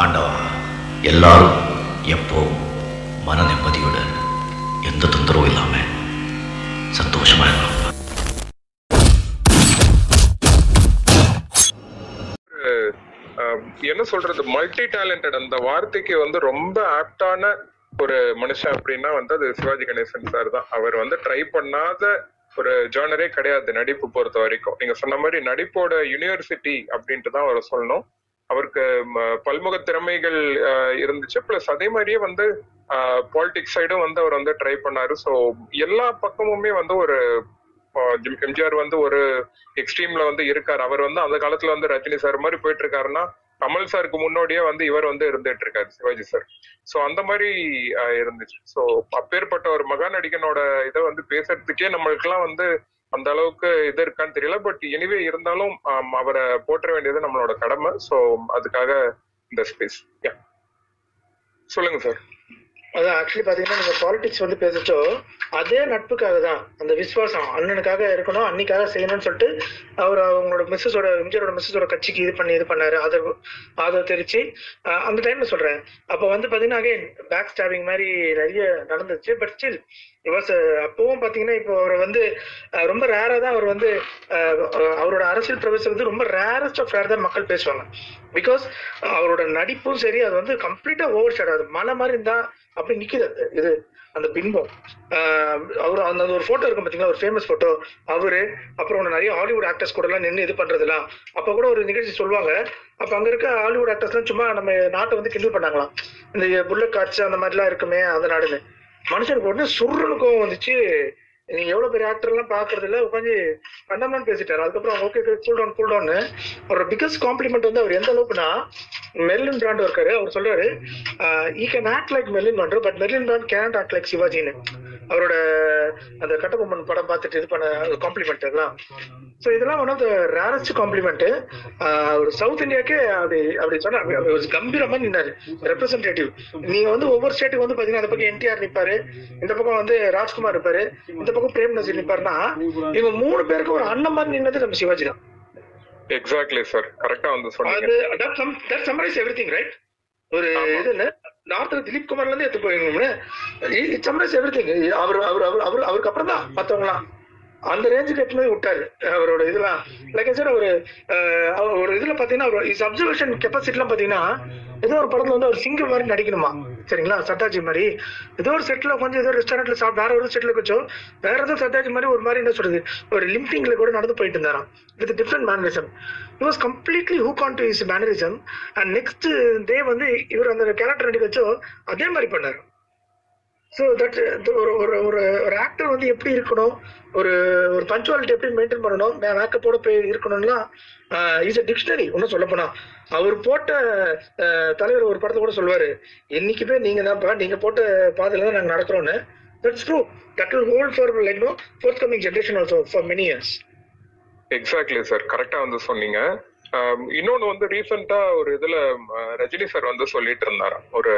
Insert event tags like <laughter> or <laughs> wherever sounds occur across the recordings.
ஆண்டவா எல்லாரும் எப்போவும் மன நிம்மதியுடன் எந்த தொந்தரவும் இல்லாம சந்தோஷமா இருக்கலாம் என்ன சொல்றது மல்டி டேலண்டட் அந்த வார்த்தைக்கு வந்து ரொம்ப ஆப்டான ஒரு மனுஷன் அப்படின்னா வந்து அது சிவாஜி கணேசன் சார் தான். அவர் வந்து ட்ரை பண்ணாத ஒரு ஜேர்னரே கிடையாது நடிப்பு பொறுத்த வரைக்கும். நீங்க சொன்ன மாதிரி நடிப்போட யூனிவர்சிட்டி அப்படின்ட்டு தான் அவர் சொல்லணும். அவருக்கு பல்முக திறமைகள் இருந்துச்சு. பிளஸ் அதே மாதிரியே வந்து பாலிடிக்ஸ் சைடும் வந்து அவர் வந்து ட்ரை பண்ணாரு. ஸோ எல்லா பக்கமுமே வந்து ஒரு எம்ஜிஆர் வந்து ஒரு எக்ஸ்ட்ரீம்ல வந்து இருக்காரு. அவர் வந்து அந்த காலத்துல வந்து ரஜினி சார் மாதிரி போயிட்டு இருக்காருன்னா கமல் சாருக்கு முன்னோடியே வந்து இவர் வந்து இருந்துட்டு இருக்காரு சிவாஜி சார் ஸோ அந்த மாதிரி இருந்துச்சு. ஸோ அப்பேற்பட்ட ஒரு மகா நடிகனோட இதை வந்து பேசுறதுக்கே நம்மளுக்கெல்லாம் வந்து அந்த அளவுக்கு இது இருக்கான்னு தெரியல. பட் எனிவே இருந்தாலும் அவரை போற்ற வேண்டியது நம்மளோட கடமை. சோ அதுக்காக இந்த ஸ்பேஸ் சொல்லுங்க சார் அதான் ஆக்சுவலி பாத்தீங்கன்னா நீங்க பாலிடிக்ஸ் வந்து பேசச்சோ அதே நட்புக்காக தான் அந்த விசுவாசம் அண்ணனுக்காக இருக்கணும் அன்னிக்காக செய்யணும்னு சொல்லிட்டு அவர் அவங்களோட மிஸ்ஸஸோட எம்ஜிஆரோட மிஸ்ஸஸோட கட்சிக்கு இது பண்ணி இது பண்ணாரு. ஆதரவு ஆதரவு தெரிச்சு அந்த டைம்ல சொல்றேன். அப்ப வந்து பாத்தீங்கன்னா அகைன் பேக் ஸ்டாபிங் மாதிரி நிறைய நடந்துச்சு. பட் ஸ்டில் Uh, அப்பவும் பாத்தீங்கன்னா இப்போ அவர் வந்து ரொம்ப ரேரா தான் அவர் வந்து அவரோட அரசியல் பிரவேசம் வந்து ரொம்ப ரேரஸ்ட் ஆஃப் ரேர் தான் மக்கள் பேசுவாங்க. பிகாஸ் அவரோட நடிப்பும் சரி அது வந்து கம்ப்ளீட்டா ஓவர் ஷேட் அது மலை மாதிரி இருந்தா அப்படி நிக்குது அது. இது அந்த பின்பம் அவர் அந்த ஒரு போட்டோ இருக்கும் பாத்தீங்களா? ஒரு ஃபேமஸ் போட்டோ அவரு அப்புறம் நிறைய ஹாலிவுட் ஆக்டர்ஸ் கூட எல்லாம் நின்று இது பண்றதுலாம் அப்ப கூட ஒரு நிகழ்ச்சி சொல்லுவாங்க. அப்ப அங்க இருக்க ஹாலிவுட் ஆக்டர்ஸ் எல்லாம் சும்மா நம்ம நாட்டை வந்து கிண்டல் பண்ணாங்களாம். இந்த புல்லட் காட்சி அந்த மாதிரிலாம் இருக்குமே அந்த நாடுன்னு. மனுஷனுக்கு உடனே சுருன்னு கோவம் வந்துச்சு. நீங்க எவ்வளவு பெரிய ஆக்டர் எல்லாம் பாக்குறது இல்ல உட்காந்து கண்டமான்னு பேசிட்டாரு. அதுக்கப்புறம் okay cool down cool down அவரோட பிகஸ்ட் காம்ப்ளிமெண்ட் வந்து அவர் எந்த அளவுக்குன்னா மெர்லின் பிராண்ட் இருக்காரு. அவர் சொல்றாரு he can act like Marlon Brando but Marlon Brando can act like சிவாஜின்னு அவரோட அந்த கட்டபொம்மன் படம் பார்த்துட்டு இது பண்ண காம்ப்ளிமெண்ட் எல்லாம். ஸோ இதெல்லாம் one of the rarest compliment ஒரு சவுத் இந்தியாக்கே அப்படி அப்படி சொன்னா அப்படி- அப்படி ஒரு கம்பீரமா நின்னாரு. ரெப்ரசன்டேட்டிவ் நீங்க வந்து ஒவ்வொரு ஸ்டேட்டுக்கு வந்து பாத்தீங்கன்னா அந்த பக்கம் என்டிஆர் நிப்பாரு. இந்த பக்கம் வந்து ராஜ்குமார் இருப்பாரு. இந்த பக்கம் பிரேம் நசீர் நிப்பாருன்னா இவங்க மூணு பேருக்கு ஒரு அண்ணன் மாதிரி நின்னது நம்ம சிவாஜி தான். எக்ஸாக்ட்லி சார் கரெக்டா வந்து சொன்னீங்க. அது that summarize everything right ஒரு இது நார்த்ல திலீப் குமார்ல இருந்து எடுத்து போயிருங்க இட் எவ்ரி திங் அவர் அவர் அவர் அவர் அவருக்கு அப்புறம் தான் மத்தவங்களாம் அந்த ரேஞ்சுக்கு எட்டுனது விட்டாரு. அவரோட இதெல்லாம் லைக் சார் ஒரு அவர் ஒரு இதுல பாத்தீங்கன்னா அவர் இஸ் அப்சர்வேஷன் கெப்பாசிட்டிலாம் பாத்தீங்கன்னா ஏதோ ஒரு படத்துல வந்து ஒரு சிங்கிள் மாதிரி நடிக்கணுமா? சரிங்களா? சட்டாஜி மாதிரி. ஏதோ ஒரு செட்டில் கொஞ்சம் ஏதோ ரெஸ்டாரண்ட்ல சாப்பிட்டு வேற ஒரு செட்டில் கொஞ்சம் வேற ஏதோ சட்டாஜி மாதிரி ஒரு மாதிரி என்ன சொல்றது ஒரு லிம்பிங்ல கூட நடந்து போயிட்டு இருந்தாராம். With different mannerism he was completely who gone to his mannerism and next day வந்து இவர் அந்த கேரக்டர் நடிக்க வச்சோ அதே மாதிரி பண்ணாரு. ஸோ தட் ஒரு ஒரு ஒரு ஒரு ஆக்டர் வந்து எப்படி இருக்கணும்? ஒரு ஒரு பஞ்சுவாலிட்டி எப்படி மெயின்டைன் பண்ணணும்? மேக்கப்போட போய் இருக்கணும்லாம் இஸ் அ டிக்ஷனரி ஒன்றும் சொல்லப்போனா அவர் போட்ட தலைவர் ஒரு படத்தை கூட சொல்லுவார் என்னைக்குமே நீங்கள் தான்ப்பா நீங்கள் போட்ட பாதையில் தான் நாங்கள் நடக்கிறோன்னு that's true that will hold for like no forthcoming generation also for many years exactly sir கரெக்டாக வந்து சொன்னீங்க. இன்னொன்று வந்து ரீசெண்டாக ஒரு இதில் ரஜினி சார் வந்து சொல்லிட்டு இருந்தாராம். ஒரு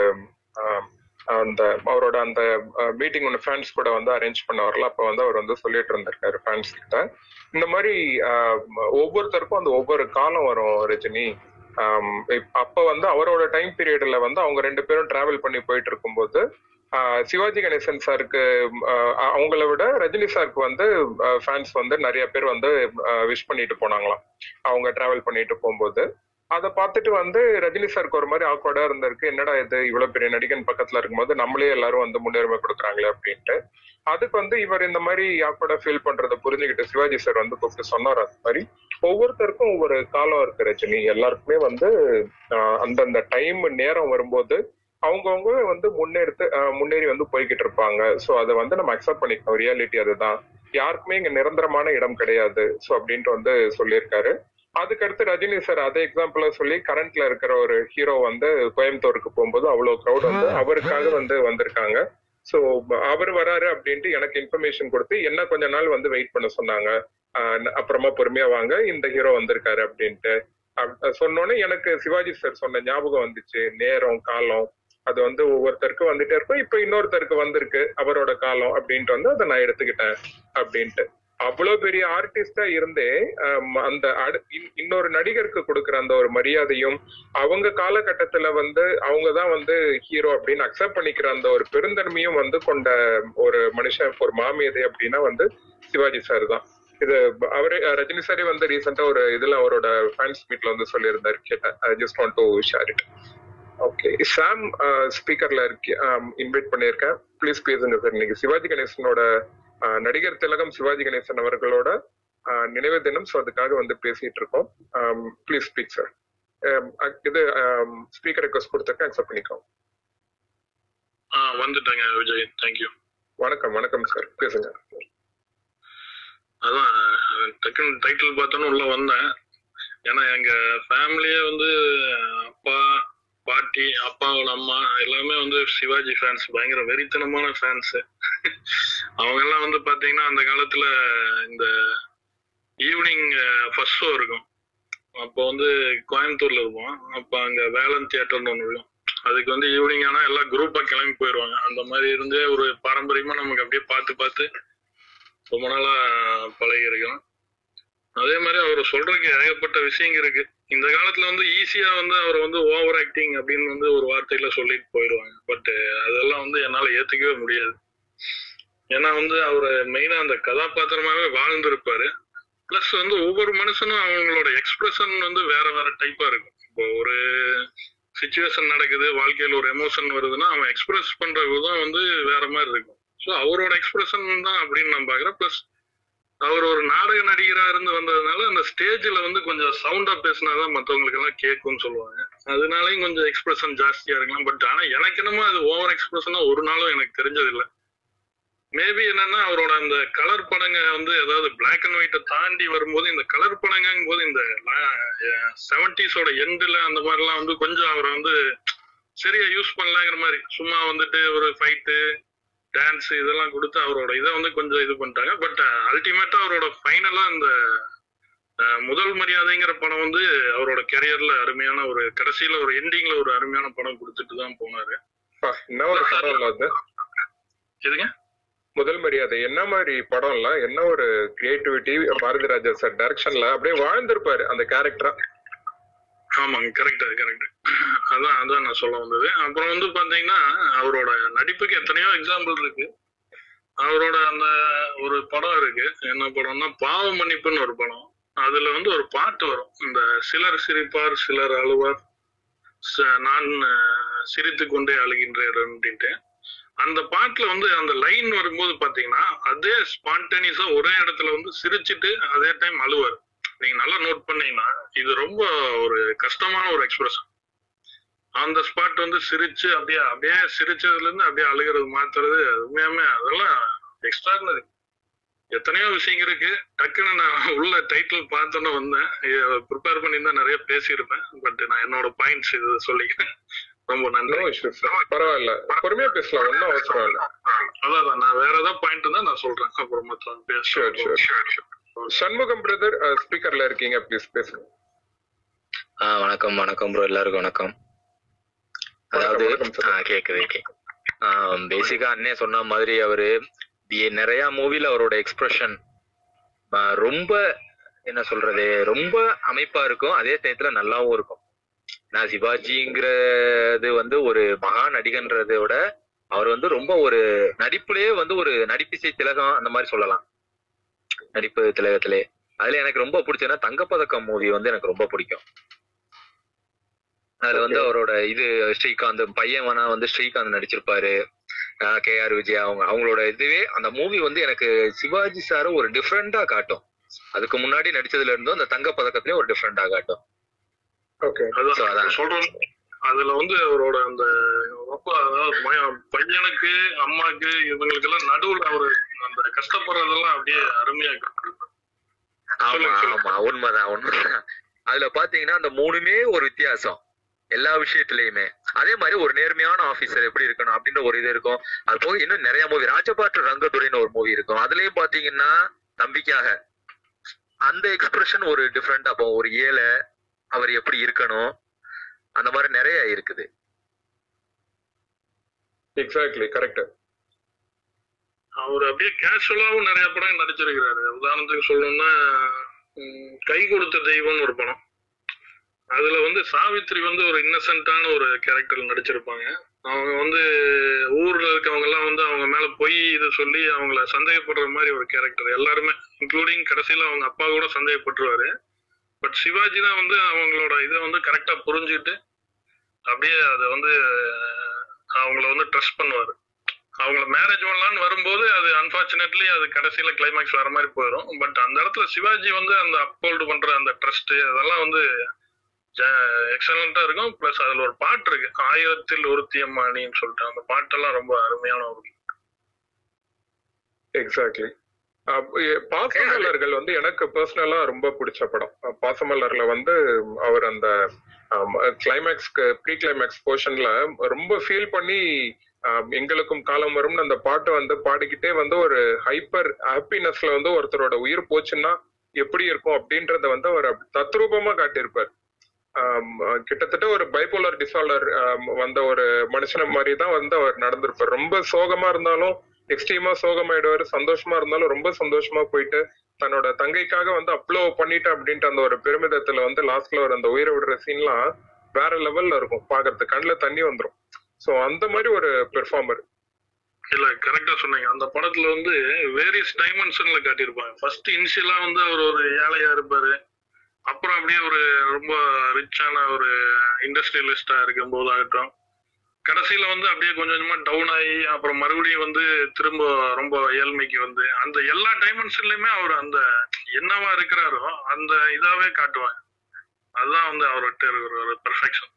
அந்த அவரோட அந்த மீட்டிங் ஒன்று ஃபேன்ஸ் கூட வந்து அரேஞ்ச் பண்ண வரல வந்து அவர் வந்து சொல்லிட்டு இருந்திருக்காரு ஃபேன்ஸ் கிட்ட. இந்த மாதிரி ஒவ்வொருத்தருக்கும் அந்த ஒவ்வொரு காலம் வரும் ரஜினி. அப்ப வந்து அவரோட டைம் பீரியட்ல வந்து அவங்க ரெண்டு பேரும் டிராவல் பண்ணி போயிட்டு இருக்கும்போது ஆஹ் சிவாஜி கணேசன் சாருக்கு அவங்கள விட ரஜினி சாருக்கு வந்து ஃபேன்ஸ் வந்து நிறைய பேர் வந்து விஷ் பண்ணிட்டு போனாங்களாம். அவங்க டிராவல் பண்ணிட்டு போகும்போது. அதை பார்த்துட்டு வந்து ரஜினி சாருக்கு ஒரு மாதிரி ஆக்வர்டா இருந்திருக்கு. என்னடா இது? இவ்வளவு பெரிய நடிகன் பக்கத்துல இருக்கும்போது நம்மளே எல்லாரும் வந்து முன்னுரிமை கொடுக்குறாங்களே அப்படின்ட்டு. அதுக்கு வந்து இவர் இந்த மாதிரி ஆக்வர்டா ஃபீல் பண்றதை புரிஞ்சுக்கிட்டு சிவாஜி சார் வந்து கூப்பிட்டு சொன்னார் அந்த மாதிரி. ஒவ்வொருத்தருக்கும் ஒவ்வொரு காலம் இருக்கு ரஜினி. எல்லாருக்குமே வந்து அந்தந்த டைம் நேரம் வரும்போது அவங்கவுங்க வந்து முன்னெடுத்து முன்னேறி வந்து போய்கிட்டு இருப்பாங்க. சோ அதை வந்து நம்ம அக்செப்ட் பண்ணிக்கணும். ரியாலிட்டி அதுதான். யாருக்குமே இங்க நிரந்தரமான இடம் கிடையாது. சோ அப்படின்ட்டு வந்து சொல்லியிருக்காரு. அதுக்கடுத்து ரஜினி சார் அதே எக்ஸாம்பிளா சொல்லி கரண்ட்ல இருக்கிற ஒரு ஹீரோ வந்து கோயம்புத்தூருக்கு போகும்போது அவ்வளவு க்ரௌட் வந்து அவருக்காக வந்து வந்திருக்காங்க. சோ அவர் வராரு அப்படின்ட்டு எனக்கு இன்ஃபர்மேஷன் கொடுத்து என்ன கொஞ்ச நாள் வந்து வெயிட் பண்ண சொன்னாங்க. அப்புறமா பொறுமையா வாங்க இந்த ஹீரோ வந்திருக்காரு அப்படின்ட்டு. அப்~ சொன்னோன்னே எனக்கு சிவாஜி சார் சொன்ன ஞாபகம் வந்துச்சு. நேரம் காலம் அது வந்து ஒவ்வொருத்தருக்கும் வந்துட்டே இருக்கும். இப்ப இன்னொருத்தருக்கு வந்திருக்கு அவரோட காலம் அப்படின்ட்டு வந்து அதை நான் எடுத்துக்கிட்டேன் அப்படின்ட்டு. அவ்வளவு பெரிய ஆர்டிஸ்டா இருந்தே அந்த இன்னொரு நடிகருக்கு கொடுக்குற அந்த ஒரு மரியாதையும் அவங்க காலகட்டத்துல வந்து அவங்க தான் வந்து ஹீரோ அப்படின்னு அக்செப்ட் பண்ணிக்கிற அந்த ஒரு பெருந்தன்மையும் வந்து கொண்ட ஒரு மனுஷன் ஒரு மாமியதை அப்படின்னா வந்து சிவாஜி சார் தான். இது அவரே ரஜினி சாரே வந்து ரீசெண்டா ஒரு இதுல அவரோட ஃபேன்ஸ் மீட்ல வந்து சொல்லியிருந்தாரு கேட்டேன் I just want to share it okay Sam ஸ்பீக்கர்ல இருக்கு இன்வைட் பண்ணியிருக்கேன். ப்ளீஸ் பேசுங்க சார் இன்னைக்கு சிவாஜி கணேசனோட நடிகர் திலகம் சிவாஜி கணேசன் அவர்களோட நினைவு தினம். ஸோ அதுக்காக வந்து பேசிட்டு இருக்கோம். ப்ளீஸ் ஸ்பீக் சார் இது ஸ்பீக்கர் ரெக்வஸ்ட் கொடுத்துருக்கேன். அக்செப்ட் பண்ணிக்கோங்க வந்துட்டேங்க விஜய். தேங்க்யூ வணக்கம் வணக்கம் சார் பேசுங்க. அதான் டக்குன்னு டைட்டில் பார்த்தோன்னு உள்ள வந்தேன். ஏன்னா எங்க ஃபேமிலியே வந்து அப்பா பாட்டி அப்பாவோட அம்மா எல்லாமே வந்து சிவாஜி ஃபேன்ஸ் பயங்கர வெறித்தனமான ஃபேன்ஸ் அவங்க எல்லாம் வந்து பாத்தீங்கன்னா அந்த காலத்துல இந்த ஈவினிங் ஃபர்ஸ்ட் ஷோ இருக்கும். அப்போ வந்து கோயம்புத்தூர்ல இருப்போம். அப்போ அங்க வேலன் தியேட்டர்னு ஒன்று இருக்கும். அதுக்கு வந்து ஈவினிங் ஆனா எல்லாம் குரூப்பா கிளம்பி போயிடுவாங்க அந்த மாதிரி இருந்தே ஒரு பாரம்பரியமா நமக்கு அப்படியே பார்த்து பார்த்து ரொம்ப நாளா பழகி இருக்கோம் அதே மாதிரி அவர் சொல்றதுக்கு ஏகப்பட்ட விஷயங்க இருக்கு. இந்த காலத்துல வந்து ஈஸியா வந்து அவர் வந்து ஓவர் ஆக்டிங் அப்படின்னு வந்து ஒரு வார்த்தையில சொல்லிட்டு போயிடுவாங்க பட் அதெல்லாம் வந்து என்னால ஏத்துக்கவே முடியாது. ஏன்னா வந்து அவர் மெயினா அந்த கதாபாத்திரமாவே வாழ்ந்திருப்பாரு. பிளஸ் வந்து ஒவ்வொரு மனுஷனும் அவங்களோட எக்ஸ்பிரஷன் வந்து வேற வேற டைப்பா இருக்கும். இப்போ ஒரு சுச்சுவேஷன் நடக்குது வாழ்க்கையில் ஒரு எமோஷன் வருதுன்னா அவன் எக்ஸ்பிரஸ் பண்ற விதம் வந்து வேற மாதிரி இருக்கும். ஸோ அவரோட எக்ஸ்பிரஷன் தான் அப்படின்னு நான் பாக்குறேன் பிளஸ் அவர் ஒரு நாடக நடிகரா இருந்து வந்ததுனால அந்த ஸ்டேஜ்ல வந்து கொஞ்சம் சவுண்டா பேசினாதான் மத்தவங்களுக்கு எல்லாம் கேட்கும்னு சொல்லுவாங்க. அதனாலயும் கொஞ்சம் எக்ஸ்பிரஷன் ஜாஸ்தியா இருக்கலாம். பட் ஆனா எனக்கு என்னமோ அது ஓவர் எக்ஸ்பிரஷனா ஒரு நாளும் எனக்கு தெரிஞ்சதில்லை. மேபி என்னன்னா அவரோட அந்த கலர் படங்க வந்து ஏதாவது பிளாக் அண்ட் ஒயிட்டை தாண்டி வரும்போது இந்த கலர் படங்கும் போது இந்த செவன்டிஸோட எண்டில் அந்த மாதிரிலாம் வந்து கொஞ்சம் அவரை வந்து சரியா யூஸ் பண்ணலாங்கிற மாதிரி. சும்மா வந்துட்டு ஒரு ஃபைட்டு டான்ஸ் இதெல்லாம் கொடுத்து அவரோட இதை வந்து கொஞ்சம் இது பண்ணிட்டாங்க பட் அல்டிமேட்டா அவரோட ஃபைனலா அந்த அஹ், முதல் மரியாதைங்கிற படம் வந்து அவரோட கெரியர்ல அருமையான ஒரு கடைசியில ஒரு எண்டிங்ல ஒரு அருமையான படம் கொடுத்துட்டு தான் போனாரு. என்ன ஒரு படம் அது? எதுங்க? முதல் மரியாதை. என்ன மாதிரி படம்ல? என்ன ஒரு கிரியேட்டிவிட்டி பாரதி ராஜா சார் டைரக்ஷன்ல அப்படியே வாழ்ந்திருப்பாரு அந்த கேரக்டரா ஆமாங்க கரெக்ட் அது கரெக்ட் அதான் அதான் நான் சொல்ல வந்தது. அப்புறம் வந்து பாத்தீங்கன்னா அவரோட நடிப்புக்கு எத்தனையோ எக்ஸாம்பிள் இருக்கு. அவரோட அந்த ஒரு படம் இருக்கு. என்ன படம்னா பாவ மன்னிப்புன்னு ஒரு படம். அதுல வந்து ஒரு பாட்டு வரும். இந்த சிலர் சிரிப்பார் சிலர் அழுவார். ச- நான் சிரித்து கொண்டே அழுகின்றேன் அப்படின்ட்டு. அந்த பாட்டுல வந்து அந்த லைன் வரும்போது பாத்தீங்கன்னா அதே ஸ்பான்டேனியஸா ஒரே இடத்துல வந்து சிரிச்சிட்டு அதே டைம் அழுவார். நீங்க நல்லா நோட் பண்ணீங்கன்னா இது ரொம்ப ஒரு கஷ்டமான ஒரு எக்ஸ்பிரஷன் அந்த ஸ்பாட் வந்து சிரிச்சு அப்படியே அப்படியே சிரிச்சதுல இருந்து அப்படியே அழுகிறது மாத்துறது உண்மையாமே அதெல்லாம் எக்ஸ்ட்ராடினரி எத்தனையோ விஷயங்கள் இருக்கு. டக்குன்னு நான் உள்ள டைட்டில் பார்த்தோன்னே வந்தேன். ப்ரிப்பேர் பண்ணியிருந்தா நிறைய பேசியிருப்பேன். பட் நான் என்னோட பாயிண்ட்ஸ் இது சொல்லிக்கிறேன். ரொம்ப நன்றி. பரவாயில்ல. பொறுமையா பேசலாம். ஒன்னும் அவசரம் இல்ல. அதான் நான் வேற ஏதாவது பாயிண்ட் இருந்தா நான் சொல்றேன். அப்புறம் sure. பேசுறேன் சண்முகம் பிரதர் ஸ்பீக்கர்ல இருக்கீங்க ப்ளீஸ் பேசுங்க. வணக்கம் வணக்கம் ப்ரோ எல்லாருக்கும் வணக்கம். அதாவது கேக்குது பேசிக்கா அண்ணே சொன்ன மாதிரி அவரு நிறைய மூவில அவரோட எக்ஸ்பிரஷன் ரொம்ப என்ன சொல்றது ரொம்ப அமைப்பா இருக்கும் அதே டயத்துல நல்லாவும் இருக்கும். நான் சிவாஜிங்கிறது வந்து ஒரு மகா நடிகன்றதை விட அவர் வந்து ரொம்ப ஒரு நடிப்புலயே வந்து ஒரு நடிப்பிசை திலகம் அந்த மாதிரி சொல்லலாம். நடிப்பு திலகத்திலே. அதுல எனக்கு ரொம்ப பிடிச்சதுன்னா தங்கப்பதக்கம் மூவி வந்து எனக்கு ரொம்ப பிடிக்கும். அதுல வந்து Okay. அவரோட இது ஸ்ரீகாந்த் பையன் வேணா வந்து ஸ்ரீகாந்த் நடிச்சிருப்பாரு. கே ஆர் விஜயா அவங்க அவங்களோட இதுவே அந்த மூவி வந்து எனக்கு சிவாஜி சார ஒரு டிஃப்ரெண்டா காட்டும். அதுக்கு முன்னாடி நடிச்சதுல இருந்தும் அந்த தங்க பதக்கத்திலே ஒரு டிஃப்ரெண்டா காட்டும். அதுல வந்து அவரோட அந்த அதாவது மய- பையனுக்கு அம்மாக்கு இவங்களுக்கு எல்லாம் நடுவுல அவரு அந்த கஷ்டப்படுறதெல்லாம் அப்படியே அருமையா. ஆமா உண்மைதான் உண்மைதான். அதுல பாத்தீங்கன்னா அந்த மூணுமே ஒரு வித்தியாசம். எல்லா விஷயத்திலயுமே. அதே மாதிரி ஒரு நேர்மையான ஆபீசர் எப்படி இருக்கணும் அப்படின்ற ஒரு இது இருக்கும். அது போக இன்னும் நிறைய மூவி ராஜபாட்டு ரங்கதுரைன்னு ஒரு மூவி இருக்கும். அதுலயும் பாத்தீங்கன்னா தம்பிக்காக. அந்த எக்ஸ்பிரஷன் ஒரு டிஃப்ரெண்ட் அப்போ ஒரு ஏழை அவர் எப்படி இருக்கணும்? அந்த மாதிரி நிறைய இருக்குது. எக்ஸாக்ட்லி கரெக்ட் அவர் அப்படியே கேஷுவலாவும் நிறைய படம் நடிச்சிருக்கிறாரு. உதாரணத்துக்கு சொல்லணும்னா கை கொடுத்த தெய்வம்னு ஒரு படம். அதுல வந்து சாவித்ரி வந்து ஒரு இன்னசென்ட்டான ஒரு கேரக்டர் நடிச்சிருப்பாங்க. அவங்க வந்து ஊர்ல இருக்கவங்க எல்லாம் வந்து அவங்க மேல பொய் இது சொல்லி அவங்கள சந்தேகப்படுற மாதிரி ஒரு கேரக்டர் எல்லாருமே இன்க்ளூடிங் கடைசியில அவங்க அப்பா கூட சந்தேகப்பட்டுருவாரு. பட் சிவாஜி தான் வந்து அவங்களோட இதை வந்து கரெக்டா புரிஞ்சுக்கிட்டு அப்படியே அதை வந்து அவங்கள வந்து ட்ரஸ்ட் பண்ணுவார். அவங்கள மேரேஜ் பண்ணலான்னு வரும்போது அது அன்பார்ச்சுனேட்லி அது கடைசியில கிளைமேக்ஸ் வர மாதிரி போயிடும் பட் அந்த இடத்துல சிவாஜி வந்து அந்த அப்போல்டு பண்ற அந்த ட்ரஸ்ட் அதெல்லாம் வந்து எக்ஸலண்டா இருக்கும். பிளஸ் அதுல ஒரு பாட்டு இருக்கு. ஆயிரத்தில் ஒருத்தி அம்மானின்னு சொல்லிட்டு அந்த பாட்டெல்லாம் ரொம்ப அருமையான ஒரு எக்ஸாக்ட்லி பாசமலர்கள் வந்து எனக்கு பர்சனலா ரொம்ப பிடிச்ச படம். பாசமலர்ல வந்து அவர் அந்த கிளைமேக்ஸ்க்கு ப்ரீ கிளைமேக்ஸ் போர்ஷன்ல ரொம்ப ஃபீல் பண்ணி எங்களுக்கும் காலம் வரும்னு அந்த பாட்டை வந்து பாடிக்கிட்டே வந்து ஒரு ஹைப்பர் ஹாப்பினஸ்ல வந்து ஒருத்தரோட உயிர் போச்சுன்னா எப்படி இருக்கும் அப்படின்றத வந்து அவர் தத்ரூபமா காட்டியிருப்பார். கிட்டத்தட்ட ஒரு பைபோலர் டிசார்டர் வந்த ஒரு மனுஷன மாதிரி தான் வந்து அவர் நடந்திருப்பார். ரொம்ப சோகமா இருந்தாலும் எக்ஸ்ட்ரீமா சோகமாயிடுவாரு. சந்தோஷமா இருந்தாலும் ரொம்ப சந்தோஷமா போயிட்டு தன்னோட தங்கைக்காக வந்து அப்ளோ பண்ணிட்டு அப்படின்ட்டு அந்த ஒரு பெருமிதத்துல வந்து லாஸ்ட்ல ஒரு அந்த உயிரை விடுற சீன்லாம் வேற லெவல்ல இருக்கும் பாக்குறது கண்ணுல தண்ணி வந்துடும் சோ அந்த மாதிரி ஒரு பெர்ஃபார்மர் இல்ல கரெக்டா சொன்னீங்க. அந்த படத்துல வந்து வேரியஸ் டைமென்ஷன்ல காட்டியிருப்பாங்க. ஃபர்ஸ்ட் இனிஷியலா வந்து அவர் ஒரு ஏழையா இருப்பாரு. அப்புறம் அப்படியே ஒரு ரொம்ப ரிச்சான ஒரு இண்டஸ்ட்ரியலிஸ்டா இருக்கும் போதாகட்டும் கடைசியில வந்து அப்படியே கொஞ்சம் கொஞ்சமா டவுன் ஆகி அப்புறம் மறுபடியும் வந்து திரும்ப ரொம்ப ஏழ்மைக்கு வந்து அந்த எல்லா டைமென்ஷன்லயுமே அவர் அந்த என்னவா இருக்கிறாரோ அந்த இதாவே காட்டுவாங்க. அதுதான் வந்து அவர்கிட்ட இருக்கிற ஒரு பெர்ஃபெக்ஷன்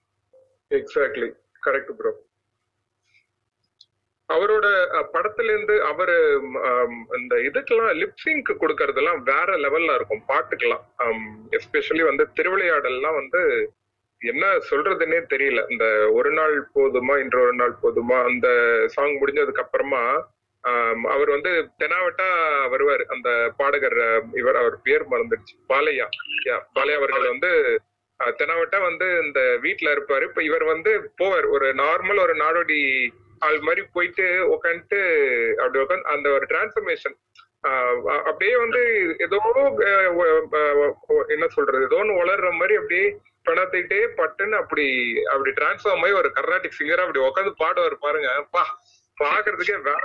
எக்ஸாக்ட்லி கரெக்ட் ப்ரோ அவரோட படத்துல இருந்து அவரு இந்த இதுக்கெல்லாம் லிப்சிங்க் கொடுக்கறதெல்லாம் வேற லெவல்ல இருக்கும் பாட்டுக்கெல்லாம். எஸ்பெஷலி வந்து திருவிளையாடல்லாம் வந்து என்ன சொல்றதுன்னே தெரியல. இந்த ஒரு நாள் போதுமா இன்று ஒரு நாள் போதுமா அந்த சாங் முடிஞ்சதுக்கு அப்புறமா அவர் வந்து தெனாவட்டா வருவார். அந்த பாடகர் இவர் அவர் பேர் மறந்துடுச்சு. பாலையா. பாலையா அவர்கள் வந்து தெனாவட்டா வந்து இந்த வீட்ல இருப்பாரு. இப்ப இவர் வந்து போவார். ஒரு நார்மல் ஒரு நாடோடி ஆள் மாதிரி போயிட்டு உட்காந்துட்டு அப்படி உட்காந்து அந்த ஒரு டிரான்ஸ்ஃபர்மேஷன் அப்படியே வந்து ஏதோ என்ன சொல்றது? ஏதோ ஒன்று வளர்ற மாதிரி அப்படியே பணத்துக்கிட்டே பட்டுன்னு அப்படி அப்படி டிரான்ஸ்ஃபார்ம் ஆகி ஒரு கர்நாடிக் சிங்கரா அப்படி உட்காந்து பாடுவார் பாருங்க. பா பாக்குறதுக்கே வேற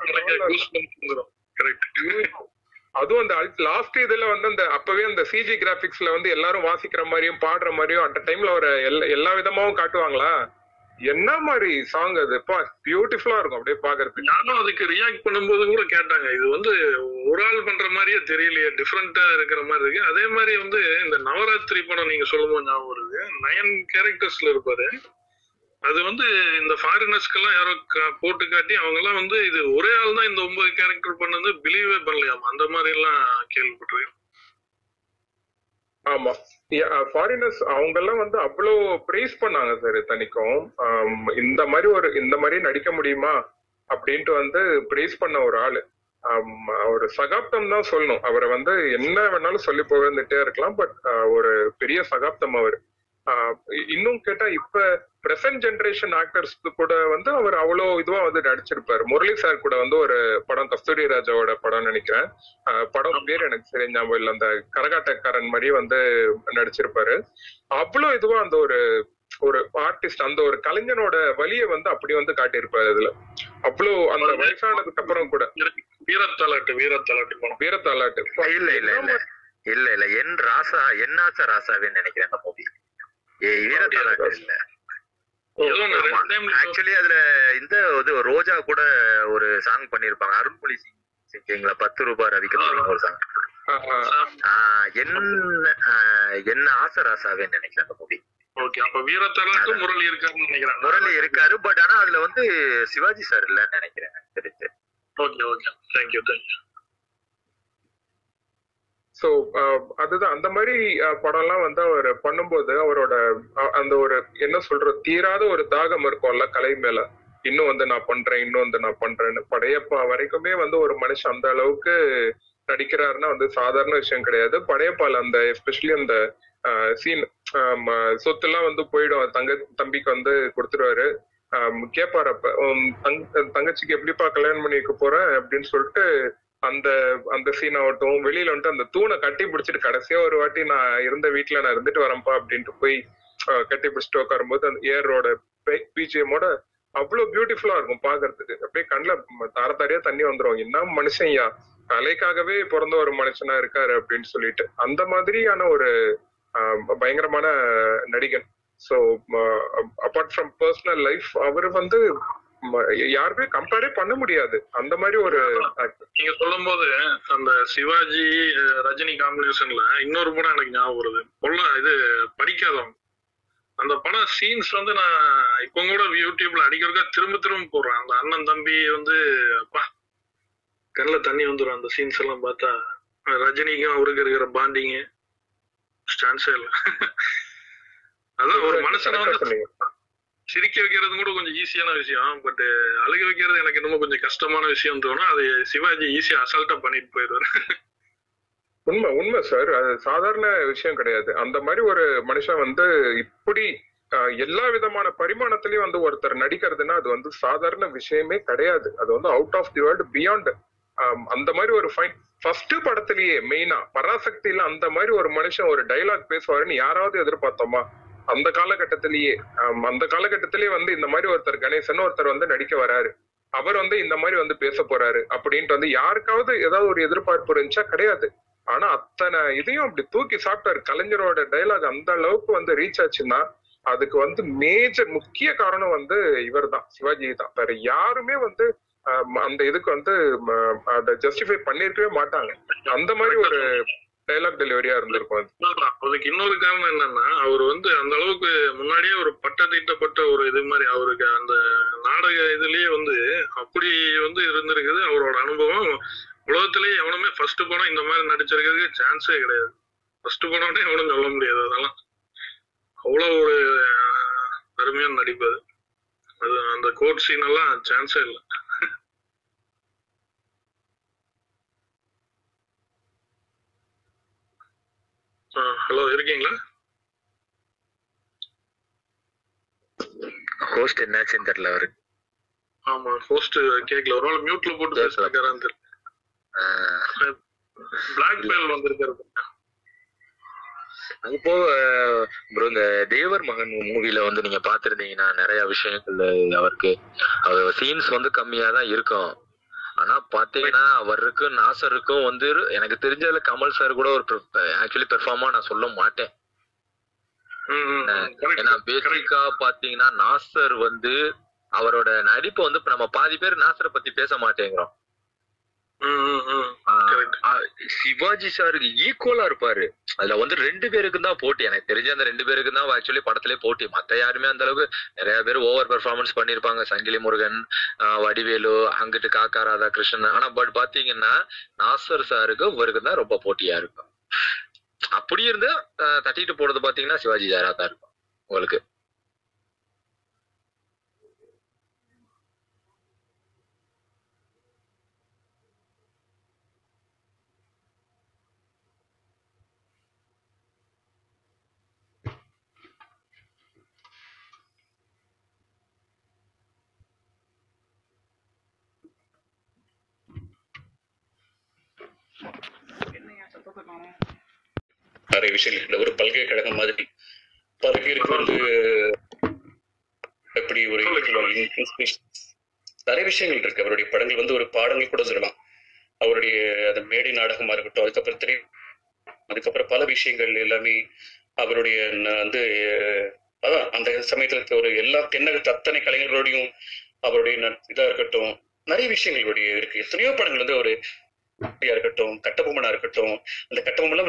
அதுவும் அந்த லாஸ்ட் இதுல வந்து அந்த அப்பவே அந்த சிஜி கிராபிக்ஸ்ல வந்து எல்லாரும் வாசிக்கிற மாதிரியும் பாடுற மாதிரியும் அந்த டைம்ல ஒரு எல்லா எல்லா விதமாவும் காட்டுவாங்களா? என்ன மாதிரி சாங் அது? பா பியூட்டிஃபுல்லா இருக்கும் அப்படியே பாக்குறதுக்கு. நானும் அதுக்கு ரியாக்ட் பண்ணும்போது கூட கேட்டாங்க. இது வந்து ஒரு ஆள் பண்ற மாதிரியே தெரியலையே டிஃப்ரெண்டா இருக்கிற மாதிரி இருக்கு. அதே மாதிரி வந்து இந்த நவராத்திரி படம் நீங்க சொல்லும்போது ஞாபகம் வருது. நயன் கேரக்டர்ஸ்ல இருப்பாரு. அது வந்து இந்த ஃபாரினர்ஸ்க்கெல்லாம் யாரோ கா- போட்டு காட்டி அவங்க எல்லாம் வந்து இது ஒரே ஆள் தான் இந்த ஒன்பது கேரக்டர் பண்ணது. பிலீவே பண்ணலையாமா? அந்த மாதிரி எல்லாம் கேள்விப்பட்டிருக்கேன். ஆமா. ஃபாரினர்ஸ் அவங்க எல்லாம் வந்து அவ்வளோ ப்ரைஸ் பண்ணாங்க சார் தனிக்கும் இந்த மாதிரி ஒரு இந்த மாதிரி நடிக்க முடியுமா? அப்படின்ட்டு வந்து ப்ரைஸ் பண்ண ஒரு ஆளு. ஒரு சகாப்தம் தான் சொல்லணும். அவரை வந்து என்ன வேணாலும் சொல்லி போவந்துட்டே இருக்கலாம் பட் ஒரு பெரிய சகாப்தம் அவர். இன்னும் கேட்டா இப்ப பிரசன்ட் ஜெனரேஷன் ஆக்டர்ஸ் கூட வந்து அவர் அவ்வளோ இதுவா வந்து நடிச்சிருப்பாரு. முரளி சார் கூட வந்து ஒரு படம் கஸ்தூரி ராஜாவோட படம் நினைக்கிறேன். படம் பேர் எனக்கு சரி ஞாபகம் இல்லை. அந்த கரகாட்டக்காரன் மாதிரி வந்து நடிச்சிருப்பாரு. அவ்வளோ இதுவா அந்த ஒரு ஒரு ஆர்டிஸ்ட் அந்த ஒரு கலைஞனோட வலியை வந்து அப்படி வந்து காட்டியிருப்பாரு இதுல அவ்வளோ அந்த வயசானதுக்கு அப்புறம் கூட. வீரத்தாலாட்டு வீரத்தாலாட்டு படம். வீரத்தாலாட்டு இல்ல இல்ல இல்ல. இல்ல இல்ல. என் ராசா என்னாச்ச ராசாவே நினைக்கிறேன் அந்த மூவி ஏ வீரத்தாலாட்டு இல்ல ஏதோ நான் ரெண்டு time ஆக்சுவலி அதுல இந்த இது ரோஜா கூட ஒரு சாங் பண்ணிருப்பாங்க. அருண்மொழி சிங் சிங்கிங்களா பத்து ரூபாய் ரவிக்கு ஒரு சாங் என்ன என்ன ஆசை ராசாவே நினைக்கிறேன் அந்த மூவி ஓகே அப்ப வீரத்தாலாட்டு முரளி இருக்காருன்னு நினைக்கிறேன். முரளி இருக்காரு பட் ஆனா அதுல வந்து சிவாஜி சார் இல்லன்னு நினைக்கிறேன் தெரிஞ்சு. Okay okay thank you thank you so uh, அதுதான். அந்த மாதிரி uh, படம்லாம் வந்து அவர் பண்ணும்போது அவரோட அந்த ஒரு என்ன சொல்ற தீராத ஒரு தாகம் இருக்கும்ல கலை மேல. இன்னும் வந்து நான் பண்றேன் இன்னும் வந்து நான் பண்றேன்னு. படையப்பா வரைக்குமே வந்து ஒரு மனுஷன் அந்த அளவுக்கு நடிக்கிறாருன்னா வந்து சாதாரண விஷயம் கிடையாது. படையப்பால் அந்த எஸ்பெஷலி அந்த சீன் சொத்துலாம் வந்து போயிடும். தங்க தம்பிக்கு வந்து கொடுத்துருவாரு. ஆம், அப்ப. தங்கச்சிக்கு எப்படிப்பா கல்யாணம் பண்ணி வைக்க போறேன் அப்படின்னு சொல்லிட்டு அந்த அந்த சீன் ஆகட்டும் வெளியில வந்துட்டு அந்த தூணை கட்டி பிடிச்சிட்டு கடைசியா ஒரு வாட்டி நான் இருந்த வீட்டுல நான் இருந்துட்டு வரேன்ப்பா அப்படின்ட்டு போய் கட்டி பிடிச்சிட்டு உட்காரும்போது அந்த ஏரோட பிஜிஎமோட அவ்வளவு பியூட்டிஃபுல்லா இருக்கும் பாக்குறதுக்கு அப்படியே கண்ணுல தார தாரையா தண்ணி வந்துரும். என்ன மனுஷன்யா? கலைக்காகவே பிறந்த ஒரு மனுஷனா இருக்காரு அப்படின்னு சொல்லிட்டு. அந்த மாதிரியான ஒரு பயங்கரமான நடிகன். So apart from personal life அவர் வந்து யாருமே கம்பேரே பண்ண முடியாது. அந்த மாதிரி ஒரு. நீங்க சொல்லும் போது அந்த சிவாஜி ரஜினி காம்பினேஷன்ல இன்னொரு படம் எனக்கு ஞாபகம் வருது. பொல்ல இது படிக்காதவன் அந்த படம் சீன்ஸ் வந்து நான் இப்போ கூட யூடியூப்ல அடிக்கிறதுக்கா திரும்ப திரும்ப போடுறேன். அந்த அண்ணன் தம்பி வந்து அப்பா கண்ணில் தண்ணி வந்துடும் அந்த சீன்ஸ் எல்லாம் பார்த்தா ரஜினிக்கும் அவருக்கு இருக்கிற பாண்டிங் சான்ஸே இல்லை. அதான் ஒரு மனுஷனை வந்து. சிரிக்க வைக்கிறது கூட கொஞ்சம் ஈஸியான விஷயம். பட் அழுக வைக்கிறது எனக்கு இன்னமும் கொஞ்சம் கஷ்டமான விஷயம் தோணும். அது சிவாஜி ஈஸியா அசால்ட்டா பண்ணிட்டு போயிடுவாரு. உண்மை உண்மை சார் அது சாதாரண விஷயம் கிடையாது. அந்த மாதிரி ஒரு மனுஷன் வந்து இப்படி எல்லா விதமான பரிமாணத்திலயும் வந்து ஒருத்தர் நடிக்கிறதுன்னா அது வந்து சாதாரண விஷயமே கிடையாது. அது வந்து out of the world beyond அந்த மாதிரி ஒரு ஃபைன் ஃபர்ஸ்ட் படத்திலேயே மெயினா பராசக்தியில அந்த மாதிரி ஒரு மனுஷன் ஒரு டைலாக் பேசுவாருன்னு யாராவது எதிர்பார்த்தோமா? அந்த காலகட்டத்திலேயே அந்த காலகட்டத்திலேயே வந்து இந்த மாதிரி ஒருத்தர் கணேசன் ஒருத்தர் வந்து நடிக்க வராரு. அவர் வந்து இந்த மாதிரி வந்து பேச போறாரு அப்படின்ட்டு வந்து யாருக்காவது ஏதாவது ஒரு எதிர்பார்ப்பு இருந்துச்சா? கிடையாது. ஆனா அத்தனை இதையும் அப்படி தூக்கி சாப்பிட்டாரு. கலைஞரோட டைலாக் அந்த அளவுக்கு வந்து ரீச் ஆச்சுன்னா அதுக்கு வந்து மேஜர் முக்கிய காரணம் வந்து இவர்தான் சிவாஜி தான். வேற யாருமே வந்து அந்த இதுக்கு வந்து அதை ஜஸ்டிஃபை பண்ணிருக்கவே மாட்டாங்க. அந்த மாதிரி ஒரு டைலாக் டெலிவரியா இருந்திருக்கும் அதுக்கு இன்னொரு காரணம் என்னன்னா அவர் வந்து அந்த அளவுக்கு முன்னாடியே ஒரு பட்ட தீட்டப்பட்ட ஒரு இது மாதிரி அவருக்கு அந்த நாடக இதுலயே வந்து அப்படி வந்து இருந்திருக்குது. அவரோட அனுபவம் உலகத்திலேயே எவனுமே ஃபர்ஸ்ட் படம் இந்த மாதிரி நடிச்சிருக்கிறதுக்கு சான்ஸே கிடையாது. ஃபர்ஸ்ட் படம்னே எவனும் சொல்ல முடியாது அதெல்லாம். அவ்வளவு ஒரு அருமையான நடிப்பு அது. அது அந்த கோட் சீன் எல்லாம் சான்ஸே இல்லை. ஹலோ இருக்கீங்களா? ஹோஸ்ட் என்னாச்சுன்னு தெரியல அவருக்கு ஆமா ஹோஸ்ட் கேக்கல. ஒரு நாள் மியூட்ல போட்டு. பேசுறாரான்னு தெரியல. பிளாக் பெல் வந்திருக்காரு அது போக ப்ரோ இந்த தேவர் மகன் மூவில வந்து நீங்க பாத்திருந்தீங்கன்னா நிறைய விஷயங்கள் அவருக்கு அவர் சீன்ஸ் வந்து கம்மியா தான் இருக்கும். ஆனா பாத்தீங்கன்னா அவருக்கும் நாசருக்கும் வந்து எனக்கு தெரிஞ்சதுல கமல் சார் கூட ஒரு ஆக்சுவலி பெர்ஃபார்மா நான் சொல்ல மாட்டேன் ஏன்னா. பேசிக்கா பாத்தீங்கன்னா நாசர் வந்து அவரோட நடிப்பை வந்து இப்ப நம்ம பாதி பேர் நாசரை பத்தி பேச மாட்டேங்கிறோம் ம், ம், ம். ஆஹ் Correct. ஆஹ் சிவாஜி சாருக்கு ஈக்குவலா இருப்பாரு. அதுல வந்து ரெண்டு பேருக்கு தான் போட்டி. எனக்கு தெரிஞ்ச அந்த ரெண்டு பேருக்கு தான் ஆக்சுவலி படத்திலே போட்டி. மத்த யாருமே அந்த அளவுக்கு நிறைய பேர் ஓவர் பெர்ஃபார்மன்ஸ் பண்ணிருப்பாங்க சங்கிலி முருகன் வடிவேலு அங்கிட்டு காக்கா ராதாகிருஷ்ணன். ஆனா பட் பாத்தீங்கன்னா நாசர் சாருக்கு இவருக்கு தான் ரொம்ப போட்டியா இருக்கும். அப்படி இருந்து தட்டிட்டு போறது பாத்தீங்கன்னா சிவாஜி சாரா தான் இருக்கும். உங்களுக்கு? நிறைய விஷயங்கள் இருக்கு ஒரு பல்கலைக்கழகம் மாதிரி பல பேருக்கு வந்து எப்படி ஒரு. நிறைய விஷயங்கள் இருக்கு. அவருடைய படங்கள் வந்து ஒரு பாடங்கள் கூட சொல்லலாம். அவருடைய அந்த மேடை நாடகமா இருக்கட்டும் அதுக்கப்புறம் திரை அதுக்கப்புறம் பல விஷயங்கள் எல்லாமே அவருடைய வந்து அதான் அந்த சமயத்துல இருக்க ஒரு எல்லா தென்னகத்து அத்தனை கலைஞர்களோடையும் அவருடைய இதா இருக்கட்டும் நிறைய விஷயங்களுடைய இருக்கு. எத்தனையோ படங்கள் வந்து ஒரு இருக்கட்டும் கட்டபொம்மனா இருக்கட்டும் அந்த கட்டபொம்மன்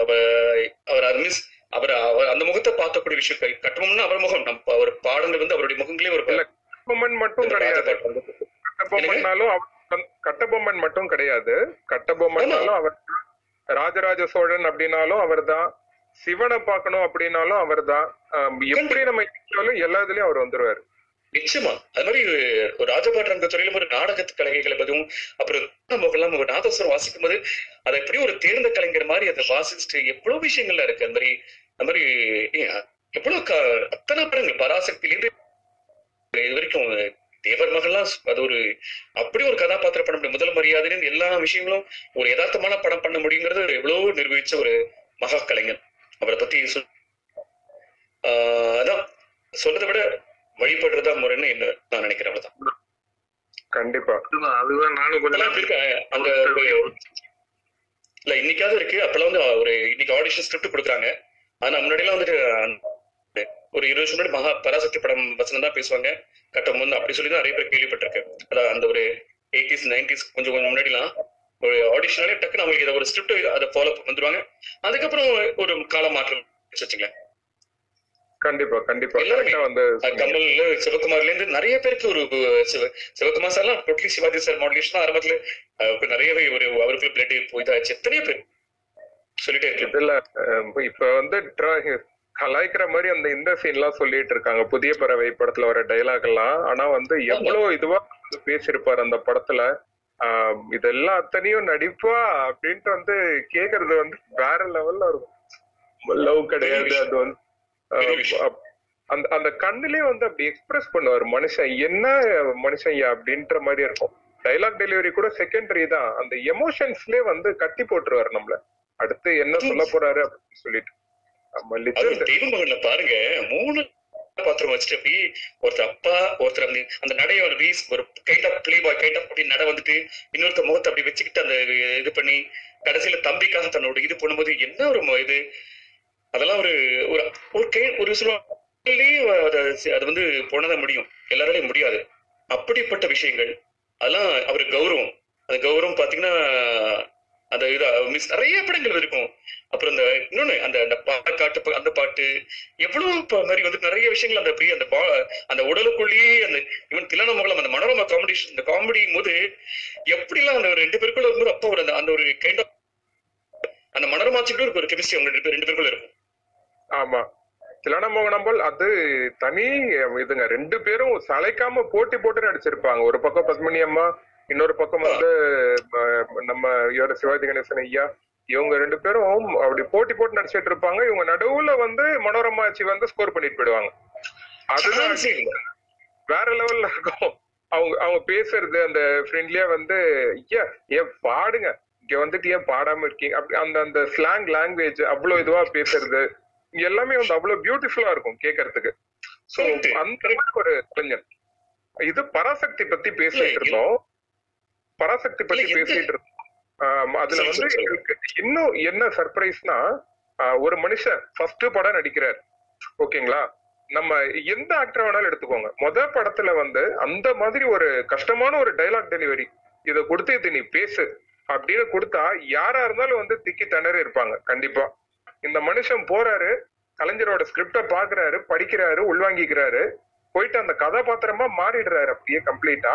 அவர் அது மீன்ஸ் அவர் அவர் அந்த முகத்தை பார்க்கக்கூடிய விஷயம் கட்டபொம்மன் அவர் முகம் நம்ம அவர் பாடங்கள் வந்து அவருடைய முகங்களே ஒரு கட்டபொம்மன் மட்டும் கிடையாது. கட்டபொம்மன்னாலும் அவர் கட்டபொம்மன் மட்டும் கிடையாது. கட்டபொம்மன்னாலும் அவர் ராஜராஜ சோழன் அப்படின்னாலும் அவர்தான் சிவனை பார்க்கணும் அப்படின்னாலும் அவர்தான் ஆம், எப்படி நம்ம யோசிச்சாலும் எல்லா இதுலயும் அவர் வந்துருவாரு. நிச்சயமா. அது மாதிரி ஒரு ராஜபாட்டு துறையிலும் ஒரு நாடகத்து கலைஞர்களை பதுவும் அப்புறம் முகலாம் ஒரு நாதஸ்வரம் வாசிக்கும் போது அதை எப்படி ஒரு தேர்ந்த கலைஞர் மாதிரி அதை வாசிச்சுட்டு எவ்வளவு விஷயங்கள்ல இருக்கு? அந்த மாதிரி அந்த மாதிரி எவ்வளவு அத்தனை படங்கள் பராசக்தியிலிருந்து இது வரைக்கும் தேவர் மகள்லாம் அது ஒரு அப்படி ஒரு கதாபாத்திர படம் முடியும். முதல் மரியாதைன்னு எல்லா விஷயங்களும் ஒரு யதார்த்தமான படம் பண்ண முடியுங்கிறது ஒரு எவ்வளவு நிரூபிச்ச ஒரு மகா கலைஞர். அவரை பத்தி சொல் ஆஹ் அதான். சொல்றதை விட வழிபடுறதா முறைன்னு என்ன நான் நினைக்கிறேன் அவ்வளவுதான். கண்டிப்பா. அதுதான் அதுதான் நானும் இப்பெல்லாம் கொஞ்சம் இப்படி இருக்கு. அந்த இல்ல இன்னைக்காவது இருக்கு. அப்பெல்லாம் வந்து ஒரு இன்னைக்கு ஆடிஷன் ஸ்கிரிப்ட் கொடுக்குறாங்க. ஆனா முன்னாடி எல்லாம் வந்துட்டு ஒரு இருபது வருஷம் முன்னாடி மகா பராசக்தி படம் வசனம் தான் பேசுவாங்க. கட்டம் வந்து அப்படி சொல்லி தான் நிறைய பேர் கேள்விப்பட்டிருக்கேன் அதான் அந்த ஒரு எயிட்டிஸ் நைன்டிஸ் கொஞ்சம் கொஞ்சம் முன்னாடிலாம் ஒரு ஆடிஷனாலே டக்குன்னு அவங்களுக்கு இதை ஒரு ஸ்கிரிப்ட் அதை ஃபாலோ வந்துருவாங்க. அதுக்கப்புறம் ஒரு கால மாற்றம் வச்சுங்களேன் கண்டிப்பா கண்டிப்பா. கரெக்டா வந்து கமல்ல சிவகுமார்ல இருந்து நிறைய பேருக்கு ஒரு சிவ சிவகுமார் சார்லாம் டோட்டலி சிவாஜி சார் மாடுலேஷன் ஆரம்பத்துல நிறையவே ஒரு அவருக்கு பிளட் போயிதாச்சு எத்தனையோ பேர் சொல்லிட்டே இருக்கு இதுல இப்ப வந்து கலாய்க்கிற மாதிரி அந்த இந்த சீன் எல்லாம் சொல்லிட்டு இருக்காங்க. புதிய பறவை படத்துல வர டைலாக் எல்லாம். ஆனா வந்து எவ்வளவு இதுவா பேசியிருப்பாரு அந்த படத்துல. ஆஹ், இதெல்லாம் அத்தனையும் நடிப்பா அப்படின்ட்டு வந்து கேக்குறது வந்து வேற லெவல்ல இருக்கும். லவ் கிடையாது அது வந்து அந்த அந்த கண்ணுலயே வந்து அப்படி எக்ஸ்பிரஸ் பண்ணுவார் மனுஷன். என்ன மனுஷன் அப்படின்ற மாதிரி இருக்கும். டைலாக் டெலிவரி கூட செகண்டரி தான். அந்த எமோஷன்ஸ்லயே வந்து கட்டி போட்டுருவாரு நம்மள. அடுத்து என்ன சொல்ல போறாரு அப்படின்னு சொல்லிட்டு. பாருங்க. மூணு பாத்திரம் வச்சுட்டு அப்படி ஒருத்தர் அப்பா ஒருத்தர் அப்படி அந்த நடைய ஒரு வீஸ் ஒரு ஆஃப் பிளே பாய் ஆஃப் அப்படி நட வந்துட்டு இன்னொருத்தர் முகத்தை அப்படி வச்சுக்கிட்டு அந்த இது பண்ணி கடைசியில தம்பிக்காக தன்னோட இது பண்ணும்போது என்ன ஒரு இது? அதெல்லாம் ஒரு ஒரு ஒரு கை ஒரு சொல்லுவாங்களே அது அது வந்து போனதான் முடியும். எல்லாராலையும் முடியாது. அப்படிப்பட்ட விஷயங்கள் அதெல்லாம் அவர் கௌரவம். அந்த கௌரவம் பாத்தீங்கன்னா அந்த இதா மிஸ் நிறைய படங்கள் இருக்கும். அப்புறம் அந்த இன்னொன்னு அந்த அந்த பாட்டு அந்த பாட்டு எவ்வளவு மாதிரி வந்து நிறைய விஷயங்கள் அந்த அப்படியே அந்த பா- அந்த உடலுக்குள்ளேயே அந்த இவன் திலன மகளம் அந்த மனோரம காமெடி இந்த காமெடி போது எப்படிலாம் அந்த ரெண்டு பேருக்குள்ள இருக்கும்போது அப்போ ஒரு அந்த அந்த ஒரு கைண்ட் ஆஃப் அந்த மனோரமாச்சுக்கிட்ட ஒரு ஒரு கெமிஸ்ட்ரி அவங்க ரெண்டு பேர் ரெண்டு பேருக்குள்ள இருக்கும். ஆமா. திலன மோகனம்பால் அது தனி இதுங்க ரெண்டு பேரும் சளைக்காம போட்டி போட்டு நடிச்சிருப்பாங்க. ஒரு பக்கம் பத்மினி அம்மா இன்னொரு பக்கம் வந்து நம்ம இவர் சிவாஜி கணேசன் ஐயா இவங்க ரெண்டு பேரும் அப்படி போட்டி போட்டு நடிச்சிட்டு இருப்பாங்க. இவங்க நடுவுல வந்து மனோரமாச்சி வந்து ஸ்கோர் பண்ணிட்டு போயிடுவாங்க. அதுதான். வேற லெவல்ல இருக்கும். அவங்க அவங்க பேசுறது அந்த ஃப்ரெண்ட்லியா வந்து ஐயா ஏன் பாடுங்க. இங்க வந்துட்டு ஏன் பாடாம இருக்கீங்க? அப்படி அந்த அந்த ஸ்லாங் லாங்குவேஜ் அவ்வளவு இதுவா பேசுறது. எல்லாமே வந்து அவ்வளவு பியூட்டிஃபுல்லா இருக்கும் கேட்கறதுக்கு சோ. அந்த ஒரு கலைஞர். இது பராசக்தி பத்தி பேசிட்டு இருந்தோம். பராசக்தி பத்தி பேசிட்டு இருந்தோம். அதுல வந்து. எனக்கு இன்னும் என்ன சர்ப்ரைஸ்னா ஒரு மனுஷன் ஃபர்ஸ்ட் படம் நடிக்கிறார். ஓகேங்களா? நம்ம எந்த ஆக்டர் வேணாலும் எடுத்துக்கோங்க. முத படத்துல வந்து அந்த மாதிரி ஒரு கஷ்டமான ஒரு டைலாக் டெலிவரி இத கொடுத்து இது நீ பேசு. அப்படின்னு கொடுத்தா யாரா இருந்தாலும் வந்து திக்கி திணறி இருப்பாங்க. கண்டிப்பா. இந்த மனுஷன் போறாரு கலைஞரோட ஸ்கிரிப்ட பாக்குறாரு படிக்கிறாரு உள்வாங்கிக்கிறாரு. போயிட்டு அந்த கதாபாத்திரமா மாறிடுறாரு அப்படியே கம்ப்ளீட்டா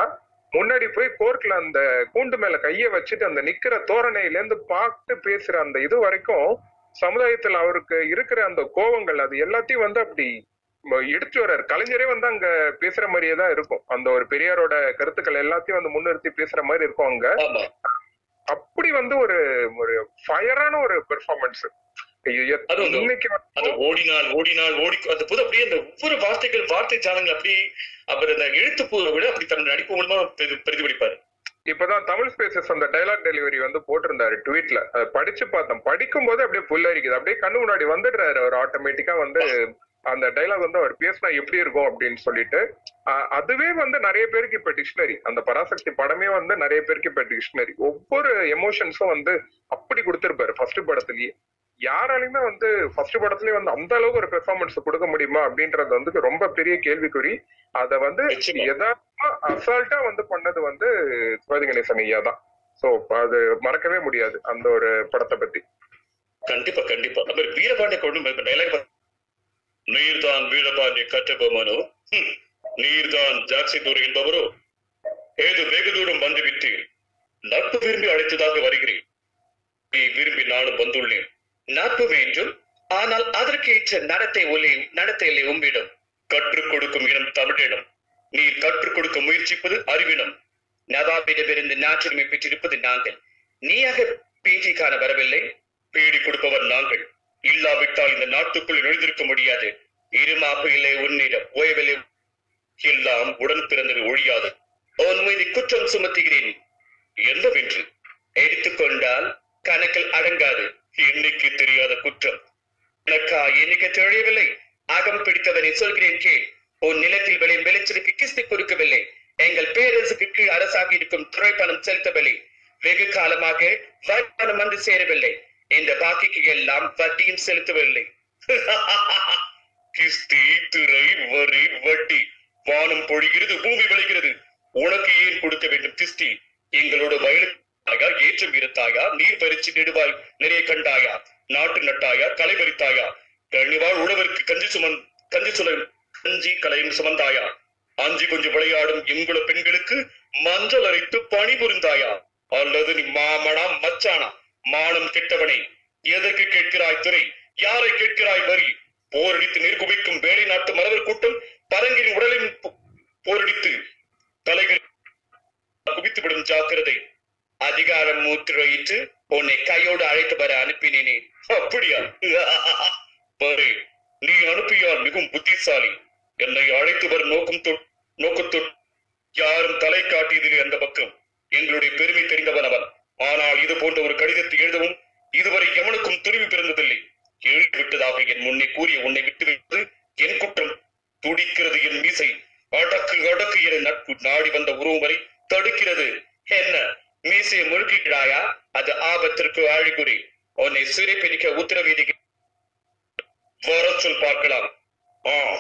முன்னாடி போய் கோர்ட்ல அந்த கூண்டு மேல கைய வச்சுட்டு அந்த நிக்கிற தோரணையில இருந்து பார்த்து பேசுற அந்த இது வரைக்கும் சமுதாயத்துல அவருக்கு இருக்கிற அந்த கோவங்கள் அது எல்லாத்தையும் வந்து அப்படி எடுத்து வர்றாரு. கலைஞரே வந்து அங்க பேசுற மாதிரியே தான் இருக்கும். அந்த ஒரு பெரியாரோட கருத்துக்கள் எல்லாத்தையும் வந்து முன்னிறுத்தி பேசுற மாதிரி இருக்கும் அங்க. அப்படி வந்து ஒரு ஒரு ஃபயரான ஒரு பெர்ஃபார்மன்ஸ் அது ஓடினால் ஓடினால் ஓடி அந்த போது அப்படியே அந்த ஒவ்வொரு வார்த்தைகள் வார்த்தை ஜாலங்கள் அப்படி அவர் அந்த எழுத்து பூவை விட அப்படி தன்னோட நடிப்பு மூலமா பிரதி- பிரதிபலிப்பாரு. இப்பதான் தமிழ் ஸ்பேசஸ் அந்த டைலாக் டெலிவரி வந்து போட்டிருந்தாரு ட்வீட்ல அதை படிச்சு பார்த்தோம். படிக்கும் போது அப்படியே புல்லரிக்குது அப்படியே கண்ணு முன்னாடி வந்துடுறாரு அவர் ஆட்டோமேட்டிக்கா வந்து அந்த டைலாக் வந்து அவர் பேசினா எப்படி இருக்கும் அப்படின்னு சொல்லிட்டு. அதுவே வந்து நிறைய பேருக்கு இப்ப டிக்ஷனரி அந்த பராசக்தி படமே வந்து நிறைய பேருக்கு இப்ப டிக்ஷனரி ஒவ்வொரு எமோஷன்ஸும் வந்து அப்படி கொடுத்திருப்பாரு. ஃபர்ஸ்ட் படத்துலயே. யாராலையுமே வந்து ஃபர்ஸ்ட் படத்துலயே வந்து அந்த அளவுக்கு ஒரு பெர்ஃபார்மன்ஸ் கொடுக்க முடியுமா அப்படின்றது வந்து ரொம்ப பெரிய கேள்விக்குறி. அத வந்து. யதார்த்தமா அசால்ட்டா வந்து பண்ணது வந்து சிவாஜி கணேசன் ஐயா தான். சோ அது மறக்கவே முடியாது அந்த ஒரு படத்தை பத்தி. கண்டிப்பா கண்டிப்பா. மாதிரி வீரபாண்டிய கொண்டு டைலாக் நீர்தான் வீரபாண்டிய ஹம், நீர்தான் ஜாக்சி தூர் என்பவரோ? ஏது வெகு தூரம் வந்துவிட்டு நட்பு விரும்பி அழைத்ததாக வருகிறேன். விரும்பி நானும் வந்துள்ளேன். நட்பு வேண்டும். ஆனால் அதற்கேற்ற நடத்தை ஒலி நடத்தையிலே உம்பிடும் கற்றுக் கொடுக்கும் இடம் தமிழிடம். நீ கற்றுக் கொடுக்க முயற்சிப்பது அறிவினம் நவாபிடமிருந்து நாற்றுரிமை பெற்றிருப்பது நாங்கள். நீயாக பீஜி காண வரவில்லை. பீடி கொடுப்பவர் நாங்கள். இல்லாவிட்டால் இந்த நாட்டுக்குள் நுழைந்திருக்க முடியாது. இருமாப்பு இல்லை உன்னிடம். ஓய்வில்லை. எல்லாம் உடன் பிறந்தவை ஒழியாது. அவன் மீது குற்றம் சுமத்துகிறேன். என்னவென்று? எடுத்துக்கொண்டால் கணக்கில் அடங்காது. எண்ணிக்கை தெரியாத குற்றம். எனக்கா எண்ணிக்கை தெரியவில்லை? அகம் பிடித்தவனை சொல்கிறேன் கேள். உன் நிலத்தில் விளையும் விளைச்சலுக்கு கிஸ்தி கொடுக்கவில்லை எங்கள் பேரரசுக்கு கீழ் அரசாக இருக்கும் துறை பணம் செலுத்தவில்லை. வெகு காலமாக வருமானம் வந்து சேரவில்லை. இந்த பாக்கிக்கு எல்லாம் வட்டியும் செலுத்தவில்லை. <laughs> கிஸ்தி திரை வரி வட்டி. வானம் பொழிகிறது பூமி விளைகிறது. உனக்கு ஏன் கொடுக்க வேண்டும் கிஸ்தி? எங்களோட வயலுக்கு ஆகா ஏற்றம் இருத்தாயா? நீர் பறிச்சு நெடுவாய் நிறைய கண்டாயா? நாட்டு நட்டாயா? களை பறித்தாயா? கழிவாள் உழவருக்கு கஞ்சி சுமன் கஞ்சி சுல கஞ்சி கலையும் சுமந்தாயா? அஞ்சி கொஞ்சம் விளையாடும் எங்குல பெண்களுக்கு மஞ்சள் அரைத்து பணி புரிந்தாயா? அல்லது நீ மாமனா மச்சானா? மானம் கெட்டவனே எதற்கு கேட்கிறாய் துறை? யாரை கேட்கிறாய் வரி? போரடித்து நீர் குவிக்கும் வேலை நாட்டு மரவர் கூட்டம் பரங்கின் உடலின் போ- போரடித்து தலைகள் குவித்து விடும் ஜாக்கிரதை. அதிகாரம் மூத்திரையிட்டு உன்னை கையோடு அழைத்து வர அனுப்பினேனே. அப்படியா? பாரு நீ அனுப்பியால் மிகவும் புத்திசாலி. என்னை அழைத்து வர நோக்கம் தொ- யாரும் தலை காட்டியதில்லை அந்த பக்கம். எங்களுடைய பெருமை தெரிந்தவன் அவன். ஆனால் இது போன்ற ஒரு கடிதத்தை எழுதவும் இதுவரை எவனுக்கும் துணிவு பிறந்ததில்லை. எழுதிவிட்டதாக என் முன்னே கூறிய உன்னை விட்டுவிட்டு என் குற்றம் துடிக்கிறது என் மீசை. அடக்கு அடக்கு என நட்பு நாடி வந்த உறவு வரை தடுக்கிறது. என்ன? மீசையை முழுக்கிக்கிறாயா அது ஆபத்திற்கு ஆழிகுறி. உன்னை சிறை பிடிக்க உத்தரவிடுகிறேன். வரச் சொல் பார்க்கலாம். ஆ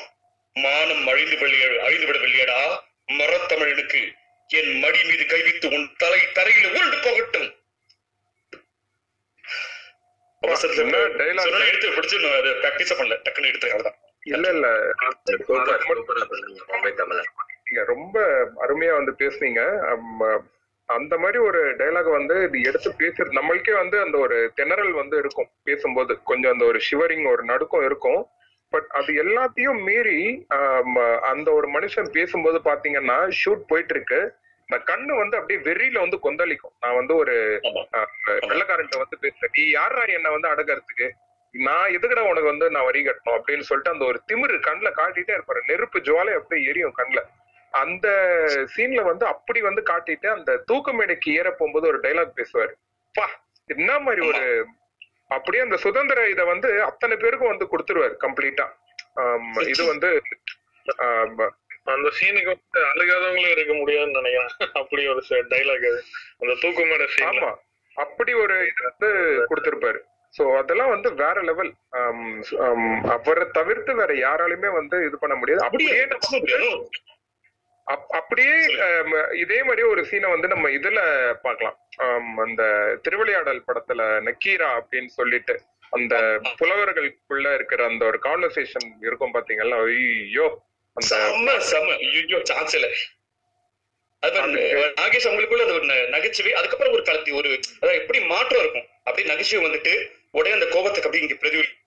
மானம் அழிந்து வெளியே அழிந்து விட வெளியடா மரத்தமிழனுக்கு என் மடி மீது கைவித்து உன் தலை தரையில் உருண்டு போகட்டும். எடுத்து பிடிச்சு practice பண்ணல. டக்குன்னு எடுத்து அவ்வளவுதான். இல்ல இல்ல. ரொம்ப அருமையா வந்து பேசுனீங்க. அந்த மாதிரி ஒரு டைலாக் வந்து இது எடுத்து பேசுறது நம்மளுக்கே வந்து அந்த ஒரு திணறல் வந்து இருக்கும் பேசும்போது. கொஞ்சம் அந்த ஒரு ஷிவரிங் ஒரு நடுக்கம் இருக்கும். பட் அது எல்லாத்தையும் மீறி அந்த ஒரு மனுஷன் பேசும்போது பாத்தீங்கன்னா ஷூட் போயிட்டு இருக்கு இந்த கண்ணு வந்து அப்படியே வெறியில வந்து கொந்தளிக்கும். நான் வந்து ஒரு வெள்ளக்காரன்ட்ட வந்து பேசுறேன். நீ யாரா என்ன வந்து அடக்கறதுக்கு? நான் எதுக்குடா உனக்கு வந்து நான் வரி கட்டணும்? அப்படின்னு சொல்லிட்டு அந்த ஒரு திமிரு கண்ணுல காட்டிட்டே இருப்பாரு. நெருப்பு ஜுவாலை அப்படியே எரியும் கண்ணுல. அந்த சீன்ல வந்து அப்படி வந்து காட்டிட்டு அந்த தூக்கு மேடைக்கு ஏற போகும்போது ஒரு டைலாக் பேசுவாரு. பா என்ன மாதிரி ஒரு அப்படியே அந்த சுதந்திர இத வந்து அத்தனை பேருக்கும் வந்து கொடுத்துருவாரு கம்ப்ளீட்டா இது வந்து அந்த சீனுக்கு வந்து அழுகாதவங்களும் இருக்க முடியாதுன்னு நினைக்கிறேன். அப்படி ஒரு டைலாக் அது. அந்த தூக்குமேட சீன்ல ஆமா. அப்படி ஒரு இது வந்து கொடுத்திருப்பாரு. சோ அதெல்லாம் வந்து வேற லெவல் அவரை தவிர்த்து வேற யாராலுமே வந்து இது பண்ண முடியாது. அப்படியே அப்படியே இதே மாதிரி ஒரு சீனை வந்து நம்ம இதுல பார்க்கலாம். அந்த திருவிளையாடல் படத்துல நக்கீரா அப்படின்னு சொல்லிட்டு அந்த புலவர்களுக்குள்ள இருக்கிற அந்த ஒரு கான்வர்சேஷன் இருக்கும் பாத்தீங்களா? ஐயோ அந்த செம்ம செம்ம. ஐயோ சான்ஸ் இல்ல. நாகேஷ் அவங்களுக்குள்ள அது ஒரு நகைச்சுவை அதுக்கப்புறம் ஒரு கலத்தி ஒரு அதாவது எப்படி மாற்றம் இருக்கும்? அப்படி நகைச்சுவை வந்துட்டு உடனே அந்த கோபத்துக்கு அப்படி இங்க பிரதிபலிட்டு ஆமா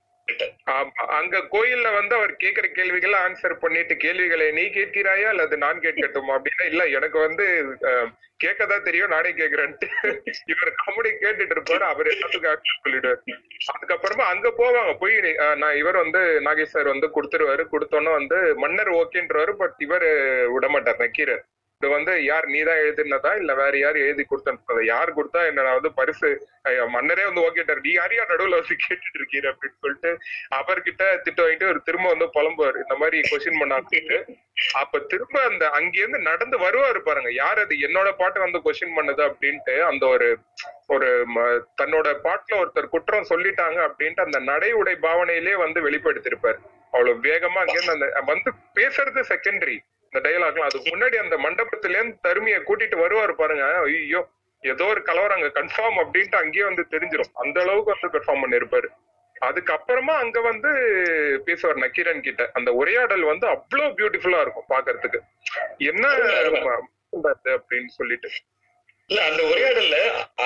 அங்க கோயில்ல வந்து அவர் கேக்குற கேள்விகளை ஆன்சர் பண்ணிட்டு கேள்விகளை நீ கேட்கிறாயா அல்லது நான் கேட்கட்டுமா அப்படின்னா இல்ல எனக்கு வந்து கேட்கதான் தெரியும் நானே கேக்குறேன்ட்டு இவர் காமெடி கேட்டுட்டு இருப்பாரு அவர் எல்லாத்துக்கும் ஆன்சர் சொல்லிடுவாரு. அதுக்கப்புறமா அங்க போவாங்க போய் நான் இவர் வந்து நாகேஷ் சார் வந்து கொடுத்துருவாரு. கொடுத்தோன்னே வந்து மன்னர் ஓகேன்றவாரு பட் இவர் விட மாட்டார் நக்கீரர் இது வந்து யார் நீதான் எழுதினதா இல்ல வேற யார் எழுதி கொடுத்தா யார் கொடுத்தா என்ன நான் வந்து பரிசு? மன்னரே வந்து ஓகேட்டார் நீ யாரையா நடுவுல வச்சு கேட்டுட்டு இருக்கீர் அப்படின்னு சொல்லிட்டு அவர்கிட்ட திட்டு வாங்கிட்டு ஒரு திரும்ப வந்து புலம்புவார். இந்த மாதிரி கொஸ்டின் பண்ணாங்க அப்ப திரும்ப அந்த அங்கிருந்து நடந்து வருவாரு பாருங்க. யார் அது? என்னோட பாட்டு வந்து கொஸ்டின் பண்ணுது அப்படின்ட்டு அந்த ஒரு ஒரு தன்னோட பாட்டுல ஒருத்தர் குற்றம் சொல்லிட்டாங்க அப்படின்ட்டு அந்த நடை உடை பாவனையிலே வந்து வெளிப்படுத்திருப்பாரு அவ்வளவு வேகமா அங்கிருந்து அந்த வந்து பேசுறது செகண்டரி இந்த டைலாக்லாம் அதுக்கு முன்னாடி அந்த மண்டபத்துல இருந்து கூட்டிட்டு வருவாரு பாருங்க. ஐயோ ஏதோ ஒரு கலவரம் அங்க கன்ஃபார்ம் அப்படின்ட்டு அங்கேயே வந்து தெரிஞ்சிடும் அந்த அளவுக்கு வந்து பெர்ஃபார்ம் பண்ணிருப்பாரு. அதுக்கப்புறமா அங்க வந்து பேசுவார் நக்கீரன் கிட்ட. அந்த உரையாடல் வந்து அவ்வளவு பியூட்டிஃபுல்லா இருக்கும் பாக்குறதுக்கு. என்ன அப்படின்னு சொல்லிட்டு. இல்ல அந்த உரையாடல்ல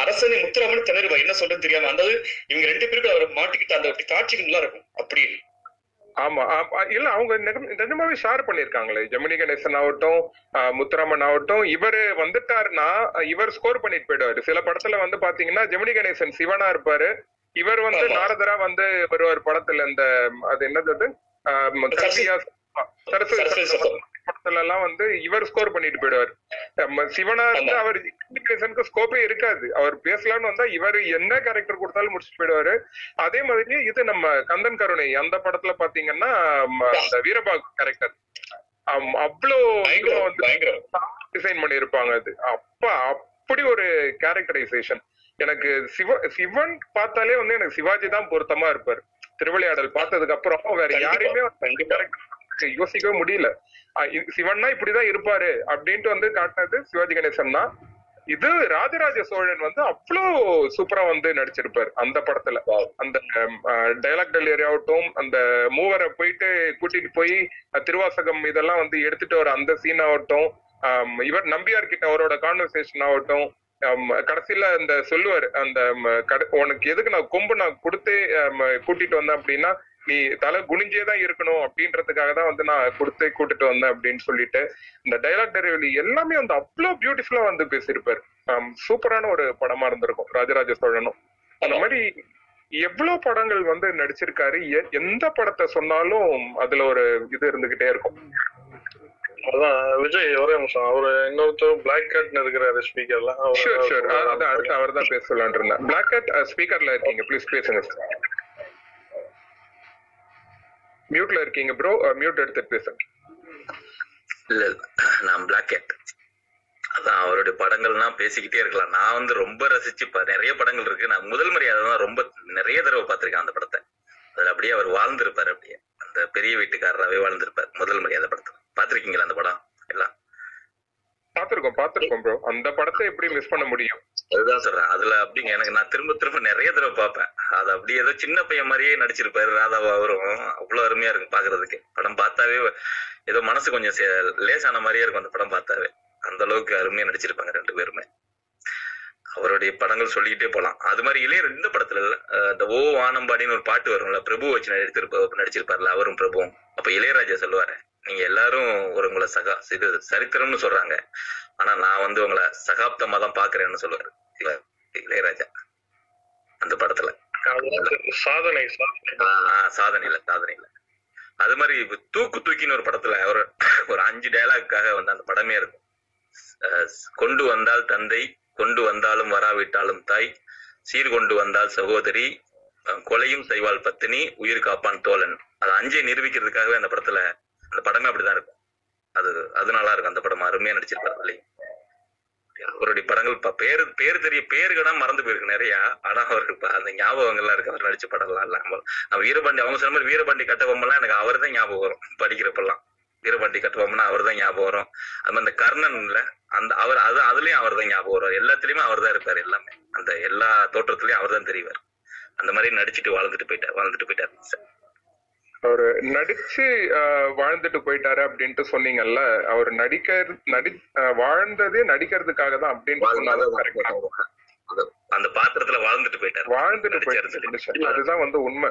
அரசனை முத்துராமன் திணறுவா என்ன சொல்றது தெரியாம அந்த இவங்க ரெண்டு பேருக்கும் அவரை மாட்டிக்கிட்டு அந்த ஒரு காட்சிகள் நல்லா இருக்கும். அப்படி ஆமா. இல்ல அவங்க நிஜம்- நிஜமாவே ஷேர் பண்ணிருக்காங்களே. ஜெமினி கணேசன் ஆகட்டும் முத்துராமன் ஆகட்டும் இவரு வந்துட்டாருன்னா இவர் ஸ்கோர் பண்ணிட்டு போயிடுவாரு. சில படத்துல வந்து பாத்தீங்கன்னா ஜெமினி கணேசன் சிவனா இருப்பாரு. இவர் வந்து. நாரதரா வந்து வருவார் படத்துல இந்த அது என்னது சரஸ்வதி. படத்துல எல்லாம் வந்து இவர் ஸ்கோர் பண்ணிட்டு போயிடுவார். நம்ம சிவனா ஆமா. அவர் கம்யூனிகேஷனுக்கு ஸ்கோப்பே இருக்காது. அவர் பேசலாம்னு வந்தா இவர் என்ன கேரக்டர் கொடுத்தாலும் முடிச்சுட்டு போயிடுவாரு. அதே மாதிரி இது நம்ம கந்தன் கருணை அந்த படத்துல பாத்தீங்கன்னா அந்த வீரபாகு கேரக்டர் அவ்வளோ வந்து டிசைன் பண்ணிருப்பாங்க அது. அப்ப அப்படி ஒரு கேரக்டரைசேஷன் எனக்கு சிவ சிவன் பார்த்தாலே வந்து எனக்கு சிவாஜி தான் பொருத்தமா இருப்பாரு. திருவிளையாடல் பார்த்ததுக்கு அப்புறம் வேற யாரையுமே வந்து character யோசிக்கவே முடியல. சிவன்னா இப்படிதான் இருப்பாரு அப்படின்ட்டு வந்து காட்டினது சிவாஜி கணேசன் தான். இது ராஜராஜ சோழன் வந்து அவ்வளோ சூப்பரா வந்து நடிச்சிருப்பாரு அந்த படத்துல. அந்த டைலாக் டெலிவரி ஆகட்டும் அந்த மூவரை போயிட்டு கூட்டிட்டு போய் திருவாசகம் இதெல்லாம் வந்து எடுத்துட்டு வர அந்த சீன் ஆகட்டும் இவர் நம்பியார் கிட்ட அவரோட கான்வர்சேஷன் ஆகட்டும் கடைசியில அந்த சொல்லுவார் அந்த உனக்கு எதுக்கு நான் கொம்பு நான் கொடுத்து கூட்டிட்டு வந்தேன் அப்படின்னா நீ தலை குனிஞ்சே தான் இருக்கணும் அப்படின்றதுக்காக தான் வந்து நான் கொடுத்து கூட்டிட்டு வந்தேன் அப்படின்னு சொல்லிட்டு இந்த டைலாக் டெலிவரி எல்லாமே வந்து அவ்வளோ பியூட்டிஃபுல்லா வந்து பேசியிருப்பாரு. சூப்பரான ஒரு படமா இருந்திருக்கும் ராஜராஜ சோழனும். அந்த மாதிரி எவ்வளவு படங்கள் வந்து நடிச்சிருக்காரு எந்த படத்தை சொன்னாலும் அதுல ஒரு இது இருந்துகிட்டே இருக்கும். அதான் விஜய் ஒரே நிமிஷம் அவரு இன்னொருத்தர் பிளாக் கட்னு இருக்கிறாரு ஸ்பீக்கர்ல அதான் அடுத்து அவர் தான் பேச சொல்லலாம்னு இருந்தேன். பிளாக் கட் ஸ்பீக்கர்ல இருக்கீங்க ப்ளீஸ் பேசுங்க மியூட்ல இருக்கீங்க ப்ரோ மியூட் எடுத்துட்டு பேசுங்க. இல்ல இல்ல. நான் பிளாக் கேட் அதான் அவருடைய படங்கள்லாம் பேசிக்கிட்டே இருக்கலாம். நான் வந்து ரொம்ப ரசிச்சு நிறைய படங்கள் இருக்கு. நான் முதல் மரியாதை தான் ரொம்ப நிறைய தடவை பார்த்திருக்கேன் அந்த படத்தை. அதுல அப்படியே அவர் வாழ்ந்திருப்பாரு அப்படியே. அந்த பெரிய வீட்டுக்காரராகவே வாழ்ந்திருப்பார் முதல் மரியாதை படத்தை பாத்திருக்கீங்களா அந்த படம்? பாத்திருக்கோம் பாத்திருக்கோம் ப்ரோ அந்த படத்தை எப்படி மிஸ் பண்ண முடியும்? அதுதான் சொல்றேன். அதுல அப்படிங்க எனக்கு நான் திரும்ப திரும்ப நிறைய தடவை பார்ப்பேன். அது அப்படியே ஏதோ சின்ன பையன் மாதிரியே நடிச்சிருப்பாரு ராதாவா அவரும் அவ்வளவு அருமையா இருக்கும் பாக்குறதுக்கு படம் பார்த்தாவே ஏதோ மனசு கொஞ்சம் சே- லேசான மாதிரியே இருக்கும் அந்த படம் பார்த்தாவே. அந்த அளவுக்கு அருமையா நடிச்சிருப்பாங்க ரெண்டு பேருமே. அவருடைய படங்கள் சொல்லிக்கிட்டே போலாம். அது மாதிரி இளைய இந்த படத்துல இல்ல இந்த ஓ வானம்பாடின்னு ஒரு பாட்டு வரும்ல பிரபு வச்சு நடித்திருப்ப நடிச்சிருப்பாருல அவரும் பிரபுவும். அப்ப இளையராஜா சொல்லுவாரு நீங்க எல்லாரும் ஒரு உங்களை சகா இது சரித்திரம்னு சொல்றாங்க. ஆனா நான் வந்து உங்களை சகாப்தமா தான் பாக்குறேன்னு சொல்லுவாரு. இளைய- இளையராஜா. அந்த படத்துல. சாதனை சாதனையில சாதனையில. அது மாதிரி தூக்கு தூக்கின்னு ஒரு படத்துல ஒரு ஒரு அஞ்சு டயலாக்காக வந்து அந்த படமே இருக்கும். கொண்டு வந்தால் தந்தை கொண்டு வந்தாலும் வராவிட்டாலும் தாய் சீர் கொண்டு வந்தால் சகோதரி கொலையும் செய்வாள் பத்தினி உயிர் காப்பான் தோழன். அது அஞ்சை நிரூபிக்கிறதுக்காகவே அந்த படத்துல அந்த படமே அப்படிதான் இருக்கும். அது அது நல்லா இருக்கும். அந்த படம் அருமையா நடிச்சிருப்பாரு அவருடைய படங்கள் இப்ப பேரு பேர் தெரிய பேருகடா மறந்து போயிருக்கு நிறைய. ஆனா அவருக்கு அந்த அந்த ஞாபகங்கள்லாம் இருக்கு. அவர் நடிச்ச படம்லாம் எல்லாம் வீரபாண்டி அவங்க சொன்ன மாதிரி வீரபாண்டி கட்டபொம்மெல்லாம் எனக்கு அவர் தான் ஞாபகம் வரும் படிக்கிறப்பெல்லாம். வீரபாண்டி கட்டபொம்னா அவர் தான் ஞாபகம் வரும். அது மாதிரி அந்த கர்ணன்ல அந்த அவர் அது அதுலயும் அவர் தான் ஞாபகம் வரும். எல்லாத்துலயுமே அவர் தான் இருப்பாரு எல்லாமே. அந்த எல்லா தோற்றத்துலயும் அவர் தான் தெரிவார். அந்த மாதிரி நடிச்சிட்டு வாழ்ந்துட்டு போயிட்டார் வாழ்ந்துட்டு போயிட்டார். அவர் நடிச்சு வாழ்ந்துட்டு போயிட்டாரு அப்படின்ட்டு சொன்னீங்கல்ல அவர் நடிக்க நடி வாழ்ந்ததே நடிக்கிறதுக்காக தான் அப்படின்னு சொன்னாலும் அந்த பாத்திரத்துல வாழ்ந்துட்டு போயிட்டார். வாழ்ந்துட்டு நடிச்சாருன்னு போயிட்டு சொல்லி. அதுதான் வந்து உண்மை.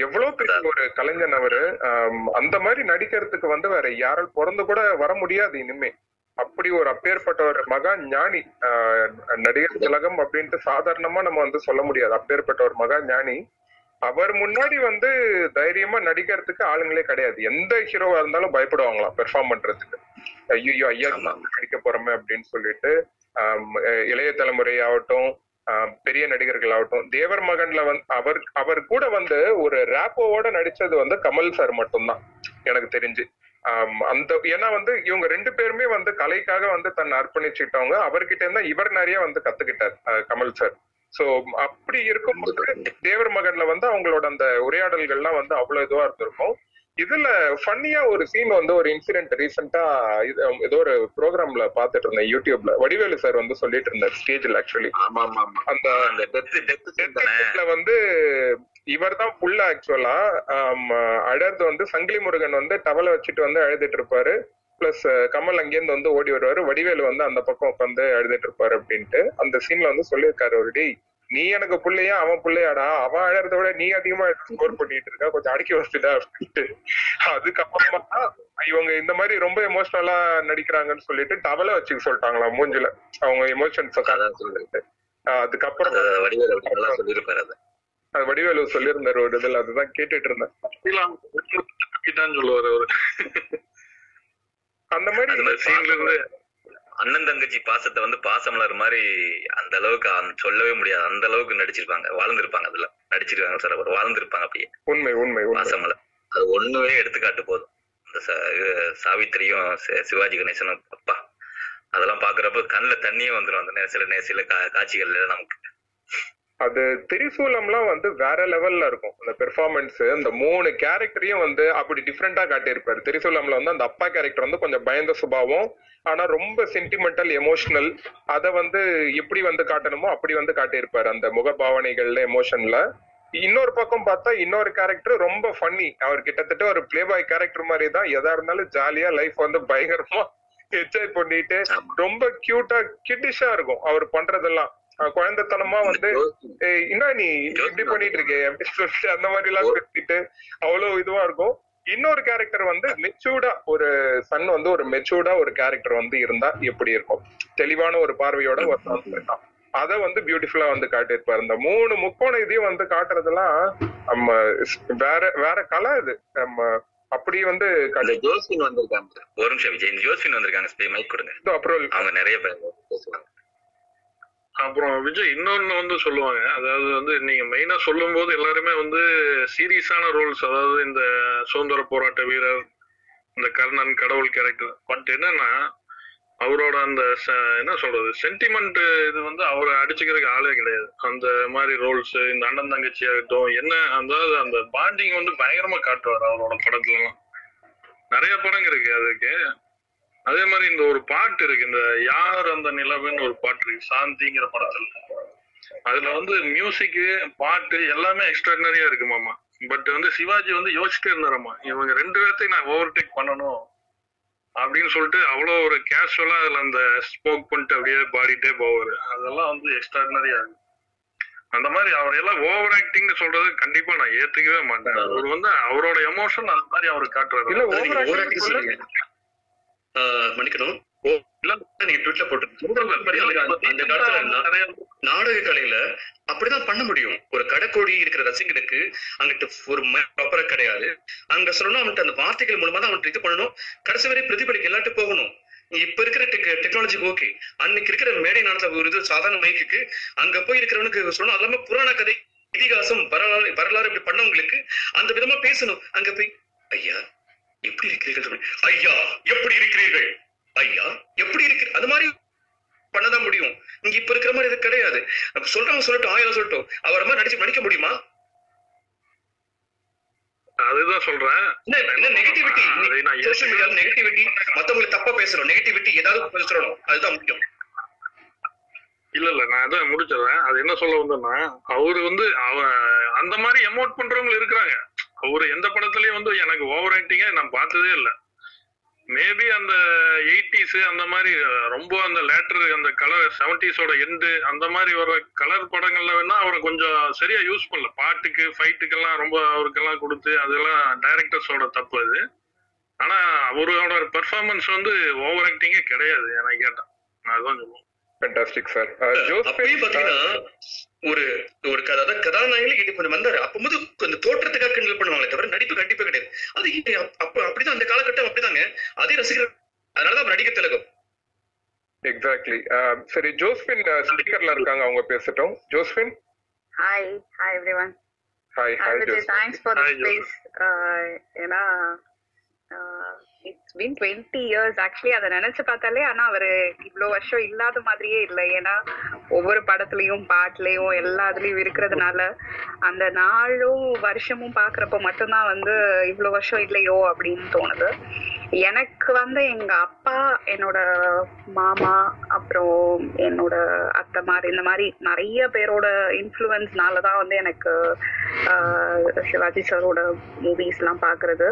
எவ்வளவு பெரிய ஒரு கலைஞன் அவரு. அந்த மாதிரி நடிக்கிறதுக்கு வந்து வேற யாரால் பிறந்து கூட வர முடியாது இனிமே. அப்படி ஒரு அப்பேற்பட்ட ஒரு மகா ஞானி ஆஹ், நடிகர் திலகம் அப்படின்ட்டு சாதாரணமா நம்ம வந்து சொல்ல முடியாது. அப்பேற்பட்ட ஒரு மகா ஞானி அவர் முன்னாடி வந்து தைரியமா நடிக்கிறதுக்கு ஆளுங்களே கிடையாது. எந்த ஹீரோவா இருந்தாலும் பயப்படுவாங்களாம் பெர்ஃபார்ம் பண்றதுக்கு. ஐயோ ஐயா. நடிக்க போறோமே அப்படின்னு சொல்லிட்டு இளைய தலைமுறை ஆகட்டும் பெரிய நடிகர்கள் ஆகட்டும் தேவர் மகன்ல வந்து அவர் அவர் கூட வந்து ஒரு ரேப்போவோட நடிச்சது வந்து கமல் சார் மட்டும்தான் எனக்கு தெரிஞ்சு. அந்த ஏன்னா வந்து இவங்க ரெண்டு பேருமே வந்து கலைக்காக வந்து தன்னை அர்ப்பணிச்சுட்டவங்க அவர்கிட்ட இருந்தா இவர் நிறைய வந்து கத்துக்கிட்டார் கமல் சார் சோ அப்படி இருக்கும்போது தேவர் மகன்ல வந்து அவங்களோட அந்த உரையாடல்கள்லாம் வந்து அவ்வளவு இதுவா இருந்திருக்கும். இதுல ஃபன்னியா ஒரு சீன் வந்து ஒரு இன்சிடென்ட் ரீசெண்டா ஏதோ ஒரு ப்ரோக்ராம்ல பாத்துட்டு இருந்தேன் யூடியூப்ல வடிவேலு சார் வந்து சொல்லிட்டு இருந்தார் ஸ்டேஜ்ல ஆக்சுவலி ஆமா ஆமா ஆமா அந்த வந்து இவர் தான் புள்ள ஆக்சுவலா அழறது வந்து சங்கிலி முருகன் வந்து டவலை வச்சுட்டு வந்து அழுதுட்டு இருப்பாரு. பிளஸ் கமல் அங்கேருந்து வந்து ஓடி வருவாரு. வடிவேலு வந்து அந்த பக்கம் உட்காந்து அழுதுட்டு இருப்பாரு அப்படின்ட்டு. அந்த சீன்ல வந்து சொல்லியிருக்காரு ஒரு டேய் நீ எனக்கு புள்ளையா அவன் புள்ளையாடா. அவன் அழறத விட நீ அதிகமா ஸ்கோர் பண்ணிட்டு இருக்க. கொஞ்சம் அடக்கி வச்சுடா அப்படின்ட்டு. அதுக்கப்புறமா இவங்க இந்த மாதிரி ரொம்ப எமோஷனலா நடிக்கிறாங்கன்னு சொல்லிட்டு டவலை வச்சுக்க சொல்லிட்டாங்களா மூஞ்சில. அவங்க எமோஷன்ஸ் சொல்றேன் அதுக்கப்புறம் அது. வடிவேல் சொல்லியிருந்தாரு ஒரு இதுல. அதுதான் கேட்டுட்டு இருந்தேன். சொல்லுவாரு அவரு. அந்த மாதிரி அந்த சீன்ல இருந்து அண்ணன் தங்கச்சி பாசத்தை வந்து பாசமலர் மாதிரி அந்த அளவுக்கு சொல்லவே முடியாது. அந்த அளவுக்கு நடிச்சிருப்பாங்க. வாழ்ந்திருப்பாங்க அதுல. நடிச்சிருக்காங்க சார் அவர். வாழ்ந்திருப்பாங்க அப்படியே. உண்மை உண்மை பாசமலர். அது ஒண்ணுமே எடுத்துக்காட்டு போதும். இந்த சாவித்திரியும் சிவாஜி கணேசனும் அப்பா. அதெல்லாம் பாக்குறப்ப கண்ணுல தண்ணியே வந்துரும் அந்த சில சில காட்சிகள்ல நமக்கு. அது திரிசூலம்லாம் வந்து வேற லெவல்ல இருக்கும். அந்த பெர்ஃபார்மன்ஸ் அந்த மூணு கேரக்டரையும் வந்து அப்படி டிஃப்ரெண்டா காட்டியிருப்பாரு. திரிசூலம்ல வந்து அந்த அப்பா கேரக்டர் வந்து கொஞ்சம் பயந்த சுபாவம் ஆனா ரொம்ப சென்டிமெண்டல் எமோஷனல் அத வந்து எப்படி வந்து காட்டணுமோ அப்படி வந்து காட்டியிருப்பாரு அந்த முகபாவனைகள்ல எமோஷன்ல இன்னொரு பக்கம் பார்த்தா இன்னொரு கேரக்டர் ரொம்ப ஃபன்னி அவர் கிட்டத்தட்ட ஒரு பிளே பாய் கேரக்டர் மாதிரி தான். எதா இருந்தாலும் ஜாலியா லைஃப் வந்து பயங்கரமா என்ஜாய் பண்ணிட்டு ரொம்ப கியூட்டா கிட்டிஷா இருக்கும் அவர் பண்றதெல்லாம். குழந்தைத்தனமா வந்து என்ன நீ இப்படி பண்ணிட்டு இருக்கே அப்படின்னு சொல்லிட்டு அந்த மாதிரி எல்லாம் பேசிட்டு அவ்வளவு இதுவா இருக்கும். இன்னொரு கேரக்டர் வந்து மெச்சூர்டா ஒரு சன் வந்து ஒரு மெச்சூர்டா ஒரு கேரக்டர் வந்து இருந்தா எப்படி இருக்கும்? தெளிவான ஒரு பார்வையோட ஒரு அத வந்து பியூட்டிஃபுல்லா வந்து காட்டியிருப்பாரு. இந்த மூணு முக்கோண இதையும் வந்து காட்டுறதெல்லாம் நம்ம வேற வேற கலை இது நம்ம அப்படி வந்து ஜோஸ்பின் வந்திருக்காங்க. ஒரு நிமிஷம் விஜய் ஜோஸ்பின் வந்திருக்காங்க. மைக் கொடுங்க. அப்புறம் அவங்க நிறைய பேர் பேசுவாங்க. அப்புறம் விஜய் இன்னொன்னு வந்து சொல்லுவாங்க. அதாவது வந்து நீங்க மெயினா சொல்லும் போது எல்லாருமே வந்து சீரியஸான ரோல்ஸ் அதாவது இந்த சுதந்திர போராட்ட வீரர் இந்த கர்ணன் கடவுள் கேரக்டர் பட் என்னன்னா அவரோட அந்த ச- என்ன சொல்றது சென்டிமெண்ட் இது வந்து அவரை அடிச்சுக்கிறதுக்கு ஆளே கிடையாது. அந்த மாதிரி ரோல்ஸ் இந்த அண்ணன் தங்கச்சி ஆகட்டும் என்ன அதாவது அந்த பாண்டிங் வந்து பயங்கரமா காட்டுவார் அவரோட படத்துல எல்லாம் நிறைய படங்க இருக்கு அதுக்கு. அதே மாதிரி இந்த ஒரு பாட்டு இருக்கு இந்த யார் அந்த நிலவுன்னு ஒரு பாட்டு இருக்கு சாந்திங்கிற படத்துல. அதுல வந்து மியூசிக் பாட்டு எல்லாமே எக்ஸ்ட்ராடினரியா இருக்கு மாமா. பட் வந்து சிவாஜி வந்து யோசிச்சுட்டே இருந்தாராமா இவங்க ரெண்டு பேர்த்தையும் நான் ஓவர்டேக் பண்ணணும் அப்படின்னு சொல்லிட்டு அவ்வளோ ஒரு கேஷுவலா அதுல அந்த ஸ்போக் பண்ணிட்டு அப்படியே பாடிட்டே போவாரு. அதெல்லாம் வந்து எக்ஸ்ட்ராடினரியா இருக்கு. அந்த மாதிரி அவரையெல்லாம் ஓவர் ஆக்டிங்னு சொல்றது கண்டிப்பா நான் ஏத்துக்கவே மாட்டேன். அவர் வந்து அவரோட எமோஷன் அந்த மாதிரி அவர் காட்டுறாரு. மன்னிக்கணும். நீங்க ட்விட்ல போட்டு நாடக கலையில அப்படிதான் பண்ண முடியும். ஒரு கடைக்கோடி இருக்கிற ரசிகனுக்கு அங்கிட்ட ஒரு ப்ராப்பரா கிடையாது. அங்க சொல்லணும் அவன்கிட்ட அந்த வார்த்தைகள் மூலமா தான் அவன்கிட்ட இது பண்ணணும். கடைசி வரை பிரதிபலிக்க எல்லாட்டும் போகணும். இப்ப இருக்கிற டெக்னாலஜிக்கு ஓகே அன்னைக்கு இருக்கிற மேடை நடத்த ஒரு இது சாதாரண மைக்குக்கு அங்க போய் இருக்கிறவனுக்கு சொல்லணும். அது இல்லாம புராண கதை இதிகாசம் வரலாறு வரலாறு இப்படி பண்ணவங்களுக்கு அந்த விதமா பேசணும். அங்க போய் ஐயா எப்படி இருக்கிறீர்கள் ஐயா எப்படி இருக்கிறீர்கள்? ஐயா எப்படி இருக்கு அது மாதிரி பண்ணதான் முடியும். இங்க இப்ப இருக்கிற மாதிரி இது கிடையாது. சொல்றவங்க சொல்லட்டும் ஆயிரம் சொல்லட்டும். அவரை மாதிரி நடிச்சு நடிக்க முடியுமா? அதுதான் சொல்றேன். நெகட்டிவிட்டி சோசியல் மீடியால நெகட்டிவிட்டி மத்தவங்களை தப்பா பேசுறோம். நெகட்டிவிட்டி ஏதாவது பேசுறோம். அதுதான் முக்கியம். இல்ல இல்ல நான் அதான் முடிச்சிடுறேன். அது என்ன சொல்ல வந்தேன்னா அவரு வந்து அவ அந்த மாதிரி எமோட் பண்றவங்க இருக்கிறாங்க. அவர் எந்த படத்துலயும் வந்து எனக்கு ஓவர் ஆக்டிங்க நான் பார்த்ததே இல்லை. மேபி அந்த எயிட்டிஸ் அந்த மாதிரி ரொம்ப அந்த லேட்டர் அந்த கலர் செவன்டிஸோட எண்டு அந்த மாதிரி வர கலர் படங்கள்ல வேணா அவரை கொஞ்சம் சரியா யூஸ் பண்ணல. பாட்டுக்கு ஃபைட்டுக்கெல்லாம் ரொம்ப அவருக்கெல்லாம் கொடுத்து அதெல்லாம் டைரக்டர்ஸோட தப்பு அது. ஆனா அவரோட பெர்ஃபார்மன்ஸ் வந்து ஓவர் ஆக்டிங்கே கிடையாது எனக்கு கேட்டேன் நான் அதான் சொல்லுவேன். ஃபென்டாஸ்டிக் சார் அப்பயும் பாத்தீங்கன்னா ஒரு ஒரு கதை அதாவது கதாநாயகி இது கொஞ்சம் வந்தாரு. அப்போது அந்த தோற்றத்துக்காக கிண்டல் பண்ணுவாங்களே தவிர நடிப்பு கண்டிப்பா கிடையாது. அது அப்ப அப்படிதான் அந்த காலகட்டம் அப்படிதாங்க. அதே ரசிகர் அதனாலதான் அவர் நடிக்க திலகம். எக்ஸாக்ட்லி சரி ஜோஸ்பின் ஸ்பீக்கர்ல இருக்காங்க அவங்க பேசட்டும். Josephine Hi, hi everyone. Hi Hi hi Vijay, Josephine thanks for the it's been twenty years actually அதை நினைச்சு பார்த்தாலே ஆனா அவரு இவ்வளவு வருஷம் இல்லாத மாதிரியே இல்லை. ஏன்னா ஒவ்வொரு படத்துலயும் பாட்டுலயும் எல்லாத்துலயும் இருக்கிறதுனால அந்த நாளும் வருஷமும் பாக்குறப்ப மட்டும்தான் வந்து இவ்வளவு வருஷம் இல்லையோ அப்படின்னு தோணுது. எனக்கு வந்து எங்க அப்பா என்னோட மாமா அப்புறம் என்னோட அத்தை மாதிரி இந்த மாதிரி நிறைய பேரோட இன்ஃப்ளூயன்ஸ்னால தான் வந்து எனக்கு சிவாஜி சாரோட மூவிஸ் எல்லாம் பாக்குறது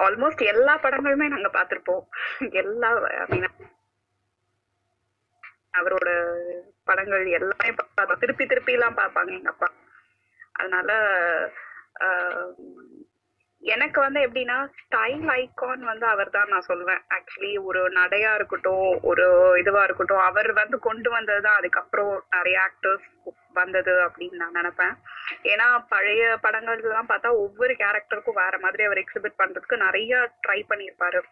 ஆல்மோஸ்ட் எல்லா படங்களுமே நாங்க பார்த்திருப்போம். எல்லா அவரோட படங்கள் எல்லாமே பார்த்தோம் திருப்பி திருப்பி எல்லாம் பார்ப்பாங்க எங்க அப்பா. அதனால ஆஹ், எனக்கு வந்து எப்படின்னா ஸ்டைல் ஐகான் வந்து அவர் தான் நான் சொல்லுவேன். ஆக்சுவலி ஒரு நடையா இருக்கட்டும் ஒரு இதுவா இருக்கட்டும் அவர் வந்து கொண்டு வந்தது தான் அதுக்கப்புறம் நிறைய ஆக்டர்ஸ் வந்தது அப்படின்னு நான் நினைப்பேன். ஏன்னா பழைய படங்கள்லாம் பார்த்தா ஒவ்வொரு கேரக்டருக்கும் வேற மாதிரி அவர் எக்ஸிபிட் பண்றதுக்கு நிறைய ட்ரை பண்ணியிருப்பாரு.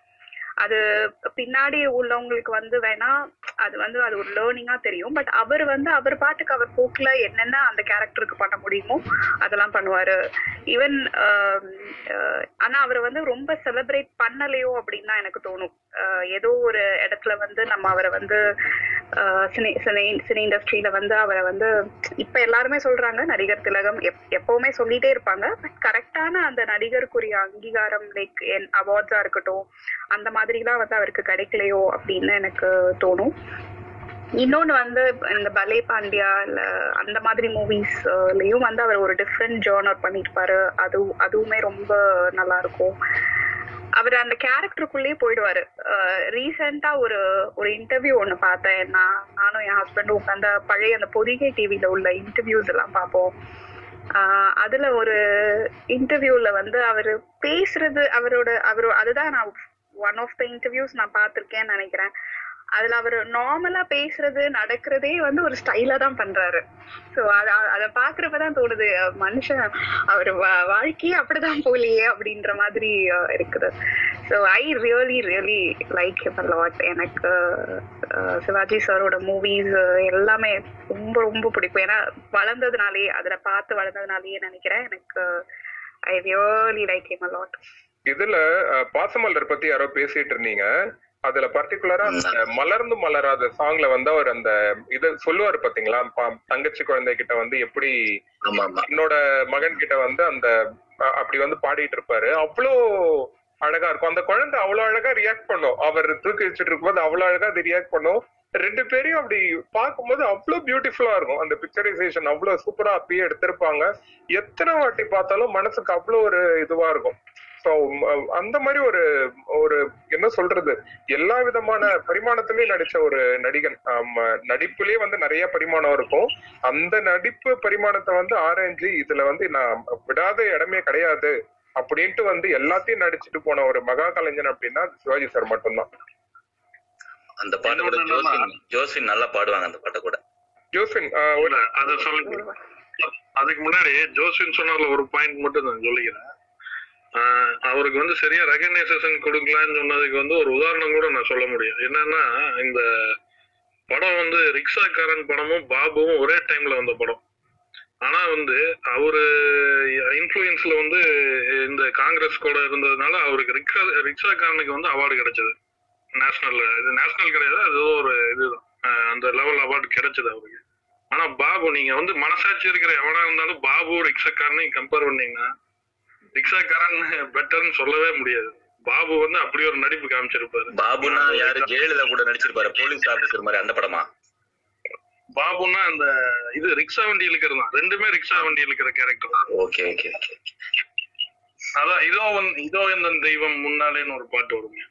அது பின்னாடி உள்ளவங்களுக்கு வந்து வேணா அது வந்து அது ஒரு லேர்னிங்கா தெரியும். பட் அவர் வந்து அவர் பாட்டுக்கு அவர் போக்குல என்னென்ன அந்த கேரக்டருக்கு பண்ண முடியுமோ அதெல்லாம் பண்ணுவாரு. ஈவன் ஆனா அவர் வந்து ரொம்ப செலிப்ரேட் பண்ணலையோ அப்படின்னு தான் எனக்கு தோணும். ஏதோ ஒரு இடத்துல வந்து நம்ம அவரை வந்து சினி சினி சினி இண்டஸ்ட்ரியில வந்து அவரை வந்து இப்ப எல்லாருமே சொல்றாங்க நடிகர் திலகம் எப்- எப்பவுமே சொல்லிட்டே இருப்பாங்க. பட் கரெக்டான அந்த நடிகருக்குரிய அங்கீகாரம் லைக் என் அவார்ட்ஸா இருக்கட்டும் அந்த மாதிரிலாம் வந்து அவருக்கு கிடைக்கலையோ அப்படின்னு எனக்கு தோணும். இன்னொன்று வந்து இந்த பலே பாண்டியா இல்லை அந்த மாதிரி மூவிஸ்லையும் வந்து அவர் ஒரு டிஃப்ரெண்ட் ஜேர்னர் பண்ணியிருப்பாரு அது அதுவுமே ரொம்ப நல்லா இருக்கும். அவர் அந்த கேரக்டருக்குள்ளேயே போயிடுவாரு. ரீசெண்டா ஒரு ஒரு இன்டர்வியூ ஒண்ணு பார்த்தேன். நான் நானும் என் ஹஸ்பண்டும் உட்காந்து பழைய அந்த பொதிகை டிவில உள்ள இன்டர்வியூஸ் எல்லாம் பார்ப்போம். ஆஹ் அதுல ஒரு இன்டர்வியூல வந்து அவரு பேசுறது அவரோட அவரு அதுதான் நான் ஒன் ஆஃப் த இன்டர்வியூஸ் நான் பார்த்திருக்கேன்னு நினைக்கிறேன். அதுல அவர் நார்மலா பேசுறது நடக்கிறதே வந்து ஒரு ஸ்டைலா தான் பண்றாரு. சோ அத அத பாக்குறப்பதான் தோணுது மனுஷன் அவர் வா- வாழ்க்கையே அப்படிதான் போலியே அப்படின்ற மாதிரி இருக்குது. So I really really like him lot எனக்கு அஹ், சிவாஜி சாரோட மூவிஸ் எல்லாமே ரொம்ப ரொம்ப பிடிக்கும். ஏன்னா வளர்ந்ததுனாலே அதுல பார்த்து வளர்ந்ததுனாலேயே நினைக்கிறேன். எனக்கு I really like him lot இதுல பாசமலர் பத்தி யாரோ பேசிட்டு இருந்தீங்க. அதுல பர்டிகுலரா அந்த மலர்ந்து மலராத சாங்ல வந்து அவர் அந்த இது சொல்லுவாரு பாத்தீங்களா? தங்கச்சி குழந்தை கிட்ட வந்து எப்படி என்னோட மகன் கிட்ட வந்து அந்த அப்படி வந்து பாடிட்டு இருப்பாரு. அவ்வளோ அழகா இருக்கும். அந்த குழந்தை அவ்வளவு அழகா ரியாக்ட் பண்ணும். அவர் தூக்கி வச்சுட்டு இருக்கும்போது அவ்வளவு அழகா அது ரியாக்ட் பண்ணும். ரெண்டு பேரையும் அப்படி பார்க்கும்போது அவ்வளவு பியூட்டிஃபுல்லா இருக்கும். அந்த பிக்சரைசேஷன் அவ்வளவு சூப்பரா அப்பயே எடுத்திருப்பாங்க. எத்தனை வாட்டி பார்த்தாலும் மனசுக்கு அவ்வளவு ஒரு இதுவா இருக்கும். ஸோ அந்த மாதிரி ஒரு ஒரு என்ன சொல்றது? எல்லா விதமான பரிமாணத்திலயும் நடிச்ச ஒரு நடிகன். நடிப்புலயே வந்து நிறைய பரிமாணம் இருக்கும். அந்த நடிப்பு பரிமாணத்தை வந்து ஆராய்ஞ்சு இதுல வந்து நான் விடாத இடமே கிடையாது அப்படின்ட்டு வந்து எல்லாத்தையும் நடிச்சுட்டு போன ஒரு மகா கலைஞன் அப்படின்னா சிவாஜி சார் மட்டும்தான். அந்த பாட்டு கூட ஜோசின் ஜோசின் நல்லா பாடுவாங்க அந்த பாட்டை கூட. ஜோசின் அத சொல்லுங்க. அதுக்கு முன்னாடி ஜோசின் சொன்னதுல ஒரு பாயிண்ட் மட்டும் நான் சொல்லிக்கிறேன். அவருக்கு வந்து சரியா ரெகனைசேஷன் கொடுக்கலான்னு சொன்னதுக்கு வந்து ஒரு உதாரணம் கூட நான் சொல்ல முடியும். என்னன்னா இந்த படம் வந்து ரிக்ஷாக்காரன் படமும் பாபுவும் ஒரே டைம்ல வந்த படம். ஆனா வந்து அவரு இன்ஃபுளுயன்ஸ்ல வந்து இந்த காங்கிரஸ் கூட இருந்ததுனால அவருக்கு ரிக்ஷா ரிக்ஷாக்காரனுக்கு வந்து அவார்டு கிடைச்சது. நேஷனல் இது நேஷனல் கிடையாது அது ஏதோ ஒரு இதுதான். அந்த லெவல் அவார்டு கிடைச்சது அவருக்கு. ஆனா பாபு நீங்க வந்து மனசாட்சி இருக்கிற எவனா இருந்தாலும் பாபு ரிக்ஷாக்காரனையும் கம்பேர் பண்ணீங்கன்னா ரிக்ஷாக்காரன் பெட்டர்னு சொல்லவே முடியாது. பாபு வந்து அப்படி ஒரு நடிப்பு காமிச்சிருப்பாரு. பாபுனா யாரு? ஜெயலலிதா கூட நடிச்சிருப்பாரு. போலீஸ் ஆபீசர் மாதிரி அந்த படமா? பாபுன்னா அந்த இது ரிக்ஷா வண்டி இழுக்கிறது தான் ரெண்டுமே ரிக்ஷா வண்டி இழுக்கிற கேரக்டர் தான் ஓகே ஓகே. அதான் இதோ வந்து இதோ இந்த தெய்வம் முன்னாலேன்னு ஒரு பாட்டு வருங்க.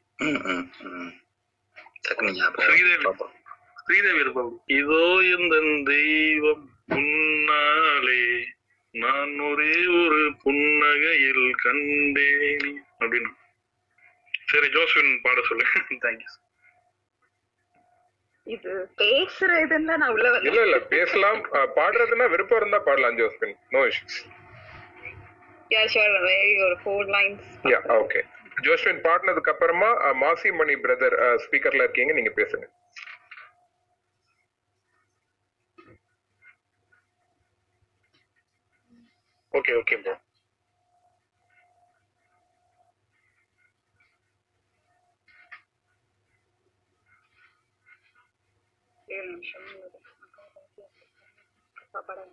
ஸ்ரீதேவி. ஸ்ரீதேவி இருப்பாங்க. இதோ இந்த தெய்வம் முன்னாலே நான் ஒரே ஒரு புன்னகையில் கண்டேன். அப்படின்னு. சரி ஜோஸ்வின் பாட சொல்லு. தேங்க்யூ இது பேசுற இதுன்னு நான் உள்ள இல்ல இல்ல பேசலாம். பாடுறதுன்னா விருப்பம் இருந்தா பாடலாம் Josephine no issues ya sure very ஒரு four lines ya okay Joswin பாடினதுக்கு அப்புறமா மாசி மணி பிரதர் ஸ்பீக்கர்ல இருக்கீங்க நீங்க பேசுங்க. ஓகே ஓகே ப்ரோ ஏழு நிமிஷம் சாப்பாடு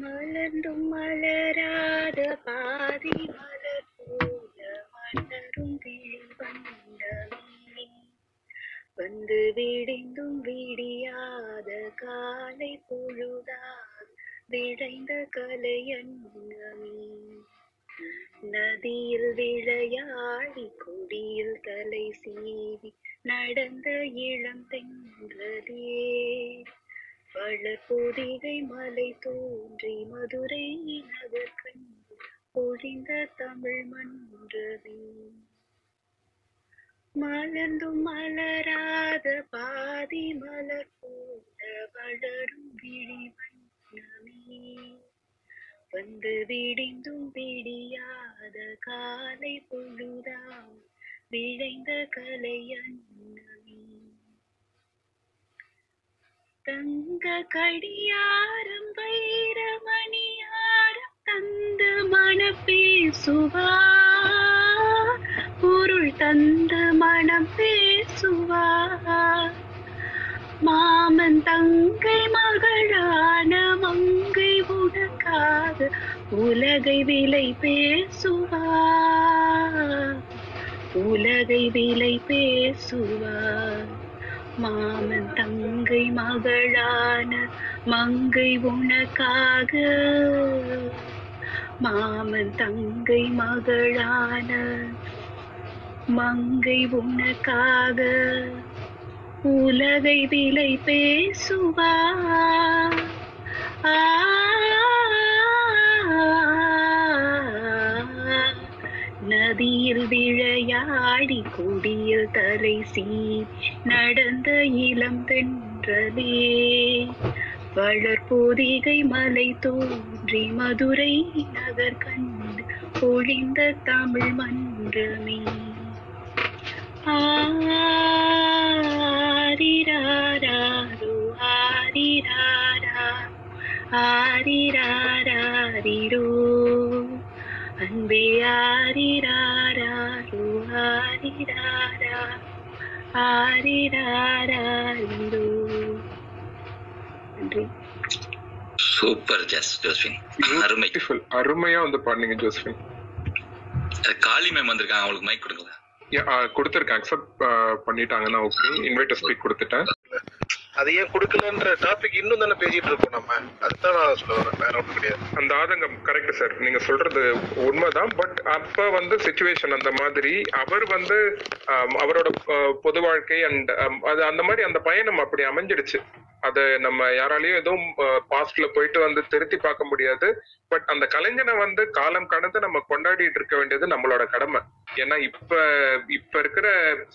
மலர்ந்தும் மலராத பாதி மலர் போல மலரும் வந்தமே வந்து விடிந்தும் விடியாத காலை பொழுதால் விளைந்த கலையங்கமே நதியில் விளையாடி கொடியில் தலை சீவி நடந்த இளம் தென்றதே வளர் மலை தோன்றி மதுரை நகர் கண்டு பொழிந்த தமிழ் மன்றமே. மலர்ந்தும் மலராத பாதி மலர் போல வளரும் விழி வண்ணமே. வந்து விடிந்தும் விடியாத காலை பொழுதாம் விழைந்த கலை அண்ணமே தங்க கடியாரம் வைரமணியாரம் தந்த மனம் பேசுவா பொருள் தந்த மனம் பேசுவா மாமன் தங்கை மகளான மங்கை உனக்காக உலகை விலை பேசுவா. உலகை விலை பேசுவா. மாமன் தங்கை மகளான மங்கை உனக்காக. மாமன் தங்கை மகளான மங்கை உனக்காக. உலகை விலை பேசுவா. ஆ நதியில் விழையாடி கொடியில் தரை சீ நடந்த இளம் தென்றலே. வளர்போதிகை மலை தோன்றி மதுரை நகர் கண்டு பொழிந்த தமிழ் மன்றமே. ஆரிராரோ ஆரிராரா ஆரிராரோ அன்பே ஆரிராரோ ஆரிராரா ஆரிராரிரோ நன்றி சூப்பர் ஜஸ் ஜோஸ்பின் அருமை. அருமையா வந்து பாடுனீங்க ஜோஸ்பின் காளி மேம் வந்திருக்காங்க அவங்களுக்கு மைக் கொடுங்களேன். கொடுத்துருக்கேன் அக்செப்ட் பண்ணிட்டாங்கன்னா ஓகே இன்வைட் ஸ்பீக் கொடுத்துட்டேன். அது ஏன் கொடுக்கலன்ற டாபிக் இன்னும் தானே பேசிட்டு இருக்கோம் நம்ம. அதுதான் நான் சொல்ல வரேன் வேற ஒன்றும் கிடையாது. அந்த ஆதங்கம் கரெக்ட் சார் நீங்க சொல்றது உண்மைதான். பட் அப்ப வந்து சுச்சுவேஷன் அந்த மாதிரி அவர் வந்து அவரோட பொது வாழ்க்கை அண்ட் அது அந்த மாதிரி அந்த பயணம் அப்படி அமைஞ்சிடுச்சு. அதை நம்ம யாராலையும் எதுவும் பாஸ்ட்ல போயிட்டு வந்து திருத்தி பார்க்க முடியாது. பட் அந்த கலைஞனை வந்து காலம் கடந்து நம்ம கொண்டாடிட்டு இருக்க வேண்டியது நம்மளோட கடமை. ஏன்னா இப்ப இப்ப இருக்கிற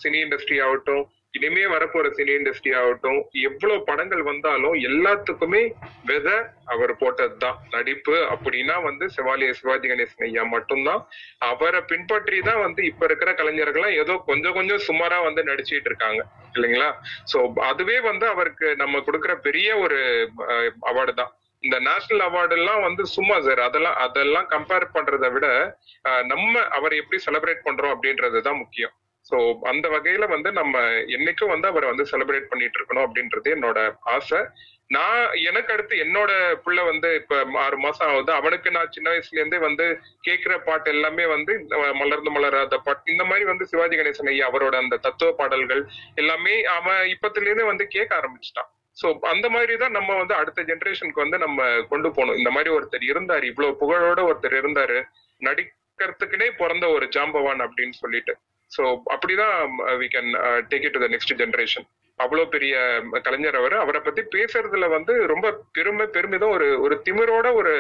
சினி இண்டஸ்ட்ரி ஆகட்டும் இனிமே வரப்போற சினி இண்டஸ்ட்ரி ஆகட்டும் எவ்வளவு படங்கள் வந்தாலும் எல்லாத்துக்குமே விதை அவர் போட்டதுதான். நடிப்பு அப்படின்னா வந்து சிவாலய சிவாஜி கணேசன் ஐயா மட்டும்தான். அவரை பின்பற்றி தான் வந்து இப்ப இருக்கிற கலைஞர்கள்லாம் ஏதோ கொஞ்சம் கொஞ்சம் சுமாரா வந்து நடிச்சிட்டு இருக்காங்க. இல்லைங்களா? சோ அதுவே வந்து அவருக்கு நம்ம கொடுக்குற பெரிய ஒரு அவார்டு தான். இந்த நேஷனல் அவார்டு எல்லாம் வந்து சும்மா சார் அதெல்லாம் அதெல்லாம் கம்பேர் பண்றதை விட நம்ம அவரை எப்படி செலிப்ரேட் பண்றோம் அப்படின்றது தான் முக்கியம். சோ அந்த வகையில வந்து நம்ம என்னைக்கும் வந்து அவரை வந்து செலிப்ரேட் பண்ணிட்டு இருக்கணும் அப்படின்றது என்னோட ஆசை. நான் எனக்கு அடுத்து என்னோட பிள்ளை வந்து இப்ப ஆறு மாசம் ஆகுது. அவனுக்கு நான் சின்ன வயசுல இருந்தே வந்து கேட்கிற பாட்டு எல்லாமே வந்து மலர்ந்து மலராத பாட்டு. இந்த மாதிரி வந்து சிவாஜி கணேசன் ஐயா அவரோட அந்த தத்துவ பாடல்கள் எல்லாமே அவன் இப்பத்துல இருந்தே வந்து கேட்க ஆரம்பிச்சிட்டான். சோ அந்த மாதிரி தான் நம்ம வந்து அடுத்த ஜென்ரேஷனுக்கு வந்து நம்ம கொண்டு போகணும். இந்த மாதிரி ஒருத்தர் இருந்தாரு இவ்வளவு புகழோட ஒருத்தர் இருந்தாரு நடிக்கிறதுக்குனே பிறந்த ஒரு ஜாம்பவான் அப்படின்னு சொல்லிட்டு. சோ அப்படிதான் we can take it to the next generation அவ்வளவு பெரிய கலைஞர் அவர். அவரை பத்தி பேசுறதுல வந்து ரொம்ப பெருமை பெருமிதம் ஒரு ஒரு திமிரோட ஒரு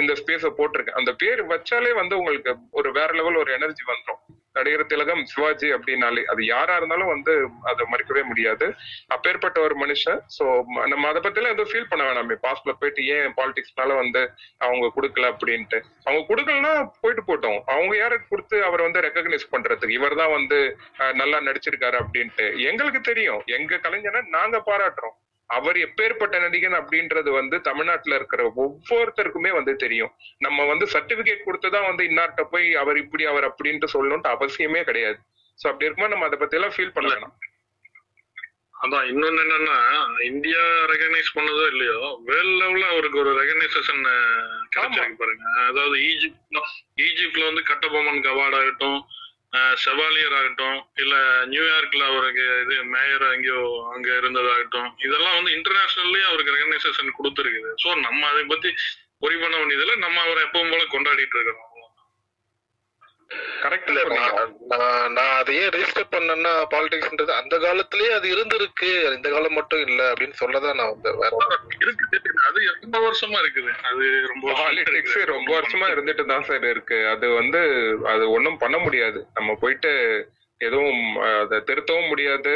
இந்த ஸ்பேஸ போட்டிருக்கேன் அந்த பேர் வச்சாலே வந்து உங்களுக்கு ஒரு வேற லெவல் ஒரு எனர்ஜி வந்துரும். நடிகர் திலகம் சிவாஜி அப்படின்னாலே அது யாரா இருந்தாலும் வந்து அதை மறுக்கவே முடியாது. அப்பேற்பட்ட ஒரு மனுஷன். சோ நம்ம அதை பத்தி எல்லாம் எதுவும் ஃபீல் பண்ண வேணாமே. பாஸ்ட்ல போயிட்டு ஏன் பாலிடிக்ஸ்னால வந்து அவங்க கொடுக்கல அப்படின்ட்டு. அவங்க கொடுக்கலன்னா போயிட்டு போட்டோம். அவங்க யாருக்கு கொடுத்து அவர் வந்து ரெக்கக்னைஸ் பண்றதுக்கு? இவர் தான் வந்து அஹ், நல்லா நடிச்சிருக்காரு அப்படின்ட்டு. எங்களுக்கு தெரியும். எங்க கலைஞனை நாங்க பாராட்டுறோம். அவர் எப்பேற்பட்ட நடிகன் அப்படின்றது வந்து தமிழ்நாட்டுல இருக்கிற ஒவ்வொருத்தருக்குமே வந்து தெரியும். நம்ம வந்து சர்டிபிகேட் கொடுத்துதான் வந்து இன்னார்ட்ட போய் அவர் இப்படி அவர் அப்படின்ட்டு சொல்லணும்ட்டு அவசியமே கிடையாது. சோ அப்படி இருக்கும்போது நம்ம அதை பத்தி எல்லாம் ஃபீல் பண்ண வேணாம் அதான் இன்னொன்னு என்னன்னா இந்தியா ரெகனைஸ் பண்ணதோ இல்லையோ வேர்ல்ட் லெவல்ல அவருக்கு ஒரு ரெகனைசேஷன் கிடைச்சிருக்கு பாருங்க. அதாவது ஈஜிப்ட் ஈஜிப்ட்ல வந்து கட்டபொம்மனுக்கு அவார்ட் ஆகட்டும் செவாலியர் ஆகட்டும் இல்ல நியூயார்க்ல அவருக்கு இது மேயர் எங்கேயோ அங்க இருந்ததாகட்டும் இதெல்லாம் வந்து இன்டர்நேஷனல்லயே அவருக்கு ரெகனைசேஷன் கொடுத்துருக்குது. ஸோ நம்ம அதை பத்தி பொறி பண்ண வேண்டியதில்ல நம்ம அவரை எப்பவும் போல கொண்டாடிட்டு இருக்கிறோம். கரெக்டா இல்ல நான் நான் நான் அதை ஏன் ரெஜிஸ்டர் பண்ணேன்னா பாலிடிக்ஸ்ன்றது அந்த காலத்திலேயே அது இருந்திருக்கு. இந்த காலம் மட்டும் இல்ல அப்படின்னு சொல்லதான் நான் வந்து வேற இருக்குது அது ரொம்ப வருஷமா இருக்குது? அது ரொம்ப பாலிடிக்ஸ் ரொம்ப வருஷமா இருந்துட்டு தான் சார் இருக்கு. அது வந்து அது ஒண்ணும் பண்ண முடியாது. நம்ம போயிட்டு எதுவும் அதை திருத்தவும் முடியாது.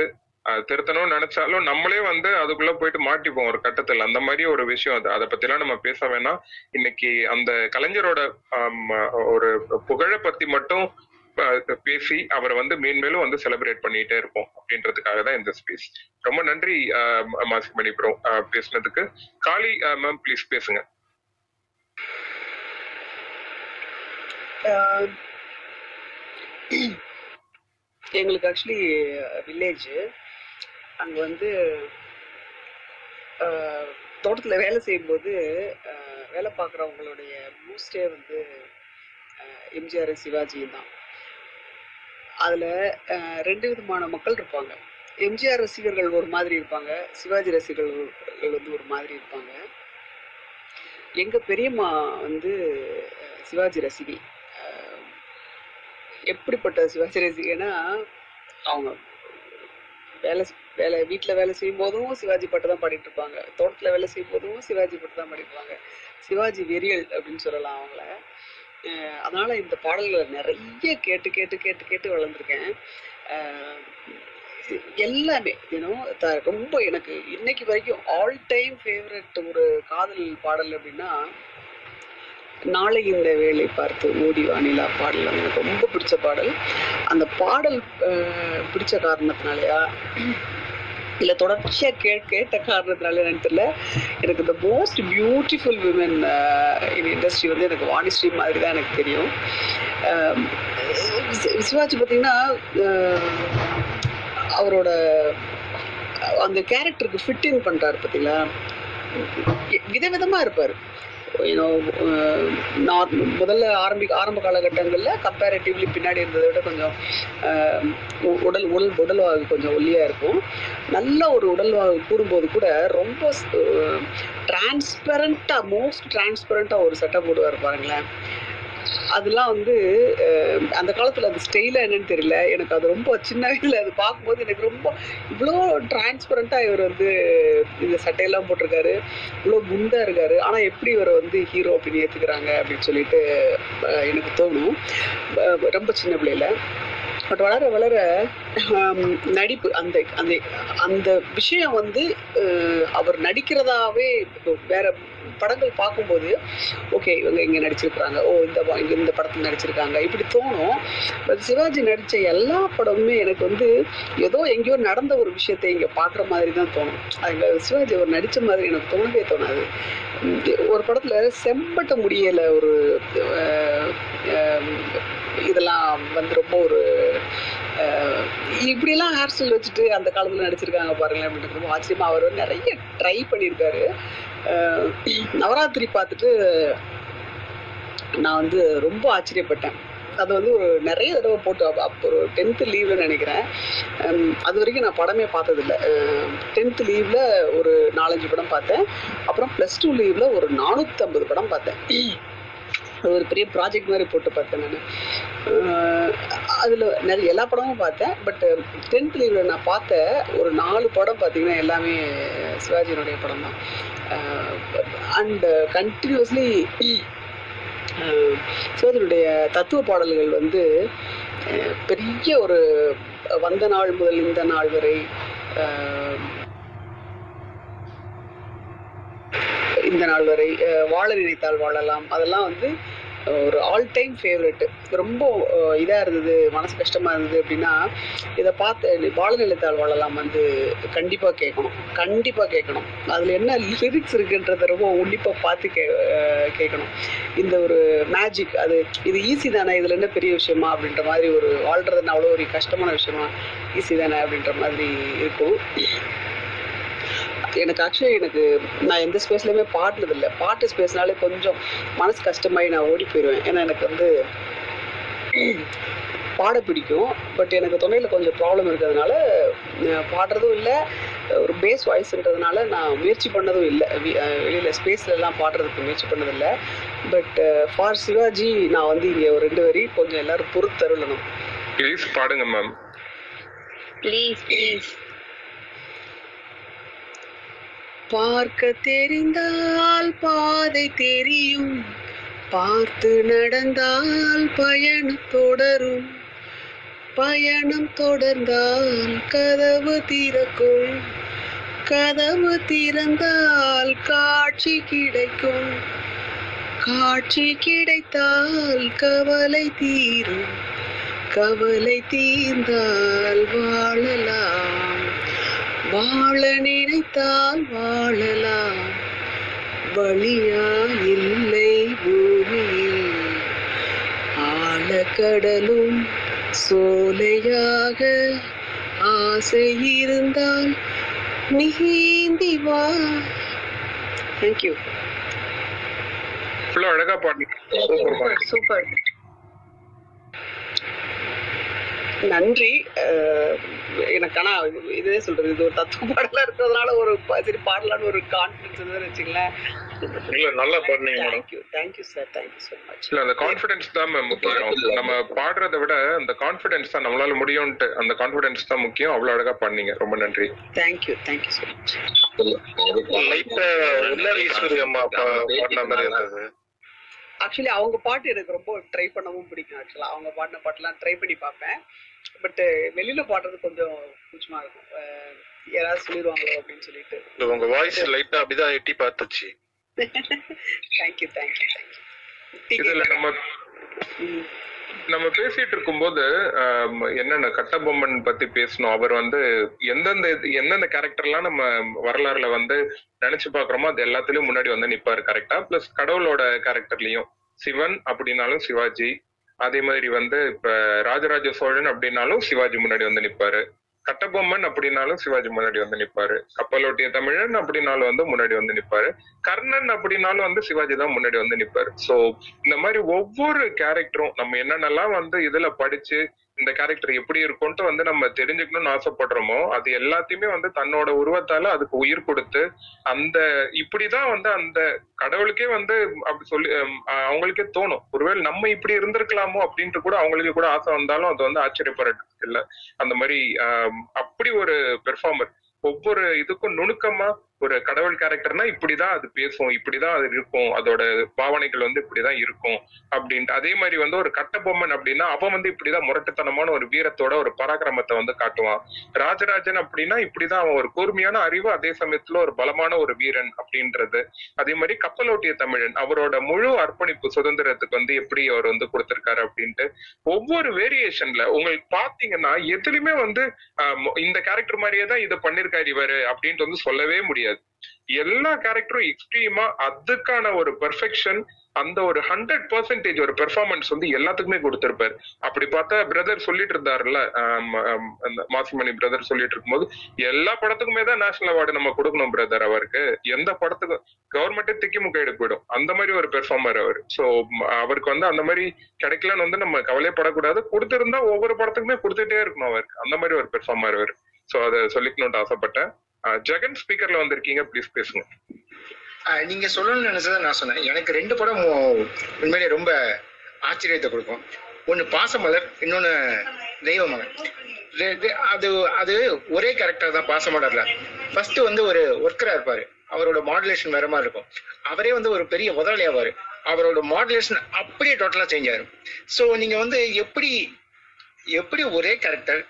திருத்தணும்னு நினைச்சாலும் நம்மளே வந்து அதுக்குள்ள போயிட்டு மாட்டிப்போம் ஒரு கட்டத்துல. அந்த மாதிரி ஒரு விஷயம் அது. அதை பத்தி எல்லாம் நம்ம பேச வேணாம். இன்னைக்கு அந்த கலைஞரோட ஒரு புகழை பத்தி மட்டும் பேசி அவரை வந்து மேன்மேலும் வந்து செலிப்ரேட் பண்ணிட்டே இருப்போம் அப்படின்றதுக்காக தான் இந்த ஸ்பேஸ் ரொம்ப நன்றி அஹ், மாசிமணி ப்ரோ பேசுனதுக்கு. காளி மேம் ப்ளீஸ் பேசுங்க. எங்களுக்கு ஆக்சுவலி வில்லேஜ் அங்க வந்து தோட்டத்தில் தோட்டத்துல வேலை செய்யும்போது வேலை பார்க்குறவங்களுடைய பூஸ்டே வந்து எம்ஜிஆர் சிவாஜி தான். அதுல ரெண்டு விதமான மக்கள் இருப்பாங்க. எம்ஜிஆர் ரசிகர்கள் ஒரு மாதிரி இருப்பாங்க. சிவாஜி ரசிகர்கள் வந்து ஒரு மாதிரி இருப்பாங்க. எங்க பெரியம்மா வந்து சிவாஜி ரசிகை. எப்படிப்பட்ட சிவாஜி ரசிகைன்னா அவங்க வேலை வேலை வீட்டில் வேலை செய்யும் போதும் சிவாஜி பாட்டு தான் பாடிட்டு இருப்பாங்க. தோட்டத்தில் வேலை செய்யும் போதும் சிவாஜி பாட்டு தான் பாடிருப்பாங்க சிவாஜி வெறியல் அப்படின்னு சொல்லலாம் அவங்கள. அதனால இந்த பாடல்களை நிறைய கேட்டு கேட்டு கேட்டு கேட்டு வளர்ந்துருக்கேன். எல்லாமே யூனோ ரொம்ப எனக்கு இன்னைக்கு வரைக்கும் ஆல் டைம் ஃபேவரட் ஒரு காதல் பாடல் அப்படின்னா நாளை இந்த வேலை பார்த்து ஓடி வானிலா பாடல் எனக்கு ரொம்ப பிடிச்ச பாடல். அந்த பாடல் பிடிச்ச காரணத்தினாலயா இல்லை தொடர்ச்சியாக கே கேட்ட காரணத்தினால என்னன்னு தெரியல. எனக்கு இந்த most beautiful women in industry வந்து எனக்கு வாணிஸ்ரீ மாதிரி தான் எனக்கு தெரியும். Um, அஹ், சி- சிவாஜி பார்த்தீங்கன்னா uh, அவரோட அந்த கேரக்டருக்கு ஃபிட் இன் பண்ணுறாரு பார்த்தீங்களா விதவிதமா இருப்பார். யூனோ uh, முதல்ல ஆரம்பி ஆரம்ப காலகட்டங்களில் கம்பேரிட்டிவ்லி பின்னாடி இருந்ததை விட கொஞ்சம் uh, உ- உடல் உடல் உடல்வாகு கொஞ்சம் ஒல்லியாக இருக்கும். நல்ல ஒரு உடல்வாகு கூடும்போது கூட ரொம்ப டிரான்ஸ்பரண்ட்டாக மோஸ்ட் டிரான்ஸ்பரண்ட்டாக ஒரு சட்டை போடுவார் பாருங்களேன். அதெல்லாம் வந்து அந்த காலத்தில் அது ஸ்டைலாக என்னன்னு தெரியல. எனக்கு அது ரொம்ப சின்ன வயசுல அது பார்க்கும்போது எனக்கு ரொம்ப இவ்வளோ டிரான்ஸ்பரண்ட்டாக இவர் வந்து இந்த சட்டையெல்லாம் போட்டிருக்காரு. இவ்வளோ குண்டாக இருக்காரு. ஆனால் எப்படி இவரை வந்து ஹீரோ அப்படின்னு ஏற்றுக்கிறாங்க அப்படின்னு சொல்லிட்டு எனக்கு தோணும். ரொம்ப சின்ன பிள்ளையில. பட் வளர வளர நடிப்பு அந்த அந்த அந்த விஷயம் வந்து அவர் நடிக்கிறதாவே வேற படங்கள் பார்க்கும்போது ஓகே இவங்க இங்க நடிச்சிருக்கிறாங்க. ஓ இந்த இந்த படத்துல நடிச்சிருக்காங்க. இப்படி தோணும். பட் சிவாஜி நடிச்ச எல்லா படமுமே எனக்கு வந்து ஏதோ எங்கேயோ நடந்த ஒரு விஷயத்தை இங்க பாக்குற மாதிரி தான் தோணும். அங்கே சிவாஜி அவர் நடிச்ச மாதிரி எனக்கு தோணவே தோணாது. ஒரு படத்துல செம்பட்ட முடியல ஒரு இதெல்லாம் வந்து ரொம்ப ஒரு இப்படியெல்லாம் ஹேர் ஸ்டைல் வச்சுட்டு அந்த காலத்தில் நடிச்சிருக்காங்க பாருங்களேன் அப்படின்றது ரொம்ப ஆச்சரியமா அவர் வந்து நிறைய ட்ரை பண்ணியிருக்காரு நவராத்திரி பார்த்துட்டு நான் வந்து ரொம்ப ஆச்சரியப்பட்டேன். அது வந்து ஒரு நிறைய தடவை போட்டு அப்போ ஒரு டென்த்து லீவ்ல நினைக்கிறேன். அது வரைக்கும் நான் படமே பார்த்ததில்ல. டென்த்து லீவ்ல ஒரு நாலஞ்சு படம் பார்த்தேன். அப்புறம் ப்ளஸ் டூ லீவ்ல ஒரு நானூற்றம்பது படம் பார்த்தேன். ஒரு பெரிய ப்ராஜெக்ட் மாதிரி போட்டு பார்த்தேன் நான். அதில் நிறைய எல்லா படமும் பார்த்தேன். பட் டென்த் லீவில் நான் பார்த்த ஒரு நாலு படம் பார்த்தீங்கன்னா எல்லாமே சிவாஜியினுடைய படம் தான். அண்ட் கண்டினியூஸ்லி சிவாஜியினுடைய தத்துவ பாடல்கள் வந்து பெரிய ஒரு வந்த நாள் முதல் இந்த நாள் வரை இந்த நாள் வரை வாழ நினைத்தால் வாழலாம். அதெல்லாம் வந்து ஒரு ஆல் டைம் ஃபேவரெட்டு ரொம்ப இதாக இருந்தது மனசு கஷ்டமாக இருந்தது அப்படின்னா இதை பார்த்து வாழ நினைத்தால் வாழலாம் வந்து கண்டிப்பாக கேட்கணும். கண்டிப்பாக கேட்கணும். அதில் என்ன லிரிக்ஸ் இருக்குன்றத ரொம்ப உன்னிப்பாக பார்த்து கே கேட்கணும். இந்த ஒரு மேஜிக் அது இது ஈஸி தானே இதில் என்ன பெரிய விஷயமா அப்படின்ற மாதிரி ஒரு வாழ்கிறதுன்னு அவ்வளோ ஒரு கஷ்டமான விஷயமா ஈஸி தானே அப்படின்ற மாதிரி இருக்கும். எனக்கு ஆக்சுவலி எனக்கு நான் எந்த ஸ்பேஸ்லையுமே பாடினது இல்லை. பாட்டு ஸ்பேஸ்னாலே கொஞ்சம் மனசு கஷ்டமாயி நான் ஓடி போயிடுவேன் ஏன்னா எனக்கு வந்து பாட பிடிக்கும். பட் எனக்கு தொண்டையில் கொஞ்சம் ப்ராப்ளம் இருக்கிறதுனால பாடுறதும் இல்லை. ஒரு பேஸ் வாய்ஸ்ன்றதுனால நான் முயற்சி பண்ணதும் இல்லை. வெளியில் ஸ்பேஸ்ல எல்லாம் பாடுறதுக்கு முயற்சி பண்ணதில்லை பட் ஃபார் சிவாஜி நான் வந்து இங்கே ஒரு ரெண்டு வரி கொஞ்சம் எல்லாரும் பொறுத்தருளணும் ப்ளீஸ் பாடுங்க மேம் ப்ளீஸ் ப்ளீஸ் பார்க்க தெரிந்தால் பாதை தெரியும். பார்த்து நடந்தால் பயணம் தொடரும். பயணம் தொடர்ந்தால் கதவு திறக்கும். கதவு திறந்தால் காட்சி கிடைக்கும். காட்சி கிடைத்தால் கவலை தீரும். கவலை தீர்ந்தால் வாழலாம். வாழ நினைத்தால் வாழலாம். வழியா இல்லை பூமியில் ஆழக்கடலும் சோலையாக ஆசை இருந்தால் நீந்தி வா. தேங்க்யூ ஃபுல்லா அழகா பாடுங்க சூப்பர் சூப்பர் நன்றி. எனக்கு ஆனா இது- சொல்றது இது ஒரு தத்துவ பாடலா இருக்கிறதுனால ஒரு சரி பாடலான்னு ஒரு கான்பிடன்ஸ் இருந்ததுன்னு வச்சுங்களேன். இல்ல நல்லா madam thank you thank you sir thank you so much இல்ல அந்த கான்ஃபிடன்ஸ் தான் மேம் முக்கியம். நம்ம பாடுறதை விட அந்த கான்ஃபிடன்ஸ் தான் நம்மளால முடியும்ட்டு அந்த கான்ஃபிடன்ஸ் தான் முக்கியம். அவ்வளவு அழகா பண்ணீங்க ரொம்ப நன்றி. தேங்க்யூ தேங்க்யூ ஸோ மச் லைட்டா ஈஸ்வரி அம்மா பாடின மாதிரி இருந்தது. ஆக்சுவலி அவங்க பாட்டு எனக்கு ரொம்ப ட்ரை பண்ணவும் பிடிக்கும். ஆக்சுவலா அவங்க பாடின பாட்டெல்லாம் ட்ரை பண்ணி பார்ப்பேன். பட் வெளியில பாடுறது கொஞ்சம் கூச்சமா இருக்கும். யாராவது சொல்லிடுவாங்களோ அப்படின்னு சொல்லிட்டு. உங்க வாய்ஸ் லைட்டா அப்படிதான் எட்டி பார்த்துச்சு. தேங்க்யூ தேங்க்யூ தேங்க்யூ இதுல நம்ம நம்ம பேசிட்டு இருக்கும்போது என்னென்ன கட்டபொம்மன் பத்தி பேசணும்? அவர் வந்து எந்தெந்த எந்தெந்த கேரக்டர்லாம் நம்ம வரலாறுல வந்து நினைச்சு பாக்குறோமோ அது எல்லாத்துலயும் முன்னாடி வந்து நிப்பாரு கரெக்டா பிளஸ் கடவுளோட கேரக்டர்லயும் சிவன் அப்படின்னாலும் சிவாஜி அதே மாதிரி வந்து இப்ப ராஜராஜ சோழன் அப்படின்னாலும் சிவாஜி முன்னாடி வந்து நிப்பாரு. கட்டபொம்மன் அப்படின்னாலும் சிவாஜி முன்னாடி வந்து நிப்பாரு. கப்பலோட்டிய தமிழன் அப்படின்னாலும் வந்து முன்னாடி வந்து நிப்பாரு. கர்ணன் அப்படின்னாலும் வந்து சிவாஜி தான் முன்னாடி வந்து நிப்பாரு. சோ இந்த மாதிரி ஒவ்வொரு கேரக்டரும் நம்ம என்னென்னலாம் வந்து இதுல படிச்சு இந்த கேரக்டர் எப்படி இருக்கும்ட்டு வந்து நம்ம தெரிஞ்சுக்கணும்னு ஆசைப்படுறோமோ அது எல்லாத்தையுமே வந்து தன்னோட உருவத்தால அதுக்கு உயிர் கொடுத்து அந்த இப்படிதான் வந்து அந்த கடவுளுக்கே வந்து அப்படி சொல்லி அவங்களுக்கே தோணும். ஒருவேளை நம்ம இப்படி இருந்திருக்கலாமோ அப்படின்ட்டு கூட அவங்களுக்கு கூட ஆசை வந்தாலும் அது வந்து ஆச்சரியப்படுறது இல்ல. அந்த மாதிரி அப்படி ஒரு பெர்ஃபார்மர் ஒவ்வொரு இதுக்கும் நுணுக்கமா ஒரு கடவுள் கேரக்டர்னா இப்படிதான் அது பேசும் இப்படிதான் அது இருக்கும் அதோட பாவனைகள் வந்து இப்படிதான் இருக்கும் அப்படின்ட்டு. அதே மாதிரி வந்து ஒரு கட்டபொம்மன் அப்படின்னா அவன் வந்து இப்படிதான் முரட்டுத்தனமான ஒரு வீரத்தோட ஒரு பராக்கிரமத்தை வந்து காட்டுவான். ராஜராஜன் அப்படின்னா இப்படிதான் அவன் ஒரு கூர்மையான அறிவு அதே சமயத்துல ஒரு பலமான ஒரு வீரன் அப்படின்றது. அதே மாதிரி கப்பலோட்டிய தமிழன் அவரோட முழு அர்ப்பணிப்பு சுதந்திரத்துக்கு வந்து எப்படி அவர் வந்து கொடுத்திருக்காரு அப்படின்ட்டு ஒவ்வொரு வேரியேஷன்ல உங்களுக்கு பாத்தீங்கன்னா எதுலயுமே வந்து இந்த கேரக்டர் மாதிரியே தான் இதை பண்ணிருக்காரு இவரு அப்படின்ட்டு வந்து சொல்லவே முடியாது. எல்லா கேரக்டரும் எக்ஸ்ட்ரீமா அதுக்கான ஒரு பெர்ஃபெக்ஷன் அந்த ஒரு ஹண்ட்ரட் பர்சன்டேஜ் ஒரு பெர்ஃபார்மன்ஸ் வந்து எல்லாத்துக்குமே கொடுத்திருப்பாரு. அப்படி பார்த்தா பிரதர் சொல்லிட்டு இருந்தாருல்ல மாசிமணி பிரதர் சொல்லிட்டு இருக்கும்போது எல்லா படத்துக்குமே தான் நேஷனல் அவார்டு நம்ம கொடுக்கணும் பிரதர் அவருக்கு. எந்த படத்துக்கும் கவர்மெண்ட்டே திக்கி முக்கையிட போயிடும். அந்த மாதிரி ஒரு பெர்ஃபார்மர் அவர். சோ அவருக்கு வந்து அந்த மாதிரி கிடைக்கலன்னு வந்து நம்ம கவலைப்படக்கூடாது. கொடுத்திருந்தா ஒவ்வொரு படத்துக்குமே கொடுத்துட்டே இருக்கணும் அவருக்கு. அந்த மாதிரி ஒரு பெர்ஃபார்மர் அவர். சோ அதை சொல்லிக்கணும்னு ஆசைப்பட்டேன். ஜெகன் ஸ்பீக்கர்ல வந்திருக்கீங்க ப்ளீஸ் பேசுங்க. ஆஹ் நீங்க சொல்லணும்னு நினைச்சதை நான் சொன்னேன். எனக்கு ரெண்டு படம் உண்மையிலே ரொம்ப ஆச்சரியத்தை கொடுக்கும். ஒன்னு பாசமலர் இன்னொன்னு தெய்வமகன். ரெ- அது அது ஒரே கேரக்டர் தான் பாசமலர்ல. ஃபர்ஸ்ட் வந்து ஒரு ஒர்க்கரா இருப்பாரு. அவரோட மாடுலேஷன் வேற மாதிரி இருக்கும். அவரே வந்து ஒரு பெரிய முதலாளியாவாரு அவரோட மாடுலேஷன் அப்படியே டோட்டலா சேஞ்ச் ஆயிரும். ஸோ நீங்க வந்து எப்படி எப்படி ஒரே கேரக்டர்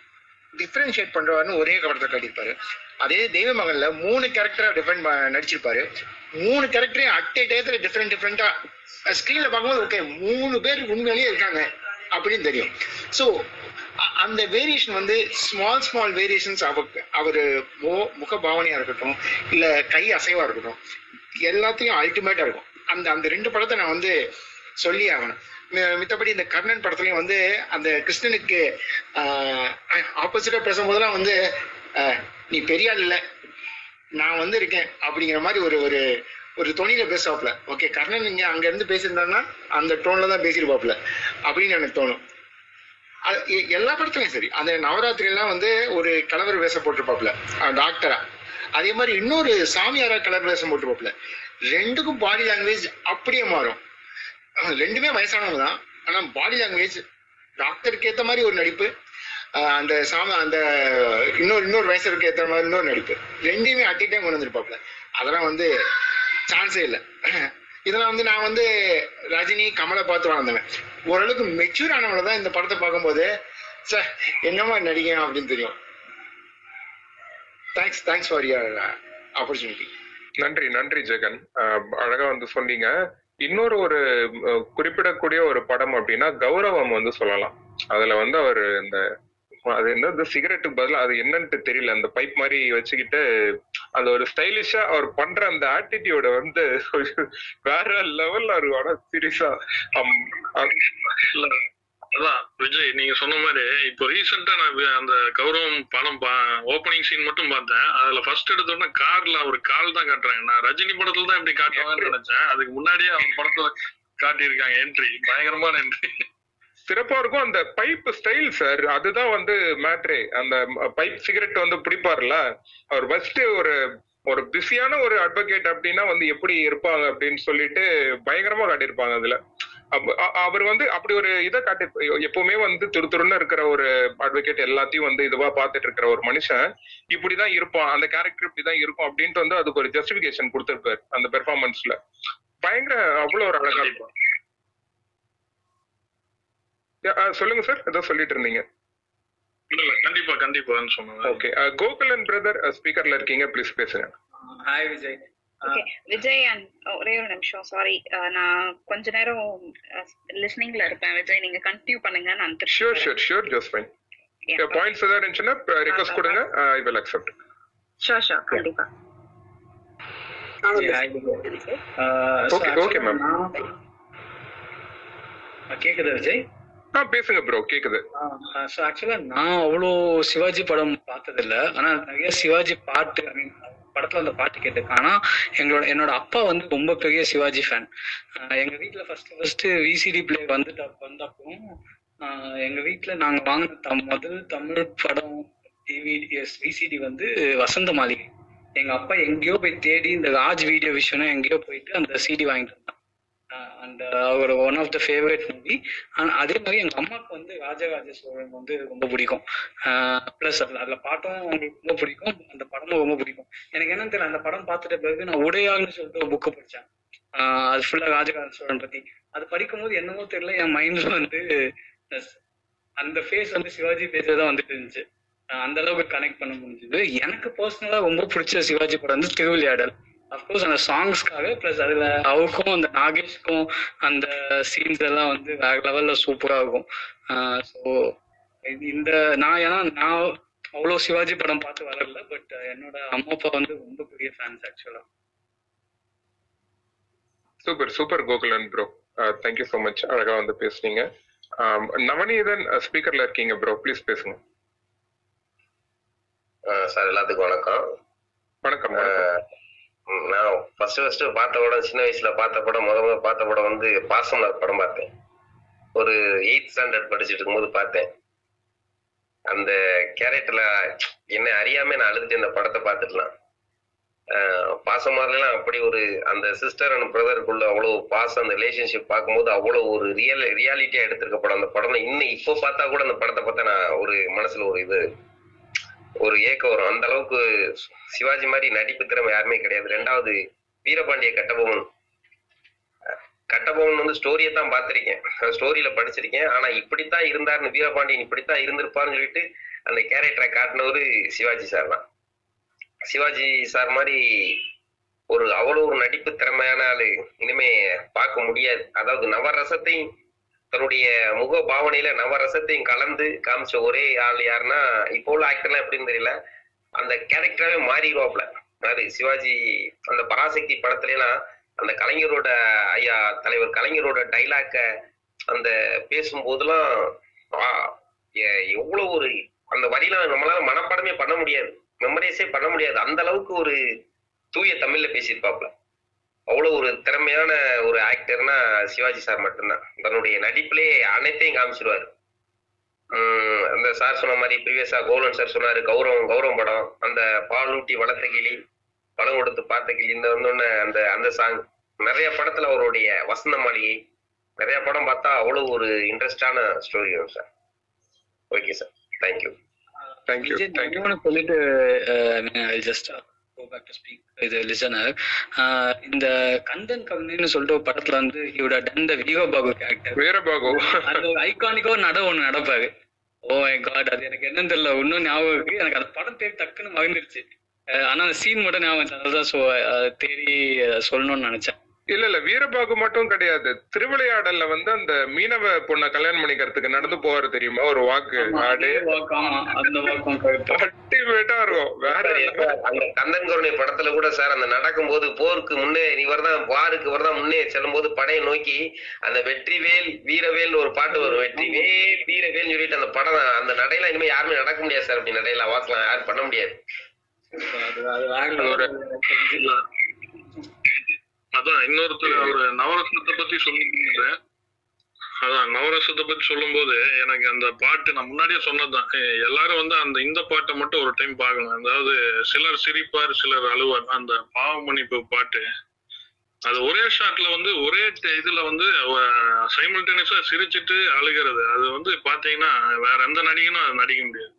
டிஃபரன்ஷியேட் பண்றாருன்னு ஒரே படத்தை காட்டியிருப்பாரு. அதே தெய்வ மகன்ல மூணு கேரக்டரா டிஃபரெண்ட் நடிச்சிருப்பாரு. மூணு கேரக்டரையும் அட் ஏ டயத்துல டிஃப்ரெண்ட் டிஃப்ரெண்டா ஸ்கிரீன்ல பார்க்கும்போது ஓகே மூணு பேர் உண்மையிலேயே இருக்காங்க அப்படின்னு தெரியும். ஸோ அந்த வேரியேஷன் வந்து ஸ்மால் ஸ்மால் வேரியேஷன்ஸ் அவருக்கு அவரு மோ முக பாவனையா இருக்கட்டும் இல்ல கை அசைவா இருக்கட்டும் எல்லாத்தையும் அல்டிமேட்டா இருக்கும். அந்த அந்த ரெண்டு படத்தை நான் வந்து சொல்லி ஆகணும். மித்தபடி இந்த கர்ணன் படத்துலயும் வந்து அந்த கிருஷ்ணனுக்கு ஆப்போசிட்டா பேசும்போதெல்லாம் வந்து நீ பெரிய ஆள் இல்ல நான் வந்து இருக்கேன் அப்படிங்கிற மாதிரி ஒரு ஒரு ஒரு தொனியில பேசுவாப்ல ஓகே கர்ணன் இங்க அங்க இருந்து பேசியிருந்தாருன்னா அந்த டோன்ல தான் பேசியிருப்பாப்ல அப்படின்னு எனக்கு தோணும். அது எ- எல்லா படத்துலயும் சரி. அந்த நவராத்திரியெல்லாம் வந்து ஒரு கலவர் வேஷம் போட்டிருப்பாப்ல டாக்டரா அதே மாதிரி இன்னொரு சாமியாரா கலர் வேஷம் போட்டுருப்பாப்ல ரெண்டுக்கும் பாடி லாங்குவேஜ் அப்படியே மாறும். ரெண்டுமே வயசானவங்க தான். ஆனா பாடி லாங்குவேஜ் டாக்டருக்கு ஏத்த மாதிரி ஒரு நடிப்பு அந்த சாம அந்த இன்னொரு இன்னொரு வயசுக்கு ஏத்த மாதிரி இன்னொரு நடிப்பு. ரெண்டையுமே அட் டைம் கொண்டு வந்திருப்பாப்ல அதெல்லாம் வந்து சான்ஸே இல்லை. இதெல்லாம் வந்து நான் வந்து ரஜினி கமலை பார்த்து வளர்ந்தவன் ஓரளவுக்கு மெச்சூர் ஆனவங்கள தான் இந்த படத்தை பார்க்கும்போது சார் என்னமா நடிகன் அப்படின்னு தெரியும். Thanks thanks for your opportunity நன்றி நன்றி ஜெகன். அஹ் அழகா வந்து சொன்னீங்க. இன்னொரு ஒரு குறிப்பிடக்கூடிய ஒரு படம் அப்படின்னா கௌரவம் வந்து சொல்லலாம். அதுல வந்து அவர் இந்த அது என்னது சிகரெட்டுக்கு பதில் அது என்னன்ட்டு தெரியல. அந்த பைப் மாதிரி வச்சுக்கிட்டு அந்த ஒரு ஸ்டைலிஷா அவர் பண்ற அந்த ஆட்டிடியூட வந்து <laughs> வேற லெவல்ல இருக்கும் ஆனா சீரியஸா அதான் விஜய் நீங்க சொன்ன மாதிரி இப்போ ரீசெண்டா நான் அந்த கௌரவம் படம் ஓப்பனிங் சீன் மட்டும் பார்த்தேன். அதுல ஃபர்ஸ்ட் எடுத்த உடனே கார்ல அவர் கால் தான் காட்டுறாங்க. நான் ரஜினி படத்துல தான் இப்படி காட்டுவாங்கன்னு நினைச்சேன். அதுக்கு முன்னாடியே அவர் படத்துல காட்டியிருக்காங்க என்ட்ரி பயங்கரமான என்ட்ரி சிறப்பா இருக்கும். அந்த பைப் ஸ்டைல் சார் அதுதான் வந்து மேட்ரே அந்த பைப் சிகரெட் வந்து பிடிப்பார்ல. அவர் ஃபர்ஸ்ட் ஒரு ஒரு பிஸியான ஒரு அட்வொகேட் அப்படின்னா வந்து எப்படி இருப்பாங்க அப்படின்னு சொல்லிட்டு பயங்கரமா காட்டியிருப்பாங்க அதுல. அவர் வந்து அப்படி ஒரு இதை காட்டி எப்பவுமே வந்து துரு துருன்னு இருக்கிற ஒரு அட்வொகேட் எல்லாத்தையும் வந்து இதுவா பார்த்துட்டு இருக்கிற ஒரு மனுஷன் இப்படிதான் இருப்பான். அந்த கேரக்டர் இப்படிதான் இருக்கும் அப்படின்ட்டு வந்து அதுக்கு ஒரு ஜஸ்டிபிகேஷன் கொடுத்திருப்பாரு அந்த பெர்ஃபார்மன்ஸ்ல பயங்கர அவ்வளவு ஒரு அழகா இருக்கும் சொல்லுங்க சார் ஏதோ சொல்லிட்டு இருந்தீங்க. கண்டிப்பா கண்டிப்பான்னு சொன்னேன் ஓகே கோகுலன் பிரதர் ஸ்பீக்கர்ல இருக்கீங்க. ப்ளீஸ் பேசுங்க. Hi Vijay okay Vijay and ஒரே ஒரு நிமிஷம். சாரி நான் கொஞ்ச நேரம் லிஸ்னிங்ல இருப்பேன். விஜய் நீங்க கண்டினியூ பண்ணுங்க நான் sure. Sure sure just fine points ஏதாவது இருந்துச்சுன்னா ரிக்வஸ்ட் கொடுங்க. I will accept sure sure கண்டிப்பா. Okay, okay, ma'am. கேக்குதா விஜய் பேசுங்க ப்ரோ கேக்குது. ஆக்சுவலா நான் அவ்வளோ சிவாஜி படம் பார்த்ததில்ல. ஆனா நிறைய சிவாஜி பாட்டு ஐ மீன் படத்துல அந்த பாட்டு கேட்டிருக்கேன். ஆனா எங்களோட என்னோட அப்பா வந்து ரொம்ப பெரிய சிவாஜி ஃபேன் எங்க வீட்டுல ஃபர்ஸ்ட் ஃபர்ஸ்ட் விசிடி பிளே வந்துட்டு வந்தப்போ எங்க வீட்டுல நாங்க வாங்கின முதல் தமிழ் படம் டிவிடி விசிடி வந்து வசந்த மாளிகை. எங்க அப்பா எங்கேயோ போய் தேடி இந்த ராஜ் வீடியோ விஷயம் எங்கேயோ போயிட்டு அந்த சிடி வாங்கிட்டு வந்தான். And our one of the favourite movie அதே மாதிரி எங்க அம்மாவுக்கு வந்து ராஜராஜ சோழன் வந்து ரொம்ப பிடிக்கும். Uh, ப்ளஸ் அதில் அதில் பாட்டும் அவங்களுக்கு ரொம்ப பிடிக்கும். அந்த படமும் ரொம்ப பிடிக்கும். எனக்கு என்னன்னு தெரியல அந்த படம் பார்த்துட்ட பிறகு நான் உடையாள்னு சொல்லிட்டு ஒரு புக்கு படித்தேன் uh, அது ஃபுல்லாக ராஜராஜ சோழன் பற்றி அது படிக்கும்போது என்னமோ தெரியல என் மைண்ட்ல வந்து அந்த ஃபேஸ் வந்து சிவாஜி ஃபேஸே தான் வந்துட்டு இருந்துச்சு. அந்த அளவுக்கு கனெக்ட் பண்ண முடிஞ்சது. எனக்கு பர்சனலா ரொம்ப பிடிச்ச சிவாஜி படம் வந்து திருவிளையாடல். அஃப்கோர்ஸ் அந்த சாங்ஸ்க்காக ப்ளஸ் அதுல அவருக்கும் அந்த நாகேஷ்க்கும் அந்த சீன்ஸ் எல்லாம் வந்து வேற லெவல்ல சூப்பரா இருக்கும். ஸோ இந்த நான் ஏன்னா நான் அவ்வளோ சிவாஜி படம் பார்த்து வளரல பட் என்னோட அம்மா அப்பா வந்து ரொம்ப பெரிய ஃபேன்ஸ் ஆக்சுவலா super super Gokulan bro thank you so much அழகா வந்து பேசுனீங்க. நவநீதன் ஸ்பீக்கர்ல இருக்கீங்க ப்ரோ ப்ளீஸ் பேசுங்க. சார் எல்லாத்துக்கும் வணக்கம். வணக்கம் நான் ஃபர்ஸ்ட் ஃபர்ஸ்ட் பார்த்த படம் சின்ன வயசுல பார்த்த படம் முத முத பார்த்த படம் வந்து பாசமலர் படம் பார்த்தேன். ஒரு எயித் ஸ்டாண்டர்ட் படிச்சுட்டு இருக்கும்போது பார்த்தேன். அந்த கேரக்டர்ல என்ன அறியாம நான் அழுதுட்டு இந்த படத்தை பார்த்துக்கலாம் பாசமலர்லாம் அப்படி ஒரு அந்த சிஸ்டர் அண்ட் பிரதருக்குள்ள அவ்வளவு பாசம் அந்த ரிலேஷன்ஷிப் பார்க்கும்போது அவ்வளவு ஒரு ரியல் ரியாலிட்டியா எடுத்திருக்க படம். அந்த படம் இன்னும் இப்போ பார்த்தா கூட அந்த படத்தை பார்த்தா நான் ஒரு மனசுல ஒரு இது ஒரு ஏக்கம் வரும் அந்த அளவுக்கு சிவாஜி மாதிரி நடிப்பு திறமை யாருமே கிடையாது. ரெண்டாவது வீரபாண்டிய கட்டபொம்மன். கட்டபொம்மன் வந்து ஸ்டோரியை தான் பார்த்திருக்கேன். ஸ்டோரியில படிச்சிருக்கேன். ஆனா இப்படித்தான் இருந்தாருன்னு வீரபாண்டியன் இப்படித்தான் இருந்திருப்பாருன்னு சொல்லிட்டு அந்த கேரக்டரை காட்டினவரு சிவாஜி சார் தான். சிவாஜி சார் மாதிரி ஒரு அவ்வளோ ஒரு நடிப்பு திறமையான ஆளு இனிமே பார்க்க முடியாது. அதாவது நவரசத்தையும் தன்னுடைய முக பாவனையில நவரசத்தையும் கலந்து காமிச்ச ஒரே ஆள் யாருன்னா இப்போ உள்ள ஆக்டர்லாம் எப்படின்னு தெரியல. அந்த கேரக்டராகவே மாறிடுவாப்ல அது சிவாஜி அந்த பராசக்தி படத்துலலாம் அந்த கலைஞரோட ஐயா தலைவர் கலைஞரோட டைலாக்க அந்த பேசும்போதெல்லாம் ஆ, எவ்வளவு ஒரு அந்த வரிலாம் நம்மளால மனப்பாடமே பண்ண முடியாது. மெமரைஸே பண்ண முடியாது. அந்த அளவுக்கு ஒரு தூய தமிழ்ல பேசியிருப்பாப்ல அவ்வளவு ஒரு திறமையான ஒரு ஆக்டர்னா சிவாஜி சார் மட்டும்தான். தன்னுடைய நடிப்பிலே அனைத்தையும் காமிச்சிருவாரு. அந்த சார் சொன்ன மாதிரி ப்ரீவியஸா கோலன் சார் சொன்னாரு கௌரவம் கௌரவம் படம். அந்த பாலூட்டி வளர்த்த கிளி பழம் கொடுத்து பார்த்த கிளி இந்த வந்தோடனே அந்த அந்த சாங் நிறைய படத்துல அவருடைய வசந்த மாளிகை. நிறைய படம் பார்த்தா அவ்வளவு ஒரு இன்ட்ரெஸ்டான ஸ்டோரி வரும் sir okay sir thank you thank you இன்னொன்னு சொல்லிட்டு just go back to speak இது லிசனர் இந்த கந்தன் கவிதைன்னு சொல்லிட்டு ஒரு படத்துல வந்து இவட done the Veerabahu. Character Veerabahu அது ஐகானிக்கா நட ஒண்ணு நடப்பாரு. ஓ மை காட் அது எனக்கு என்னன்னு தெரியல. இன்னும் ஞாபகம் இருக்கு. எனக்கு அந்த படம் தேடி டக்குன்னு மறந்துருச்சு. ஆனா அந்த சீன் மட்டும் ஞாபகம். அதுதான் தேடி சொல்லணும்னு நினைச்சேன். இல்ல இல்ல வீரபாகு மட்டும் கிடையாது. திருவிளையாடல்ல வந்து அந்த மீனவ பொண்ணை கல்யாணம் பண்ணிக்கிறதுக்கு நடந்து போவாரு தெரியுமா? ஒரு வாக்கு அல்டிமேட்டா இருக்கும் வேற அந்த கந்தன் கருணை படத்துல கூட சார் அந்த நடக்கும்போது போருக்கு முன்னே இவர் தான் வாருக்கு இவர் தான் முன்னே செல்லும் போது படையை நோக்கி அந்த வெற்றிவேல் வீரவேல் ஒரு பாட்டு வரும். வெற்றிவேல் வீரவேல் சொல்லிட்டு அந்த படம் அந்த நடையெல்லாம் இனிமே யாருமே நடக்க முடியாது சார் அப்படி நடையெல்லாம் வாக்கலாம் யாரும் பண்ண முடியாது. அதான் இன்னொருத்தர் அவரு நவரத்னத்தை பத்தி சொல்லிட்டு அதான் நவரசத்தை பத்தி சொல்லும்போது எனக்கு அந்த பாட்டு நான் முன்னாடியே சொன்னதுதான். எல்லாரும் வந்து அந்த இந்த பாட்டை மட்டும் ஒரு டைம் பார்க்கணும். அதாவது சிலர் சிரிப்பார் சிலர் அழுவார். அந்த பாவ மன்னிப்பு பாட்டு. அது ஒரே ஷாட்ல வந்து ஒரே இதுல வந்து சைமல்டேனியஸா சிரிச்சிட்டு அழுகிறது. அது வந்து பாத்தீங்கன்னா வேற எந்த நடிகனும் அது நடிக்க முடியாது.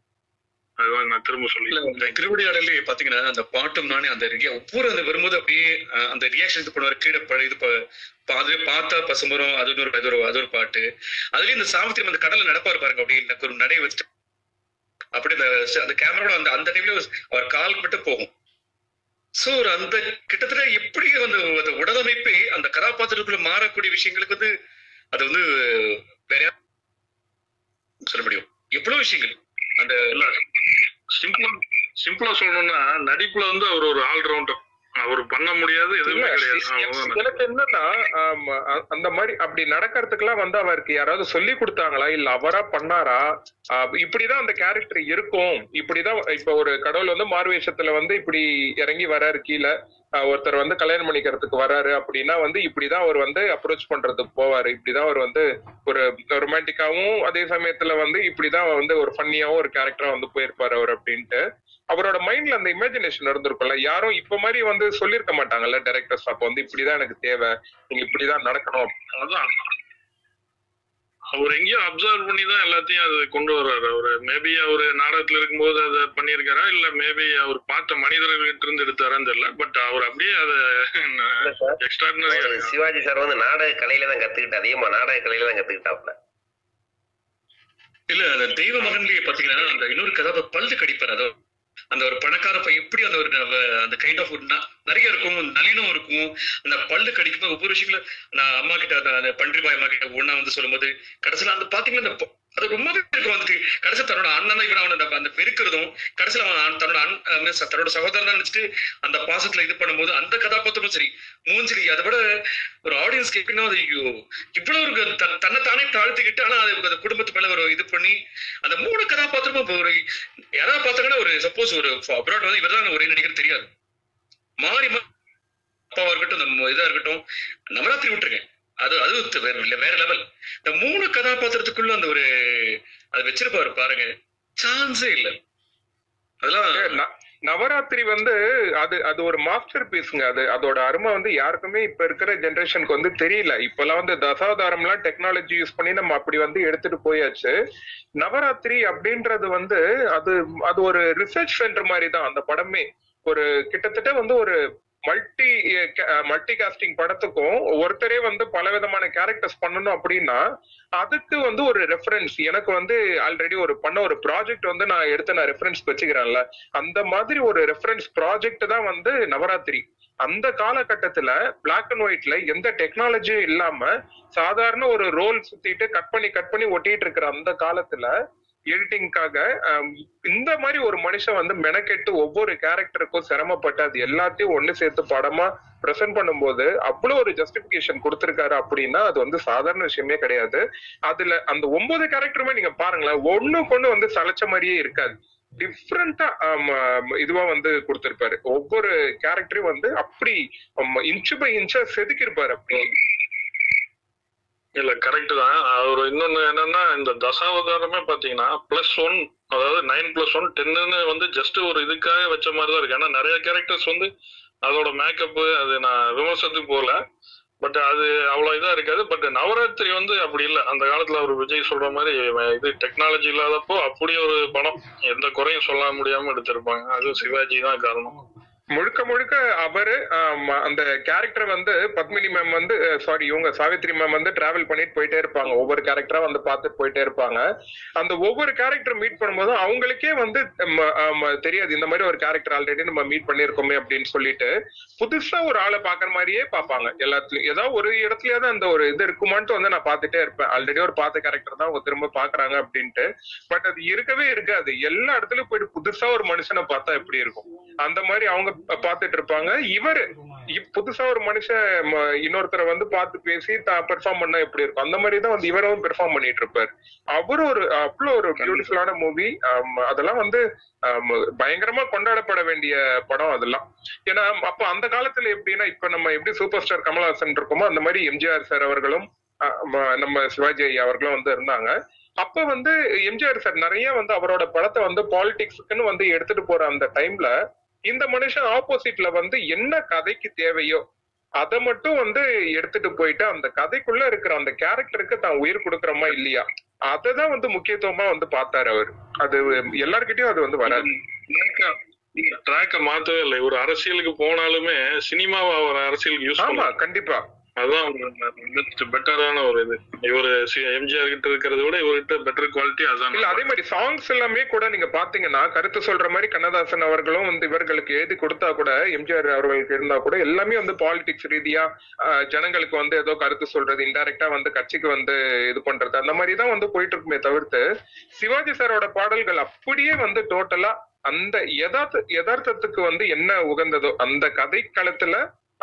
அதுதான் நான் திரும்ப சொல்லி திருவிளையாடலே பாத்தீங்கன்னா அந்த பாட்டும் நானே அந்த ஒவ்வொரு அந்த வரும்போது அப்படியே அந்த ரியாக்ஷன் இது பண்ணுவாரு. கீழே ப- இது அதுவே பார்த்தா பசுமரம் அது ஒரு அது ஒரு அது ஒரு பாட்டு. அதுலயும் இந்த சாவித்திரி அந்த கடல்ல நடப்பாரு பாருங்க அப்படியே எனக்கு ஒரு நடைய வச்சுட்டு. அப்படி அந்த கேமராவோட அந்த அந்த டைம்ல அவர் கால் மட்டும் போகும். சோ ஒரு அந்த கிட்டத்தட்ட எப்படி அந்த அந்த உடலமைப்பே அந்த கதாபாத்திரத்துக்குள்ள மாறக்கூடிய விஷயங்களுக்கு வந்து அது வந்து வேற சொல்ல முடியும்? எவ்வளவு விஷயங்கள். அந்த இல்ல சிம்பிளா சிம்பிளா சொல்லணும்னா நடிப்புல வந்து அவர் ஒரு ஆல்ரவுண்டர் அவர் பண்ண முடியாது எதுவுமே கிடையாது. எனக்கு என்னன்னா அந்த மாதிரி அப்படி நடக்கிறதுக்கெல்லாம் வந்து அவருக்கு யாராவது சொல்லி கொடுத்தாங்களா? இல்ல அவரா பண்ணாரா? இப்படிதான் அந்த கேரக்டர் இருக்கும். இப்படிதான் இப்ப ஒரு கடவுள் வந்து மார்வேஷத்துல வந்து இப்படி இறங்கி வராரு கீழே. ஒருத்தர் வந்து கல்யாணம் பண்ணிக்கிறதுக்கு வராரு அப்படின்னா வந்து இப்படிதான் அவர் வந்து அப்ரோச் பண்றதுக்கு போவாரு. இப்படிதான் அவர் வந்து ஒரு ரொமான்டிக்காவும் அதே சமயத்துல வந்து இப்படிதான் வந்து ஒரு ஃபன்னியாவும் ஒரு கேரக்டரா வந்து போயிருப்பாரு அவர் அப்படின்ட்டு. அவரோட மைண்ட்ல அந்த இமேஜினேஷன் இருந்திருக்கும்ல. யாரும் இப்ப மாதிரி வந்து சொல்லியிருக்க மாட்டாங்கல்ல டைரக்டர்ஸ் அப்ப வந்து இப்படிதான் எனக்கு தேவை. நீங்க இப்படிதான் நடக்கணும். அவர் எங்கேயோ அப்சர்வ் பண்ணி தான் எல்லாத்தையும் அது கொண்டு வர்றாரு. அவரு மேபி அவரு நாடகத்துல இருக்கும்போது அதை பண்ணியிருக்காரா? இல்ல மேபி அவர் பார்த்த மனிதர்கள்ட்ட இருந்து எடுத்தாரான்னு தெரியல. பட் அவர் அப்படியே அதை எக்ஸ்ட்ராடினரியா அவரு சிவாஜி சார் வந்து நாடக கலையில தான் கத்துக்கிட்டு அதிகமா நாடக கலையில தான் கத்துக்கிட்டாப்ல இல்ல அந்த தெய்வ மகன்லயே பாத்தீங்கன்னா அந்த இன்னொரு கதாபாத்திரம் பல்லு கடிப்பார் அதாவது அந்த ஒரு பணக்கார பையன் எப்படி அந்த ஒரு அந்த கைண்ட் ஆஃப் ஒரு நிறைய இருக்கும் நளினம் இருக்கும். அந்த பல்லு கடிக்கும் ஒவ்வொரு விஷயங்களும் நான் அம்மா கிட்ட அந்த- பன்றி பாய் அம்மா கிட்ட ஒண்ணா வந்து சொல்லும்போது கடைசியில அந்த பாத்தீங்கன்னா அந்த அது ரொம்பவே இருக்கும் வந்து கடைசி தன்னோட அண்ணனை இவன் அவனை அந்த- அந்த வெறுக்கிறதும் கடைசியில அவன் அண்ணன் தன்னோட அண் தன்னோட சகோதரன் நினைச்சிட்டு அந்த பாசத்துல இது பண்ணும்போது அந்த கதாபாத்திரமும் சரி மூஞ்சிரி அதை விட ஒரு ஆடியன்ஸ்க்கு எப்படின்னா அது ஐயோ இவ்வளவு ஒரு த- தன்னை தானே தாழ்த்திக்கிட்டு ஆனா அது அந்த குடும்பத்து மேல ஒரு இது பண்ணி அந்த மூணு கதாபாத்திரமும் இப்போ ஒரு யாராவது பார்த்தாங்கன்னா ஒரு சப்போஸ் ஒரு அப்ராட் வந்து இவர்தான் ஒரே நடிகர் தெரியாது. மாறி மாறி அப்பாவா இருக்கட்டும் இந்த இதா இருக்கட்டும் நவராத்திரி விட்டுருக்கேன் அது அது வேற இல்ல வேற லெவல் இந்த மூணு கதாபாத்திரத்துக்குள்ள அந்த ஒரு அது வச்சிருப்பாரு பாருங்க. சான்ஸே இல்ல. அதெல்லாம் நவராத்திரி வந்து அது அது ஒரு மாஸ்டர் பீஸ்ங்க அது அதோட அருமை வந்து யாருக்குமே இப்ப இருக்கிற ஜெனரேஷனுக்கு வந்து தெரியல. இப்பெல்லாம் வந்து தசாதாரம்லாம் டெக்னாலஜி யூஸ் பண்ணி நம்ம அப்படி வந்து எடுத்துட்டு போயாச்சு. நவராத்திரி அப்படின்றது வந்து அது அது ஒரு ரிசர்ச் சென்டர் மாதிரி தான். அந்த படமே ஒரு கிட்டத்தட்ட வந்து ஒரு மல்டி மல்டி காஸ்டிங் படத்துக்கும் ஒருத்தரே வந்து பல விதமான கேரக்டர்ஸ் பண்ணணும் அப்படின்னா அதுக்கு வந்து ஒரு ரெஃபரன்ஸ் எனக்கு வந்து ஆல்ரெடி ஒரு பண்ண ஒரு ப்ராஜெக்ட் வந்து நான் எடுத்து நான் ரெஃபரன்ஸ் வச்சுக்கிறேன்ல. அந்த மாதிரி ஒரு ரெஃபரன்ஸ் ப்ராஜெக்ட் தான் வந்து நவராத்திரி. அந்த காலகட்டத்துல பிளாக் அண்ட் ஒயிட்ல எந்த டெக்னாலஜியும் இல்லாம சாதாரண ஒரு ரோல் சுத்திட்டு கட் பண்ணி கட் பண்ணி ஒட்டிட்டு இருக்கிற அந்த காலத்துல எடிட்டிங்காக இந்த மாதிரி ஒரு மனுஷன் வந்து மெனக்கெட்டு ஒவ்வொரு கேரக்டருக்கும் சிரமப்பட்டு அது எல்லாத்தையும் ஒண்ணு சேர்த்து படமா ப்ரெசென்ட் பண்ணும்போது அவ்வளவு ஒரு ஜஸ்டிபிகேஷன் கொடுத்திருக்காரு அப்படின்னா அது வந்து சாதாரண விஷயமே கிடையாது. அதுல அந்த ஒன்பது கேரக்டருமே நீங்க பாருங்களேன் ஒண்ணுக்கு கொண்டு வந்து சளைச்ச மாதிரியே இருக்காது. டிஃப்ரெண்டா இதுவா வந்து கொடுத்திருப்பாரு. ஒவ்வொரு கேரக்டரையும் வந்து அப்படி இன்ச்சு பை இன்ச்சா செதுக்கிருப்பாரு அப்படி. இல்ல கரெக்ட் தான். அவர் இன்னொன்னு என்னன்னா இந்த தசாவதாரமே பாத்தீங்கன்னா பிளஸ் ஒன் அதாவது நைன் பிளஸ் ஒன் டென்னு வந்து ஜஸ்ட் ஒரு இதுக்காக வச்ச மாதிரி தான் இருக்கு. ஏன்னா நிறைய கேரக்டர்ஸ் வந்து அதோட மேக்கப் அது நான் விமர்சனத்துக்கு போகல. பட் அது அவ்வளவு இதா இருக்காது. பட் நவராத்திரி வந்து அப்படி இல்லை. அந்த காலத்துல அவர் விஜய் சொல்ற மாதிரி இது டெக்னாலஜி இல்லாதப்போ அப்படி ஒரு படம். எந்த குறையும் சொல்ல முடியாம எடுத்திருப்பாங்க. அது சிவாஜி தான் காரணம். முழுக்க முழுக்க அவரு அந்த கேரக்டர் வந்து பத்மினி மேம் வந்து சாரி இவங்க சாவித்ரி மேம் வந்து டிராவல் பண்ணிட்டு போயிட்டே இருப்பாங்க. ஒவ்வொரு கேரக்டரா வந்து பார்த்துட்டு போயிட்டே இருப்பாங்க. அந்த ஒவ்வொரு கேரக்டர் மீட் பண்ணும்போது அவங்களுக்கே வந்து ம, தெரியாது. இந்த மாதிரி ஒரு கேரக்டர் ஆல்ரெடி நம்ம மீட் பண்ணிருக்கோமே அப்படின்னு சொல்லிட்டு புதுசா ஒரு ஆளை பாக்குற மாதிரியே பார்ப்பாங்க. எல்லாத்துலயும் ஏதாவது ஒரு இடத்துலயாவது அந்த ஒரு இது இருக்குமான்ட்டு வந்து நான் பார்த்துட்டே இருப்பேன். ஆல்ரெடி ஒரு பார்த்த கேரக்டர் தான் அவங்க திரும்ப பாக்குறாங்க அப்படின்ட்டு. பட் அது இருக்கவே இருக்காது. எல்லா இடத்துலயும் போயிட்டு புதுசா ஒரு மனுஷனை பார்த்தா எப்படி இருக்கும்? அந்த மாதிரி அவங்க ப- பார்த்துட்டு இருப்பாங்க. இவரு புதுசா ஒரு மனுஷன் இன்னொருத்தரை வந்து பார்த்து பேசி தான் பெர்ஃபார்ம் பண்ணா எப்படி இருக்கும்? அந்த மாதிரி தான் வந்து இவரும் பெர்ஃபார்ம் பண்ணிட்டு இருப்பாரு. அவரும் ஒரு அவ்வளவு ஒரு பியூட்டிஃபுல்லான மூவி அதெல்லாம் வந்து பயங்கரமா கொண்டாடப்பட வேண்டிய படம் அதெல்லாம். ஏன்னா அப்ப அந்த காலத்துல எப்படின்னா இப்ப நம்ம எப்படி சூப்பர் ஸ்டார் கமல்ஹாசன் இருக்கோமோ அந்த மாதிரி எம்ஜிஆர் சார் அவர்களும் நம்ம சிவாஜி ஐயா அவர்களும் வந்து இருந்தாங்க. அப்ப வந்து எம்ஜிஆர் சார் நிறைய வந்து அவரோட படத்தை வந்து பாலிடிக்ஸ்க்குன்னு வந்து எடுத்துட்டு போற அந்த டைம்ல இந்த மனுஷன் ஆப்போசிட்ல வந்து என்ன கதைக்கு தேவையோ அதை மட்டும் வந்து எடுத்துட்டு போயிட்டு அந்த கதைக்குள்ள இருக்கிற அந்த கேரக்டருக்கு தான் உயிர் கொடுக்கறோமா இல்லையா? அததான் வந்து முக்கியத்துவமா வந்து பார்த்தாரு அவர். அது எல்லார்கிட்டயும் அது வந்து வராது. ட்ராக்க மாத்தவே இல்லை. ஒரு அரசியலுக்கு போனாலுமே சினிமாவை அவர் அரசியலுக்கு யூஸ் ஆமா கண்டிப்பா. அதான் பெட்டரான ஒரு இது. இவரு எம்ஜிஆர் கிட்ட இருக்கிறத விட இவர்கிட்ட பெட்டர் குவாலிட்டி அதான் இல்ல அதே மாதிரி சாங்ஸ் எல்லாமே கூட நீங்க பாத்தீங்கன்னா கருத்து சொல்ற மாதிரி கண்ணதாசன் அவர்களும் வந்து இவர்களுக்கு எழுதி கொடுத்தா கூட எம்ஜிஆர் அவர்களுக்கு இருந்தா கூட எல்லாமே வந்து பாலிடிக்ஸ் ரீதியா ஜனங்களுக்கு வந்து ஏதோ கருத்து சொல்றது இன்டைரக்டா வந்து கட்சிக்கு வந்து இது பண்றது அந்த மாதிரி தான் வந்து போயிட்டு இருக்குமே தவிர்த்து சிவாஜி சாரோட பாடல்கள் அப்படியே வந்து டோட்டலா அந்த யதார்த்த யதார்த்தத்துக்கு வந்து என்ன உகந்ததோ அந்த கதைக்களத்துல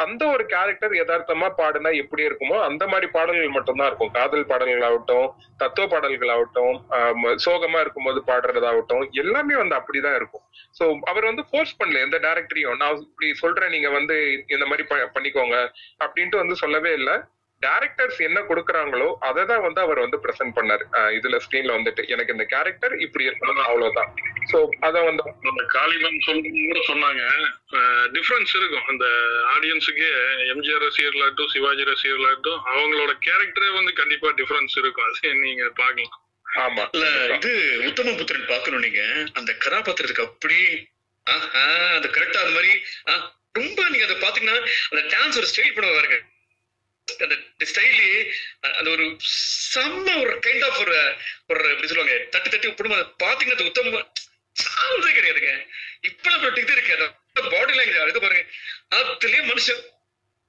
அந்த ஒரு கேரக்டர் யதார்த்தமா பாடுனா எப்படி இருக்குமோ அந்த மாதிரி பாடல்கள் மட்டும்தான் இருக்கும். காதல் பாடல்கள் ஆகட்டும் தத்துவ பாடல்கள் ஆகட்டும் சோகமா இருக்கும்போது பாடுறதாகட்டும் எல்லாமே வந்து அப்படிதான் இருக்கும். சோ அவர் வந்து ஃபோர்ஸ் பண்ணல எந்த டேரக்டரையும் நான் இப்படி சொல்றேன் நீங்க வந்து இந்த மாதிரி ப- பண்ணிக்கோங்க அப்படின்ட்டு வந்து சொல்லவே இல்லை. டேரக்டர்ஸ் என்ன கொடுக்குறாங்களோ அதை தான் வந்து அவர் வந்து பிரசன்ட் பண்ணாரு. இதுல ஸ்கிரீன்ல வந்துட்டு எனக்கு இந்த கேரக்டர் இப்படி இருக்கணும் அவ்வளவுதான். சோ அத வந்து அந்த காளிமன் சொல்றது கூட சொன்னாங்க. டிஃபரன்ஸ் இருக்கும். அந்த ஆடியன்ஸுக்கு எம்ஜிஆர் ரசிகர்களாகட்டும் சிவாஜி ரசிகர்களாகட்டும் அவங்களோட கேரக்டரே வந்து கண்டிப்பா டிஃபரன்ஸ் இருக்கும். அது நீங்க பாக்கலாம் ஆமா. இல்ல இது உத்தம புத்திரன் பாக்கணும் நீங்க. அந்த கதாபாத்திரத்துக்கு அப்படி ஆஹா, அந்த கரெக்டா அந்த மாதிரி ரொம்ப நீங்க அதை பாத்தீங்கன்னா அந்த டான்ஸ் ஒரு ஸ்டைல் பண்ண பாருங்க அந்த ஸ்டைலி அந்த ஒரு செம்ம ஒரு கைண்ட் ஆஃப் ஒரு ஒரு எப்படி சொல்லுவாங்க தட்டி தட்டி விடும் அதை பாத்தீங்கன்னா அது உத்தம சாந்தே கிடையாதுங்க. இப்ப ஒரு இது இருக்கு. அந்த பாடி லாங்குவேஜ் அடுத்து பாருங்க. அதுலயே மனுஷன்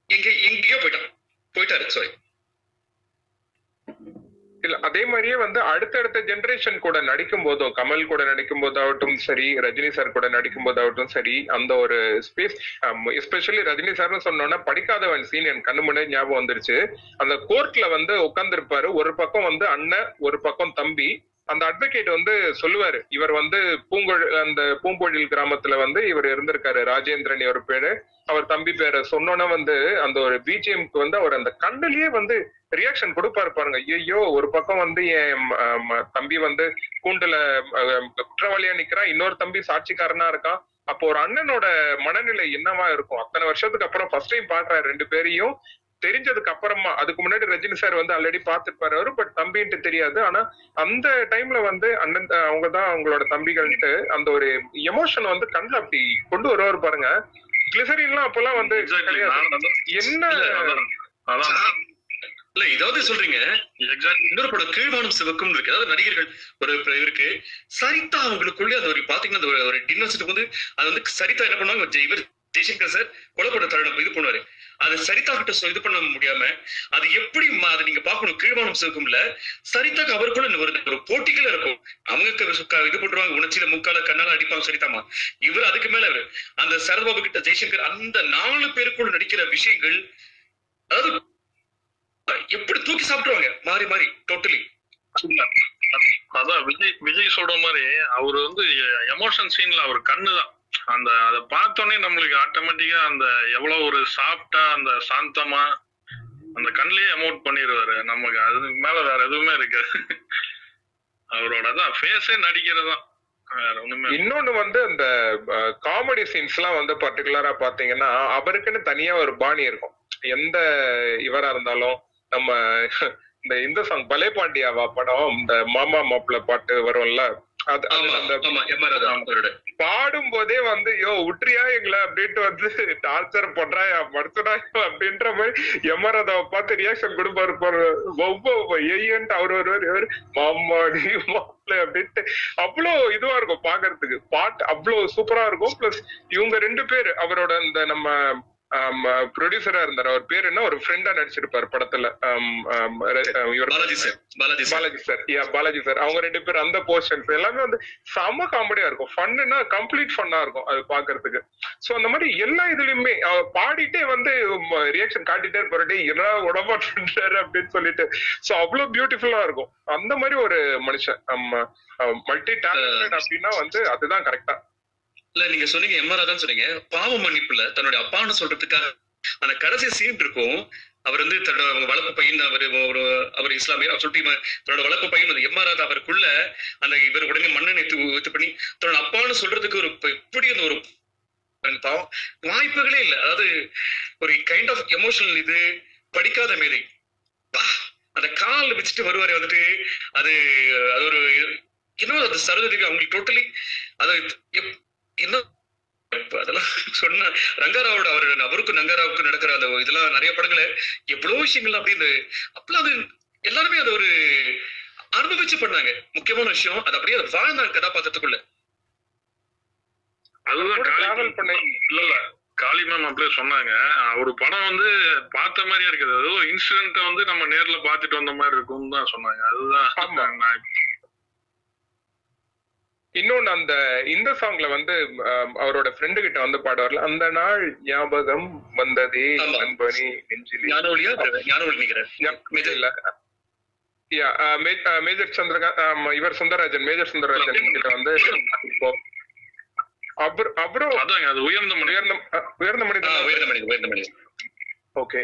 எங்க எங்கேயோ போயிட்டான். போயிட்டாரு சாரி இல்ல அதே மாதிரியே வந்து அடுத்தடுத்த ஜெனரேஷன் கூட நடிக்கும் போதும் கமல் கூட நடிக்கும் போதாகட்டும் சரி ரஜினி சார் கூட நடிக்கும் போதாகட்டும் சரி அந்த ஒரு ஸ்பேஸ் எஸ்பெஷலி ரஜினி சார்னு சொன்னோன்னா படிக்காதவன் சீன் என் கண்ணு முன்னாடி ஞாபகம் வந்துருச்சு. அந்த கோர்ட்ல வந்து உட்கார்ந்திருப்பாரு. ஒரு பக்கம் வந்து அண்ணன் ஒரு பக்கம் தம்பி. அந்த அட்வொகேட் வந்து சொல்லுவாரு. இவர் வந்து பூங்கொழி அந்த பூம்பொழில் கிராமத்துல வந்து இவர் இருந்திருக்காரு. ராஜேந்திரன் இவர் பேரு. அவர் தம்பி பேரை சொன்னோன்னா வந்து அந்த ஒரு பிஜிஎம்க்கு வந்து அவர் அந்த கண்ணிலேயே வந்து ரியாக்ஷன் கொடுப்பாரு பாருங்க. ஐயோ ஒரு பக்கம் வந்து என் தம்பி வந்து கூண்டுல குற்றவாளியா நிக்கிறான். இன்னொரு தம்பி சாட்சிக்காரனா இருக்கான். அப்போ ஒரு அண்ணனோட மனநிலை என்னவா இருக்கும்? அத்தனை வருஷத்துக்கு அப்புறம் ஃபர்ஸ்ட் டைம் பாக்குறாரு ரெண்டு பேரையும். தெரிஞ்சதுக்கு அப்புறமா அதுக்கு முன்னாடி ரஜினி சார் வந்து ஆல்ரெடி பாத்துருப்பாரு அவரு பட் தம்பின்ட்டு தெரியாது. ஆனா அந்த டைம்ல வந்து அண்ணன் அவங்க தான் அவங்களோட தம்பிகள்ட்டு அந்த ஒரு எமோஷன் வந்து கண்ணுல அப்படி கொண்டு வருவாரு பாருங்க. கிளிசரின்லாம் அப்பெல்லாம் வந்து என்ன? இல்ல இதாவது சொல்றீங்க. இன்னொரு படம் கீழ்வானம் சிவக்கும் இருக்கு. அதாவது நடிகர்கள் ஒரு இருக்கு சரிதா அவங்களுக்குள்ளே அது ஒரு பாத்தீங்கன்னா ஒரு- டின்னர் வந்து அது வந்து சரிதா என்ன பண்ணுவாங்க? இவர் ஜெய்சங்கர் சார் கொலைப்பட தருணம் இது பண்ணுவாரு. அது சரிதா கிட்ட இது பண்ண முடியாம அது எப்படி அதை நீங்க பாக்கணும் கீழ்வானம் சிவக்கும்ல சரிதாக்கு அவருக்குள்ள ஒரு ஒரு போட்டிகள் இருக்கும். அவங்க இது பண்றாங்க உணர்ச்சியில முக்கால கண்ணால அடிப்பாங்க சரிதாமா இவர் அதுக்கு மேல இவரு அந்த சரத்பாபு கிட்ட ஜெய்சங்கர் அந்த நாலு பேருக்குள்ள நடிக்கிற விஷயங்கள் அதாவது எப்படி தூக்கி சாப்பிட்டுருவாங்க? மாறி மாறி டோட்டலி அதான் விஜய் விஜய் சொல்ற மாதிரி அவர் வந்து எமோஷன் சீன்ல அவர் கண்ணுதான். அந்த அதை பார்த்தோன்னே நம்மளுக்கு ஆட்டோமேட்டிக்கா அந்த எவ்வளவு ஒரு சாஃப்டா அந்த சாந்தமா அந்த கண்ணிலேயே அமௌண்ட் பண்ணிடுவாரு நமக்கு அதுக்கு மேல வேற எதுவுமே இருக்காது. அவரோட தான் ஃபேஸே நடிக்கிறதான் இன்னொன்னு வந்து அந்த காமெடி சீன்ஸ் எல்லாம் வந்து பர்டிகுலரா பாத்தீங்கன்னா அவருக்குன்னு தனியா ஒரு பாணி இருக்கும். எந்த இவரா இருந்தாலும் நம்ம இந்த இந்த சாங் பலே பாண்டியாவா படம் இந்த மாமா மாப்பிள்ள பாட்டு வரும்ல? பாடும் போதே வந்து யோ விட்டுறியா எங்களை? அப்படின்ட்டு வந்து டார்ச்சர் பண்றாயா படுத்துறாயா? அப்படின்ற மாதிரி எமரதாவை பார்த்து ரியாக்ஷன் கொடுப்பாரு பாரு. ஒவ்வொரு ஏன்ட்டு அவர் இவர் மாமா நீ மாப்பிள்ளை அப்படின்ட்டு. அவ்வளோ இதுவா இருக்கும் பாக்குறதுக்கு. பாட்டு அவ்வளோ சூப்பரா இருக்கும். பிளஸ் இவங்க ரெண்டு பேர் அவரோட இந்த நம்ம ப்ரொடியூசரா இருந்தார். அவர் பேர் என்ன? ஒரு ஃப்ரெண்டா நடிச்சிருப்பாரு படத்துல. Balaji sir. Balaji sir. Ya Balaji sir. அவங்க ரெண்டு பேர் அந்த போர்ஷன்ஸ் எல்லாமே வந்து செம காமெடியா இருக்கும். ஃபன்னுனா கம்ப்ளீட் ஃபன்னா இருக்கும் அது பாக்குறதுக்கு. சோ அந்த மாதிரி எல்லா இதுலயுமே அவர் பாடிட்டே வந்து ரியாக்ஷன் காட்டிட்டே இருப்பாரு. "டேய், என்னடா உடம்பாட்டுறாரு அப்படின்னு சொல்லிட்டு. சோ அவ்வளவு பியூட்டிஃபுல்லா இருக்கும். அந்த மாதிரி ஒரு மனுஷன். மல்டி டேலண்டட் அப்படின்னா வந்து அதுதான் கரெக்டா இல்ல நீங்க சொன்னீங்க எம்ஆர் தான் சொன்னீங்க. பாவ மன்னிப்புல தன்னுடைய அப்பான்னு சொல்றதுக்காக அந்த கடைசி சீன் இருக்கும். அவர் வந்து தன்னோட வளர்ப்பு பையன் அவர் ஒரு அவர் இஸ்லாமிய சுட்டி தன்னோட வளர்ப்பு பையன் அந்த எம்ஆர் அவருக்குள்ள அந்த இவர் உடனே மண்ணெண்ணெய் இது பண்ணி தன்னோட அப்பான்னு சொல்றதுக்கு ஒரு எப்படி அந்த ஒரு பாவம். வாய்ப்புகளே இல்லை. அதாவது ஒரு கைண்ட் ஆஃப் எமோஷனல் இது படிக்காத மேதை. அந்த கால் வச்சுட்டு வருவாரு வந்துட்டு அது அது ஒரு இன்னும் அது சரதத்துக்கு அவங்களுக்கு டோட்டலி அது இப்ப அதெல்லாம் சொன்ன ரங்காராவோட அவர் அவருக்கும் ரங்காராவுக்கும் நடக்கிற அந்த இதெல்லாம் நிறைய படங்கள எவ்வளவு விஷயங்கள் அப்படி இந்த அப்பெல்லாம் அது எல்லாருமே அது ஒரு அனுபவிச்சு பண்ணாங்க. முக்கியமான விஷயம் அது அப்படியே அது வாழ்ந்தாங்க கதாபாத்திரத்துக்குள்ள. அதுதான் பண்ண இல்ல இல்ல காளி மேம் அப்படியே சொன்னாங்க. ஒரு படம் வந்து பார்த்த மாதிரியே இருக்குது. அது ஒரு இன்சிடென்ட் வந்து நம்ம நேர்ல பார்த்துட்டு வந்த மாதிரி இருக்கும்னு தான் சொன்னாங்க. அதுதான் நான் இன்னொன்னு அந்த இந்த சாங்ல வந்து அவரோட ஃப்ரெண்டு கிட்ட வந்து பாடுவார்ல அந்த நாள் ஞாபகம் வந்ததே நண்பனி நெஞ்சிலே. யா மேஜர் சந்திரகாந்த் இவர் சுந்தரராஜன் மேஜர் சுந்தரராஜன் கிட்ட வந்து அப்புறம் அப்புறம் உயர்ந்த உயர்ந்த உயர்ந்த மனிதன். உயர்ந்த மனிதன் உயர்ந்த மனிதன். ஓகே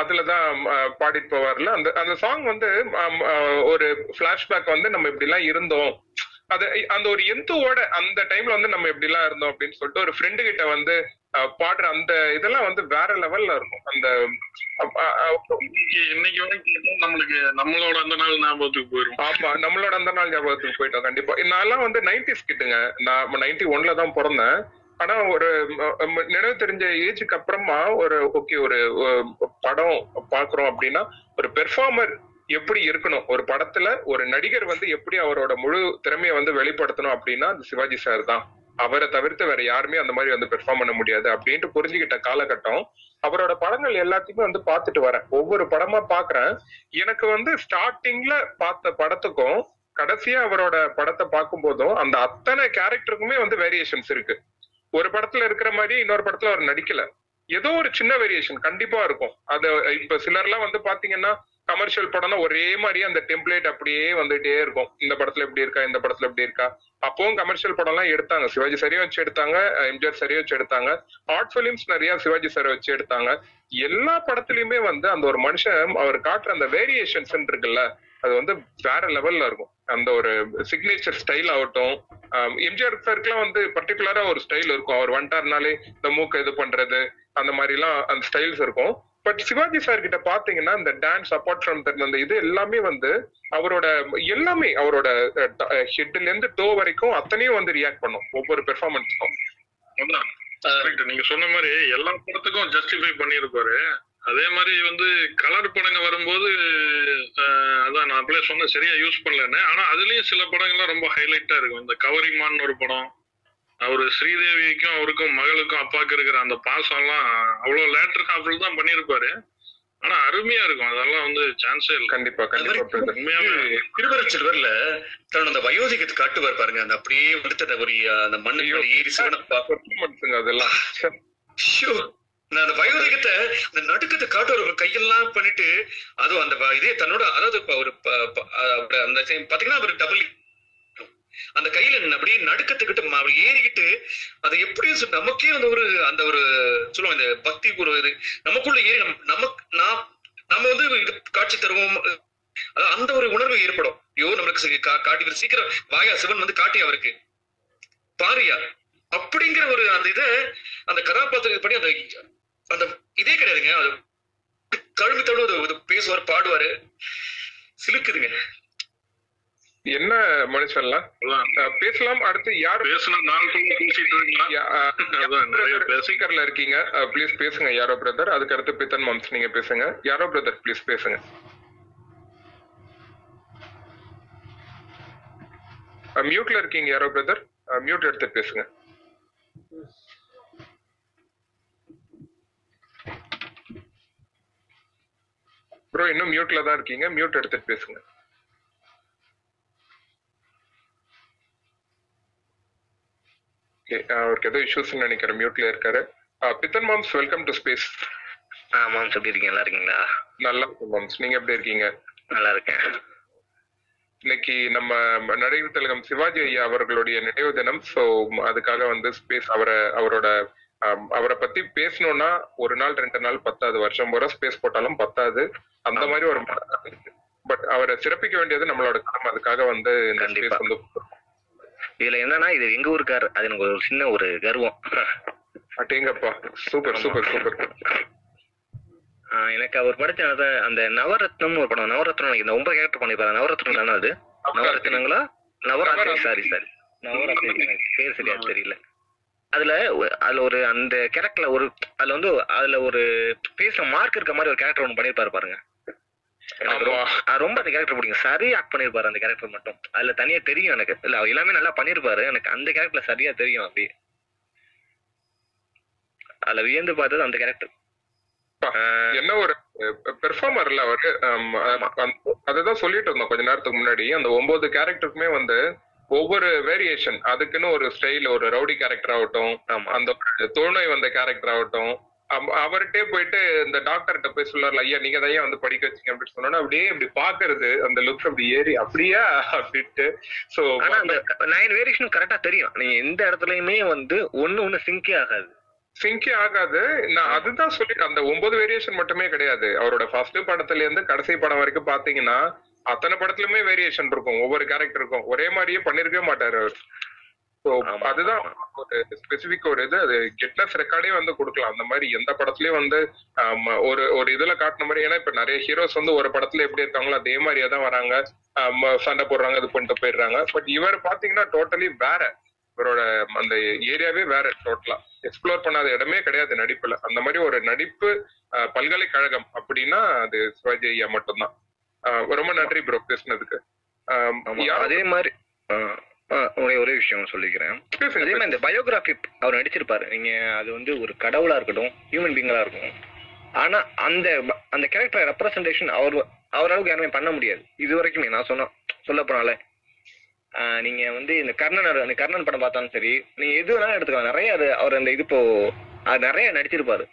அதுலதான் பாடிட்டு போவார்ல. அந்த அந்த சாங் வந்து ஒரு பிளாஷ்பேக் வந்து நம்ம இப்படி எல்லாம் இருந்தோம். அது அந்த ஒரு எந்தோட அந்த டைம்ல வந்து நம்ம இப்படி எல்லாம் இருந்தோம் அப்படின்னு சொல்லிட்டு ஒரு ஃப்ரெண்டு கிட்ட வந்து பாடுற அந்த இதெல்லாம் வந்து வேற லெவல்ல இருக்கும். அந்த இன்னைக்கு வரைக்கும் நம்மளுக்கு நம்மளோட அந்த நாள் ஞாபகத்துக்கு போயிரும். ஆமா நம்மளோட அந்த நாள் ஞாபகத்துக்கு போயிட்டோம் கண்டிப்பா. நான்லாம் வந்து நைன்டிஸ் கிட்டுங்க. நான் நைன்டி ஒன்ல தான் பிறந்தேன். ஆனா ஒரு நினைவு தெரிஞ்ச ஏஜுக்கு அப்புறமா ஒரு ஓகே ஒரு படம் பாக்குறோம் அப்படின்னா ஒரு பெர்ஃபார்மர் எப்படி இருக்கணும்? ஒரு படத்துல ஒரு நடிகர் வந்து எப்படி அவரோட முழு திறமையை வந்து வெளிப்படுத்தணும் அப்படின்னா அந்த சிவாஜி சார் தான். அவரை தவிர்த்து வேற யாருமே அந்த மாதிரி வந்து பெர்ஃபார்ம் பண்ண முடியாது அப்படின்ட்டு புரிஞ்சுக்கிட்ட காலகட்டம். அவரோட படங்கள் எல்லாத்தையுமே வந்து பார்த்துட்டு வரேன். ஒவ்வொரு படமா பாக்குறேன் எனக்கு வந்து ஸ்டார்டிங்ல பார்த்த படத்துக்கும் கடைசியா அவரோட படத்தை பார்க்கும் போதும் அந்த அத்தனை கேரக்டருக்குமே வந்து வேரியேஷன்ஸ் இருக்கு. ஒரு படத்துல இருக்கிற மாதிரி இன்னொரு படத்துல அவர் நடிக்கல. ஏதோ ஒரு சின்ன வேரியேஷன் கண்டிப்பா இருக்கும். அது இப்ப சிலர்லாம் வந்து பாத்தீங்கன்னா கமர்ஷியல் படம்னா ஒரே மாதிரி அந்த டெம்ப்ளேட் அப்படியே வந்துட்டே இருக்கும். இந்த படத்துல எப்படி இருக்கா இந்த படத்துல எப்படி இருக்கா? அப்பவும் கமர்ஷியல் படம் எல்லாம் எடுத்தாங்க. சிவாஜி சரியா வச்சு எடுத்தாங்க எம்ஜிஆர் சரியா வச்சு எடுத்தாங்க. ஆர்ட் பிலிம்ஸ் நிறைய சிவாஜி சாரை வச்சு எடுத்தாங்க. எல்லா படத்துலயுமே வந்து அந்த ஒரு மனுஷன் அவர் காட்டுற அந்த வேரியேஷன்ஸ் இருக்குல்ல அது வந்து வேற லெவல்ல இருக்கும். அந்த ஒரு சிக்னேச்சர் ஸ்டைல் ஆகட்டும். எம்ஜிஆர் சாருக்குலாம் வந்து பர்டிகுலரா ஒரு ஸ்டைல் இருக்கும். அவர் வந்துட்டாருனாலே இந்த மூக்கை இது பண்றது அந்த மாதிரி எல்லாம் அந்த ஸ்டைல்ஸ் இருக்கும். பட் சிவாஜி சார் கிட்ட பாத்தீங்கன்னா இந்த டான்ஸ் அப்பார்ட் ஃப்ரம் தட் அந்த இது எல்லாமே வந்து அவரோட எல்லாமே அவரோட ஹெட்ல இருந்து டோ வரைக்கும் அத்தனையும் வந்து ரியாக்ட் பண்ணும் ஒவ்வொரு பெர்ஃபார்மன்ஸ்க்கும் அதான். நீங்க சொன்ன மாதிரி எல்லா படத்துக்கும் ஜஸ்டிஃபை பண்ணியிருப்பாரு. அதே மாதிரி வந்து கலர் படங்க வரும்போது அதான் நான் அப்படியே சொன்ன சரியா யூஸ் பண்ணலன்னு. ஆனா அதுலயும் சில படங்கள்லாம் ரொம்ப ஹைலைட்டா இருக்கும். இந்த கவரிமான்னு ஒரு படம் அவரு ஸ்ரீதேவிக்கும் அவருக்கும் மகளுக்கும் அப்பாவுக்கு இருக்கிற அந்த பாசம் எல்லாம் அவ்வளவு லேட்டர் ஹாஃபில் தான் பண்ணியிருப்பாரு. ஆனா அருமையா இருக்கும். அதெல்லாம் வந்து சான்ஸே இல்லை. கண்டிப்பா கண்டிப்பா உண்மையாவே திருவரச்செல்வர்ல தன்னோட அந்த வயோதிகத்தை காட்டுவார் பாருங்க. அந்த அப்படியே வந்துட்டு ஒரு அந்த மண்ணுக்குள்ள ஏறி சிவனை அதெல்லாம். ஷோ நான் அந்த வயோதிகத்தை அந்த நடுக்கத்தை காட்டுவார். கையெல்லாம் பண்ணிட்டு அதுவும் அந்த வ- இதே தன்னோட அதாவது ஒரு அந்த பாத்தீங்கன்னா அவர் டபுள் அந்த கையில அப்படியே நடுக்கத்துக்கிட்டு அப்படி ஏறிக்கிட்டு அது எப்படியும் நமக்கே அந்த ஒரு அந்த ஒரு சொல்லுவாங்க இந்த பக்தி ஒரு இது. நமக்குள்ள ஏறி நமக்கு நான் நம்ம வந்து காட்சி தருவோம். அதாவது அந்த ஒரு உணர்வு ஏற்படும். ஐயோ நம்மளுக்கு கா- காட்டி சீக்கிரம் வாயா சிவன் வந்து காட்டி அவருக்கு. பாரியா. அப்படிங்கிற ஒரு அந்த இதை அந்த கதாபாத்திரத்துக்கு படி அந்த அந்த இதே கிடையாதுங்க. அது கழுவி தழுவது பேசுவார் பாடுவாரு. சிலுக்குதுங்க. என்ன மனுஷன்லாம் பேசலாம். அடுத்து யார் ஸ்பீக்கர்ல இருக்கீங்க. ப்ளீஸ் பேசுங்க யாரோ பிரதர் அதுக்கு அடுத்து பித்தன் மாம்ஸ் நீங்க பேசுங்க. யாரோ பிரதர் ப்ளீஸ் பேசுங்க. மியூட்ல இருக்கீங்க யாரோ பிரதர் மியூட் எடுத்து பேசுங்க. ப்ரோ இன்னும் மியூட்ல தான் இருக்கீங்க. மியூட் எடுத்துட்டு பேசுங்க. அஹ் அவருக்கு ஏதோ இஷ்யூஸ் நினைக்கிறேன். மியூட்ல இருக்காரு. பித்தன் மாம்ஸ் வெல்கம் டு ஸ்பேஸ் ஆ மாம்ஸ் எப்படி இருக்கீங்க? நல்லா இருக்கீங்களா? நல்லா இருக்கும் மாம்ஸ். நீங்க எப்படி இருக்கீங்க? நல்லா இருக்கேன். இன்னைக்கு நம்ம நடிகர் திலகம் சிவாஜி ஐயா அவர்களுடைய நினைவு தினம். சோ அதுக்காக வந்து ஸ்பேஸ் அவரை அவரோட அவரை பத்தி பேசணும்னா ஒரு நாள் ரெண்டு நாள் பத்தாது. வருஷம் பூரா ஸ்பேஸ் போட்டாலும் பத்தாது. அந்த மாதிரி ஒரு பட் அவரை சிறப்பிக்க வேண்டியது நம்மளோட கடமை. அதுக்காக வந்து இந்த ஸ்பேஸ் வந்து இதுல என்னன்னா இது எங்க ஊருக்கார் அது எனக்கு ஒரு சின்ன ஒரு கர்வம். அட்டேங்கப்பா சூப்பர் சூப்பர் சூப்பர். எனக்கு அவர் படிச்ச அந்த நவரத்னம் ஒரு படம் நவரத்னம் இந்த ஒன்பது கேரக்டர் பண்ணிருப்பாரு நவரத்னம் தானே அது? நவரத்னங்களா? நவராத்திரி சாரி சாரி நவராத்திரி பேர் சரியா தெரியல. அதுல அதுல ஒரு அந்த கேரக்டர்ல ஒரு அதுல வந்து அதுல ஒரு பேச மார்க் இருக்க மாதிரி ஒரு கேரக்டர் ஒன்று பண்ணிருப்பாரு பாருங்க. எனக்கு ரொம்ப அந்த கேரக்டர் பிடிக்கும். சரியா ஆக்ட் பண்ணிருப்பாரு அந்த கேரக்டர் மட்டும். அதுல தனியா தெரியும் எனக்கு. இல்ல எல்லாமே நல்லா பண்ணிருப்பாரு. எனக்கு அந்த கேரக்டர்ல சரியா தெரியும் அப்படியே அதுல வியந்து பார்த்தது அந்த கேரக்டர் என்ன ஒரு பெர்ஃபார்மர்ல அவரு. அதுதான் சொல்லிட்டு இருந்தோம் கொஞ்ச நேரத்துக்கு முன்னாடி. அந்த ஒன்பது கேரக்டருக்குமே வந்து ஒவ்வொரு வேரியேஷன் அதுக்குன்னு ஒரு ஸ்டைல் ஒரு ரவுடி கேரக்டர் ஆகட்டும். அந்த தொழுநோய் வந்த கேரக்டர் ஆகட்டும். அவர்கிட்டயே போயிட்டு இந்த டாக்டர்கிட்ட போய் சொல்லுவார்ல ஐயா நீங்க தான் வந்து படிக்க வச்சீங்க? அப்படின்னு சொன்னோன்னா அப்படியே இப்படி பாக்குறது அந்த லுக்ஸ் அப்படி ஏறி அப்படியா? அப்படின்ட்டு. சோ நைன் வேரியேஷன் கரெக்டா தெரியும். நீங்க எந்த இடத்துலயுமே வந்து ஒண்ணு ஒண்ணு சிங்கே ஆகாது. சிங்கே ஆகாது. நான் அதுதான் சொல்லி அந்த ஒன்பது வேரியேஷன் மட்டுமே கிடையாது. அவரோட ஃபர்ஸ்ட் படத்துல இருந்து கடைசி படம் வரைக்கும் பாத்தீங்கன்னா அத்தனை படத்துலயுமே வேரியேஷன் இருக்கும். ஒவ்வொரு கேரக்டர் இருக்கும் ஒரே மாதிரியே பண்ணிருக்கவே மாட்டாரு அவர். ஸோ அதுதான் ஒரு ஸ்பெசிபிக் ஒரு இது. அது கெட்னஸ் ரெக்கார்டே வந்து கொடுக்கலாம். அந்த மாதிரி எந்த படத்துலயும் வந்து ஒரு ஒரு இதுல காட்டின மாதிரி ஏன்னா இப்ப நிறைய ஹீரோஸ் வந்து ஒரு படத்துல எப்படி இருக்காங்களோ அதே மாதிரியே தான் வராங்க. சண்டை போடுறாங்க இது பண்ணிட்டு போயிடுறாங்க. பட் இவர் பாத்தீங்கன்னா டோட்டலி வேற. இவரோட அந்த ஏரியாவே வேற டோட்டலா எக்ஸ்ப்ளோர் பண்ணாத இடமே கிடையாது நடிப்புல. அந்த மாதிரி ஒரு நடிப்பு பல்கலைக்கழகம் அப்படின்னா அது சிவாஜி ஐயா மட்டும்தான். ரொம்ப நன்றி ப்ரோ பேசுனதுக்கு. அதே மாதிரி ஒரே ஒரே விஷயம் சொல்லிக்கிறேன். அதே மாதிரி இந்த பயோகிராஃபி அவர் நடிச்சிருப்பாரு. நீங்க அது வந்து ஒரு கடவுளா இருக்கட்டும் ஹியூமன் பீங்களா இருக்கும் ஆனா அந்த அந்த கேரக்டர் ரெப்ரசன்டேஷன் அவர் அவர் அளவுக்கு யாருமே பண்ண முடியாது. இது வரைக்குமே நான் சொன்ன சொல்ல போனாலே. நீங்க வந்து இந்த கர்ணன் அந்த கர்ணன் படம் பார்த்தாலும் சரி நீங்க எது வேணாலும் எடுத்துக்கலாம். நிறைய அது அவர் அந்த இது இப்போ அது நிறைய நடிச்சிருப்பாரு.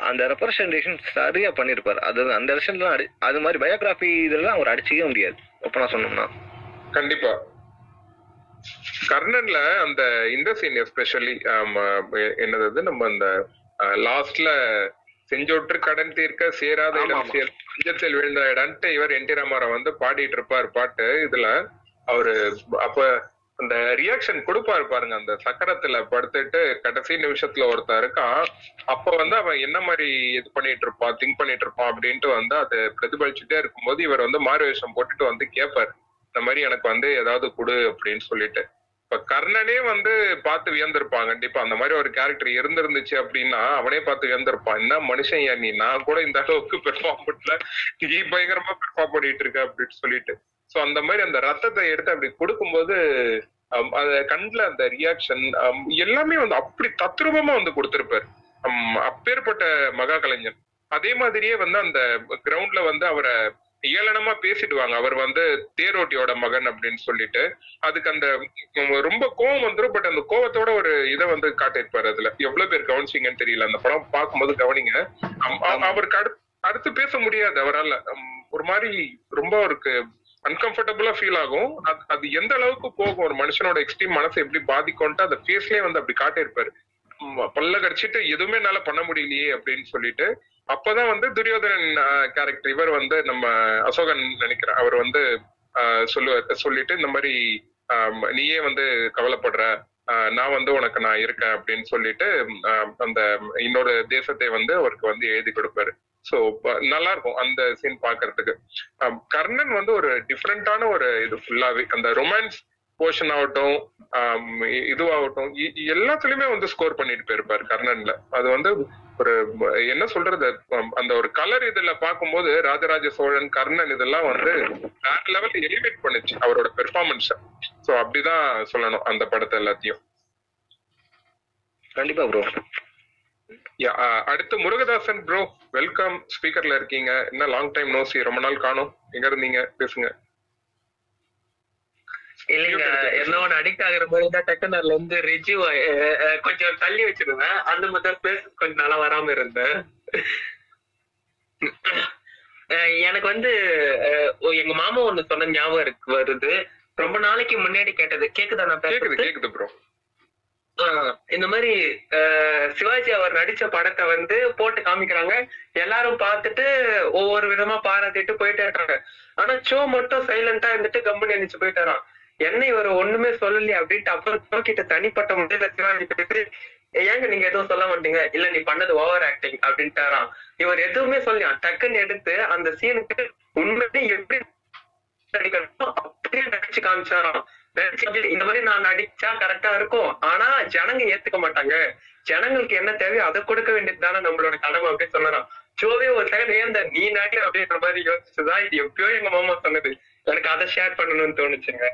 அந்த ரெப்ரசன்டேஷன் சரியா பண்ணிருப்பாரு. அது அந்த அடி அது மாதிரி பயோகிராஃபி இதெல்லாம் அவர் அடிச்சுக்கவே முடியாது. ஒப்பனா சொன்னோம்னா. கண்டிப்பா. கர்ணன்ல அந்த இந்த சீன் எஸ்பெஷலி என்னது நம்ம அந்த லாஸ்ட்ல செஞ்சொற்று கடன் தீர்க்க சேராத இடம் பஞ்சத்தில் விழுந்த இடம்ட்டு இவர் என் டி வந்து பாடிட்டு இருப்பார் பாட்டு. இதுல அவரு அப்ப அந்த ரியாக்ஷன் கொடுப்பாரு பாருங்க அந்த சக்கரத்துல படுத்துட்டு கடைசி நிமிஷத்துல ஒருத்தன் இருக்கான். அப்ப வந்து அவன் என்ன மாதிரி இது பண்ணிட்டு இருப்பான் திங்க் பண்ணிட்டு இருப்பான் அப்படின்ட்டு வந்து அது பிரதிபலிச்சுட்டே இருக்கும்போது இவர் வந்து மாறு வேஷம் போட்டுட்டு வந்து கேட்பாரு இந்த மாதிரி எனக்கு வந்து ஏதாவது கொடு அப்படின்னு சொல்லிட்டு. இப்ப கர்ணனே வந்து பார்த்து வியந்திருப்பான் கண்டிப்பா. அந்த மாதிரி ஒரு கேரக்டர் இருந்திருந்துச்சு அப்படின்னா அவனே பார்த்து வியந்திருப்பான். என்ன மனுஷன் ஏன் நீ? நான் கூட இந்த அளவுக்கு பெர்ஃபார்ம் பண்ணல. நீ பயங்கரமா பெர்ஃபார்ம் பண்ணிட்டு இருக்க அப்படின்னு சொல்லிட்டு. சோ அந்த மாதிரி அந்த ரத்தத்தை எடுத்து அப்படி கொடுக்கும்போது அம், அந்த கண்ல அந்த ரியாக்ஷன் எல்லாமே வந்து அப்படி தத்ரூபமா வந்து கொடுத்திருப்பாரு. அம், அப்பேற்பட்ட மகா கலைஞன் அதே மாதிரியே வந்து அந்த கிரவுண்ட்ல வந்து அவரை ஏளனமா பேசிடுவாங்க. அவர் வந்து தேரோட்டியோட மகன் அப்படின்னு சொல்லிட்டு அதுக்கு அந்த ரொம்ப கோவம் வந்துரும். பட் அந்த கோவத்தோட ஒரு இதை வந்து காட்டியிருப்பாரு அதுல. எவ்வளவு பேர் கவனிச்சீங்கன்னு தெரியல. அந்த படம் பார்க்கும்போது கவனிங்க. அவருக்கு அடுத்து அடுத்து பேச முடியாது. அவரால் ஒரு மாதிரி ரொம்ப அவருக்கு அன்கம்ஃபர்டபுளா ஃபீல் ஆகும். அது- எந்த அளவுக்கு போகும்? ஒரு மனுஷனோட எக்ஸ்ட்ரீம் மனசை எப்படி பாதிக்கும்ட்டு அந்த ஃபேஸ்லயே வந்து அப்படி காட்டியிருப்பாரு. பல்ல கடிச்சிட்டு எதுவுமே என்னால பண்ண முடியலையே அப்படின்னு சொல்லிட்டு அப்பதான் வந்து துரியோதனன் கேரக்டர் இவர் வந்து நம்ம அசோகன் நினைக்கிறேன் அவர் வந்து சொல்லுவார் சொல்லிட்டு இந்த மாதிரி நீயே வந்து கவலைப்படுற ஆஹ் நான் வந்து உனக்கு நான் இருக்கேன் அப்படின்னு சொல்லிட்டு அந்த இன்னொரு தேசத்தை வந்து அவருக்கு வந்து எழுதி கொடுப்பாரு. சோ நல்லா இருக்கும் அந்த சீன் பாக்குறதுக்கு கர்ணன் வந்து ஒரு டிஃப்ரெண்டான ஒரு இது ஃபுல்லாவே அந்த ரொமான்ஸ் போர்ஷன் ஆகட்டும் இதுவாகட்டும் எல்லாத்துலயுமே வந்து ஸ்கோர் பண்ணிட்டு போயிருப்பாரு கர்ணன்ல. அது வந்து ஒரு என்ன சொல்றது அந்த ஒரு கலர் இதுல பார்க்கும்போது ராஜராஜ சோழன் கர்ணன் இதெல்லாம் வந்து வேற லெவல் எலிவேட் பண்ணுச்சு அவரோட பெர்ஃபார்மன்ஸ் சோ அப்படிதான் சொல்லணும் அந்த படத்தை எல்லாத்தையும். கண்டிப்பா ப்ரோ அடுத்து முருகதாசன் ப்ரோ வெல்கம் ஸ்பீக்கர்ல இருக்கீங்க. என்ன லாங் டைம் நோசி ரொம்ப நாள் காணோம். எங்க இருந்தீங்க? பேசுங்க. இல்லைங்க என்ன ஒண்ணு அடிக்ட் ஆகுற மாதிரி டக்குன்னு அதுல இருந்து ரிஜிவ் கொஞ்சம் தள்ளி வச்சிருந்தேன் அந்த மாதிரி பேச கொஞ்சம் நல்லா வராம இருந்தேன். எனக்கு வந்து எங்க மாமா ஒண்ணு சொன்ன ஞாபகம் இருக்கு வருது. ரொம்ப நாளைக்கு முன்னாடி கேட்டது. கேக்குதா நான் பேசுறது? கேக்குது ப்ரோ இந்த மாதிரி சிவாஜி அவர் நடிச்ச படத்தை வந்து போட்டு காமிக்கிறாங்க. எல்லாரும் பார்த்துட்டு ஒவ்வொரு விதமா பாராட்டிட்டு போயிட்டே இருக்காங்க. ஆனா ஷோ மட்டும் சைலண்டா இருந்துட்டு கம்பெனி அணிச்சு போயிட்டாராம். என்ன இவர் ஒண்ணுமே சொல்லலையே அப்படின்ட்டு அப்புறம் கிட்ட தனிப்பட்ட முறையில சிவாஜி ஏங்க நீங்க எதுவும் சொல்ல மாட்டீங்க? இல்ல நீ பண்ணது ஓவர் ஆக்டிங் அப்படின்ட்டாராம். இவர் எதுவுமே சொல்லியா டக்குன்னு எடுத்து அந்த சீனுக்கு உண்மையிலே எப்படி நடிக்கணும் அப்படியே நடிச்சு காமிச்சாராம். நடிச்சு இந்த மாதிரி நான் நடிச்சா கரெக்டா இருக்கும். ஆனா ஜனங்க ஏத்துக்க மாட்டாங்க. ஜனங்களுக்கு என்ன தேவையோ அதை கொடுக்க வேண்டியது தானே நம்மளோட கடமை அப்படின்னு சொன்னாராம். ஜோவே ஒரு செகண்ட் ஏந்த நீ நடி? அப்படின்ற மாதிரி யோசிச்சுதான் இது எப்பயோ எங்க மாமா சொன்னது. எனக்கு அதை ஷேர் பண்ணணும்னு தோணுச்சுங்க.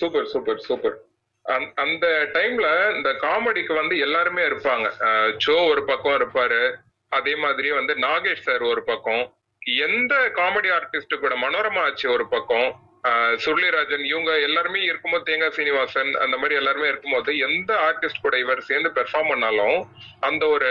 சூப்பர் சூப்பர் சூப்பர் அந்த- அந்த டைம்ல இந்த காமெடிக்கு வந்து எல்லாருமே இருப்பாங்க. அஹ் சோ ஒரு பக்கம் இருப்பாரு. அதே மாதிரி வந்து நாகேஷ் சார் ஒரு பக்கம். எந்த காமெடி ஆர்டிஸ்ட் கூட மனோரமா ஆச்சு ஒரு பக்கம். சுருளிராஜன் இவங்க எல்லாருமே இருக்கும்போது தேங்காய் சீனிவாசன் அந்த மாதிரி எல்லாருமே இருக்கும்போது எந்த ஆர்டிஸ்ட் கூட இவர் சேர்ந்து பெர்ஃபார்ம் பண்ணாலும் அந்த ஒரு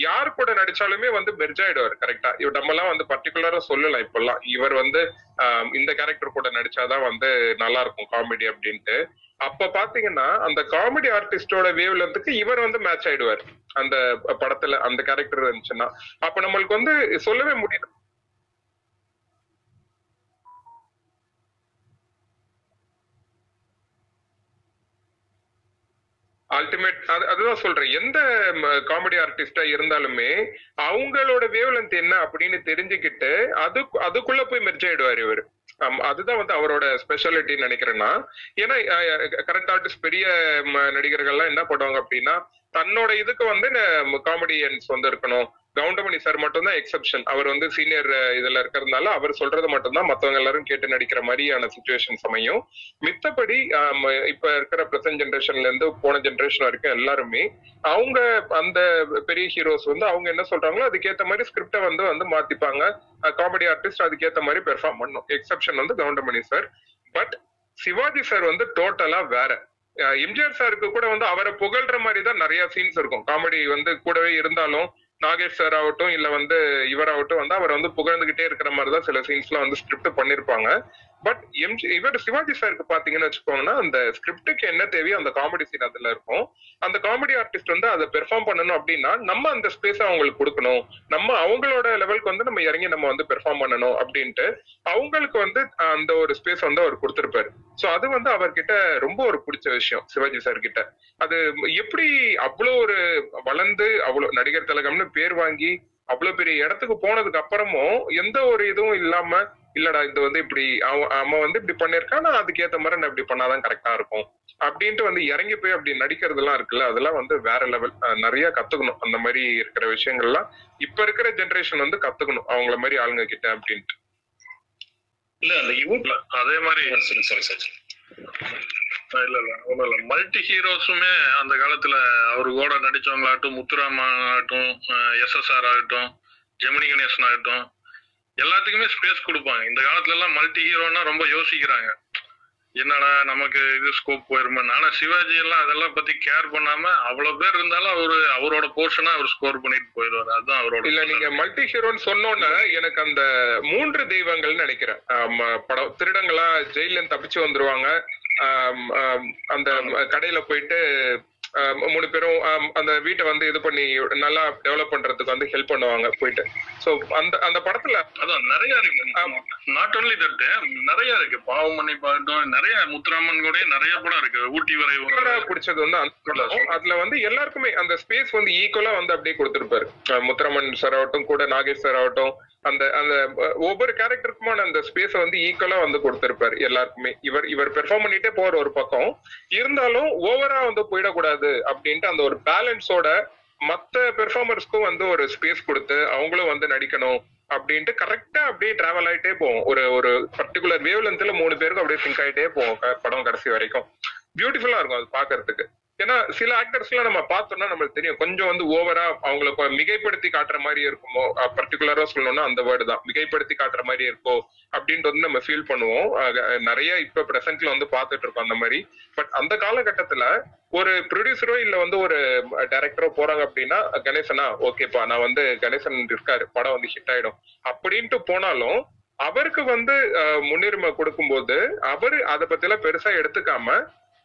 யார் கூட நடிச்சாலுமே வந்து பெர்ஜாயிடுவார் கரெக்டா இவர் நம்ம எல்லாம் வந்து பர்டிகுலரா சொல்லலாம் இப்பெல்லாம். இவர் வந்து ஆஹ், இந்த கேரக்டர் கூட நடிச்சாதான் வந்து நல்லா இருக்கும் காமெடி அப்படின்ட்டு. அப்ப பாத்தீங்கன்னா அந்த காமெடி ஆர்டிஸ்டோட வேவ் லென்த்துக்கு இவர் வந்து மேட்ச் ஆயிடுவார். அந்த படத்துல அந்த கேரக்டர் இருந்துச்சுன்னா. அப்ப நம்மளுக்கு வந்து சொல்லவே முடியாது அல்டிமேட் அது அதுதான் சொல்றேன். எந்த காமெடி ஆர்டிஸ்டா இருந்தாலுமே அவங்களோட வேவ்லென்த் என்ன அப்படின்னு தெரிஞ்சுக்கிட்டு அது அதுக்குள்ள போய் மெர்ஜ் ஆயிடுவாரு இவர். அதுதான் வந்து அவரோட ஸ்பெஷாலிட்டின்னு நினைக்கிறேன்னா. ஏன்னா கரண்ட் ஆர்டிஸ்ட் பெரிய ம, நடிகர்கள்லாம் என்ன பண்ணுவாங்க அப்படின்னா தன்னோட இதுக்கு வந்து காமெடியன்ஸ் வந்து இருக்கணும். கவுண்டமணி சார் மட்டும்தான் எக்ஸெப்ஷன் அவர் வந்து சீனியர் இதுல இருக்கிறதுனால அவர் சொல்றது மட்டும்தான் மத்தவங்க எல்லாரும் கேட்டு நடிக்கிற மாதிரியான சுச்சுவேஷன்ஸ் அமையும் மித்தபடி இப்ப இருக்கிற பிரசன்ட் ஜென்ரேஷன்ல இருந்து போன ஜென்ரேஷன் வரைக்கும் எல்லாருமே அவங்க அந்த பெரிய ஹீரோஸ் வந்து அவங்க என்ன சொல்றாங்களோ அதுக்கேத்த மாதிரி ஸ்கிரிப்டை வந்து வந்து மாத்திப்பாங்க. காமெடி ஆர்டிஸ்ட் அதுக்கேத்த மாதிரி பெர்ஃபார்ம் பண்ணும். எக்ஸெப்ஷன் வந்து Goundamani sir. But Sivaji sir வந்து டோட்டலா வேற. எம்ஜிஆர் சாருக்கு கூட வந்து அவரை புகழ்ற மாதிரி தான் நிறைய சீன்ஸ் இருக்கும். காமெடி வந்து கூடவே இருந்தாலும் நாகேஷ் சார் ஆகட்டும் இல்ல வந்து இவராகட்டும் வந்து அவர் வந்து புகழ்ந்துகிட்டே இருக்கிற மாதிரி தான் சில சீன்ஸ்லாம் வந்து ஸ்கிரிப்ட் பண்ணிருப்பாங்க. பட் எம்ஜி இவர் சிவாஜி சாருக்கு பாத்தீங்கன்னு வச்சுக்கோங்கன்னா அந்த ஸ்கிரிப்டுக்கு என்ன தேவையோ அந்த காமெடி சீன் அதுல இருக்கும். அந்த காமெடி ஆர்டிஸ்ட் வந்து அதை பெர்ஃபார்ம் பண்ணணும் அப்படின்னா நம்ம அந்த ஸ்பேஸ் அவங்களுக்கு கொடுக்கணும். நம்ம அவங்களோட லெவலுக்கு வந்து நம்ம இறங்கி நம்ம வந்து பெர்ஃபார்ம் பண்ணணும் அப்படின்ட்டு அவங்களுக்கு வந்து அந்த ஒரு ஸ்பேஸ் வந்து அவர் கொடுத்திருப்பாரு. சோ அது வந்து அவர்கிட்ட ரொம்ப ஒரு பிடிச்ச விஷயம் சிவாஜி சார் கிட்ட. அது எப்படி அவ்வளோ ஒரு வளர்ந்து அவ்வளோ நடிகர் திலகம்னு பேர் வாங்கி அவ்வளவு பெரிய இடத்துக்கு போனதுக்கு அப்புறமும் எந்த ஒரு இதுவும் இல்லாம இல்லடா இது வந்து இப்படி அவன் அவன் வந்து இப்படி பண்ணிருக்கான் நான் அதுக்கு ஏத்த மாதிரி நான் இப்படி பண்ணாதான் கரெக்டா இருக்கும்? அப்படின்ட்டு வந்து இறங்கி போய் அப்படி நடிக்கிறதுலாம் இருக்குல்ல அதெல்லாம் வந்து வேற லெவல் நிறைய கத்துக்கணும். அந்த மாதிரி இருக்கிற விஷயங்கள்லாம் இப்ப இருக்கிற ஜென்ரேஷன் வந்து கத்துக்கணும் அவங்கள மாதிரி ஆளுங்க கிட்ட அப்படின்ட்டு. இல்ல அந்த யூட்ல அதே மாதிரி சாரி சாரி. இல்ல இல்ல ஒண்ணும் இல்ல. மல்டி ஹீரோஸுமே அந்த காலத்துல அவரு கூட நடிச்சவங்களாகட்டும் முத்துராமா ஆகட்டும் எஸ்எஸ்ஆர் ஆகட்டும் ஜெமினி கணேசன் ஆகட்டும் எல்லாத்துக்குமே ஸ்பேஸ் கொடுப்பாங்க. இந்த காலத்துல எல்லாம் மல்டி ஹீரோனா ரொம்ப யோசிக்கிறாங்க. என்னடா நமக்கு இது ஸ்கோப் போயிருமே? ஆனா சிவாஜி எல்லாம் அதெல்லாம் பத்தி கேர் பண்ணாம அவ்வளவு பேர் இருந்தாலும் அவரு அவரோட போர்ஷனா அவர் ஸ்கோர் பண்ணிட்டு போயிடுவாரு. அதுதான் அவரோட இல்ல நீங்க மல்டி ஹீரோன்னு சொன்னோன்னே எனக்கு அந்த மூன்று தெய்வங்கள்னு நினைக்கிறேன். படம் திருடங்களா ஜெயில தப்பிச்சு வந்துருவாங்க. அந்த கடையில போயிட்டு மூணு பேரும் அந்த வீட்டை வந்து இது பண்ணி நல்லா டெவலப் பண்றதுக்கு வந்து ஹெல்ப் பண்ணுவாங்க போயிட்டு. சோ அந்த அந்த படத்துல அதான் நிறைய இருக்கு. நாட் only தட் நிறைய இருக்கு. பாவமணி பாட்டம் நிறைய முத்துராமன் கூட நிறைய படம் இருக்கு. ஊட்டி வரை பிடிச்சது வந்து அந்த. அதுல வந்து எல்லாருக்குமே அந்த ஸ்பேஸ் வந்து ஈக்குவலா வந்து அப்படியே கொடுத்திருப்பாரு. முத்துராமன் சார் ஆகட்டும் கூட நாகேஷ் சார் ஆகட்டும் அந்த அந்த ஒவ்வொரு கேரக்டருக்குமான அந்த ஸ்பேஸ வந்து ஈக்குவலா வந்து கொடுத்திருப்பாரு எல்லாருக்குமே. இவர் இவர் பெர்ஃபார்ம் பண்ணிட்டே போற ஒரு பக்கம். இருந்தாலும் ஓவரா வந்து போயிடக்கூடாது. அப்படின்ட்டு அந்த ஒரு பேலன்ஸோட மத்த பெர்ஃபார்மர்ஸ்க்கும் வந்து ஒரு ஸ்பேஸ் கொடுத்து அவங்களும் வந்து நடிக்கணும் அப்படின்ட்டு கரெக்டா அப்படியே டிராவல் ஆயிட்டே போவோம். ஒரு ஒரு பர்டிகுலர் வேவ் லென்த்ல மூணு பேருக்கும் அப்படியே சிங்க் ஆயிட்டே போவோம். படம் கடைசி வரைக்கும். பியூட்டிஃபுல்லா இருக்கும் அது பாக்குறதுக்கு. ஏன்னா சில ஆக்டர்ஸ் எல்லாம் நம்ம பார்த்தோம்னா நம்மளுக்கு தெரியும். கொஞ்சம் வந்து ஓவரா அவங்கள மிகைப்படுத்தி காட்டுற மாதிரி இருக்குமோ? பர்டிகுலரா சொல்லணும்னா அந்த வேர்டு தான். மிகைப்படுத்தி காட்டுற மாதிரி இருக்கோ? அப்படின்ட்டு வந்து நம்ம ஃபீல் பண்ணுவோம். நிறைய இப்ப பிரசன்ட்ல வந்து பார்த்துட்டு இருக்கோம் அந்த மாதிரி. பட் அந்த காலகட்டத்துல ஒரு ப்ரொடியூசரோ இல்ல வந்து ஒரு டைரக்டரோ போறாங்க அப்படின்னா கணேசனா ஓகேப்பா நான் வந்து கணேசன் இருக்காரு. படம் வந்து ஹிட் ஆயிடும். அப்படின்ட்டு போனாலும் அவருக்கு வந்து முன்னுரிமை கொடுக்கும்போது அவரு அதை பத்தி எல்லாம் பெருசா எடுத்துக்காம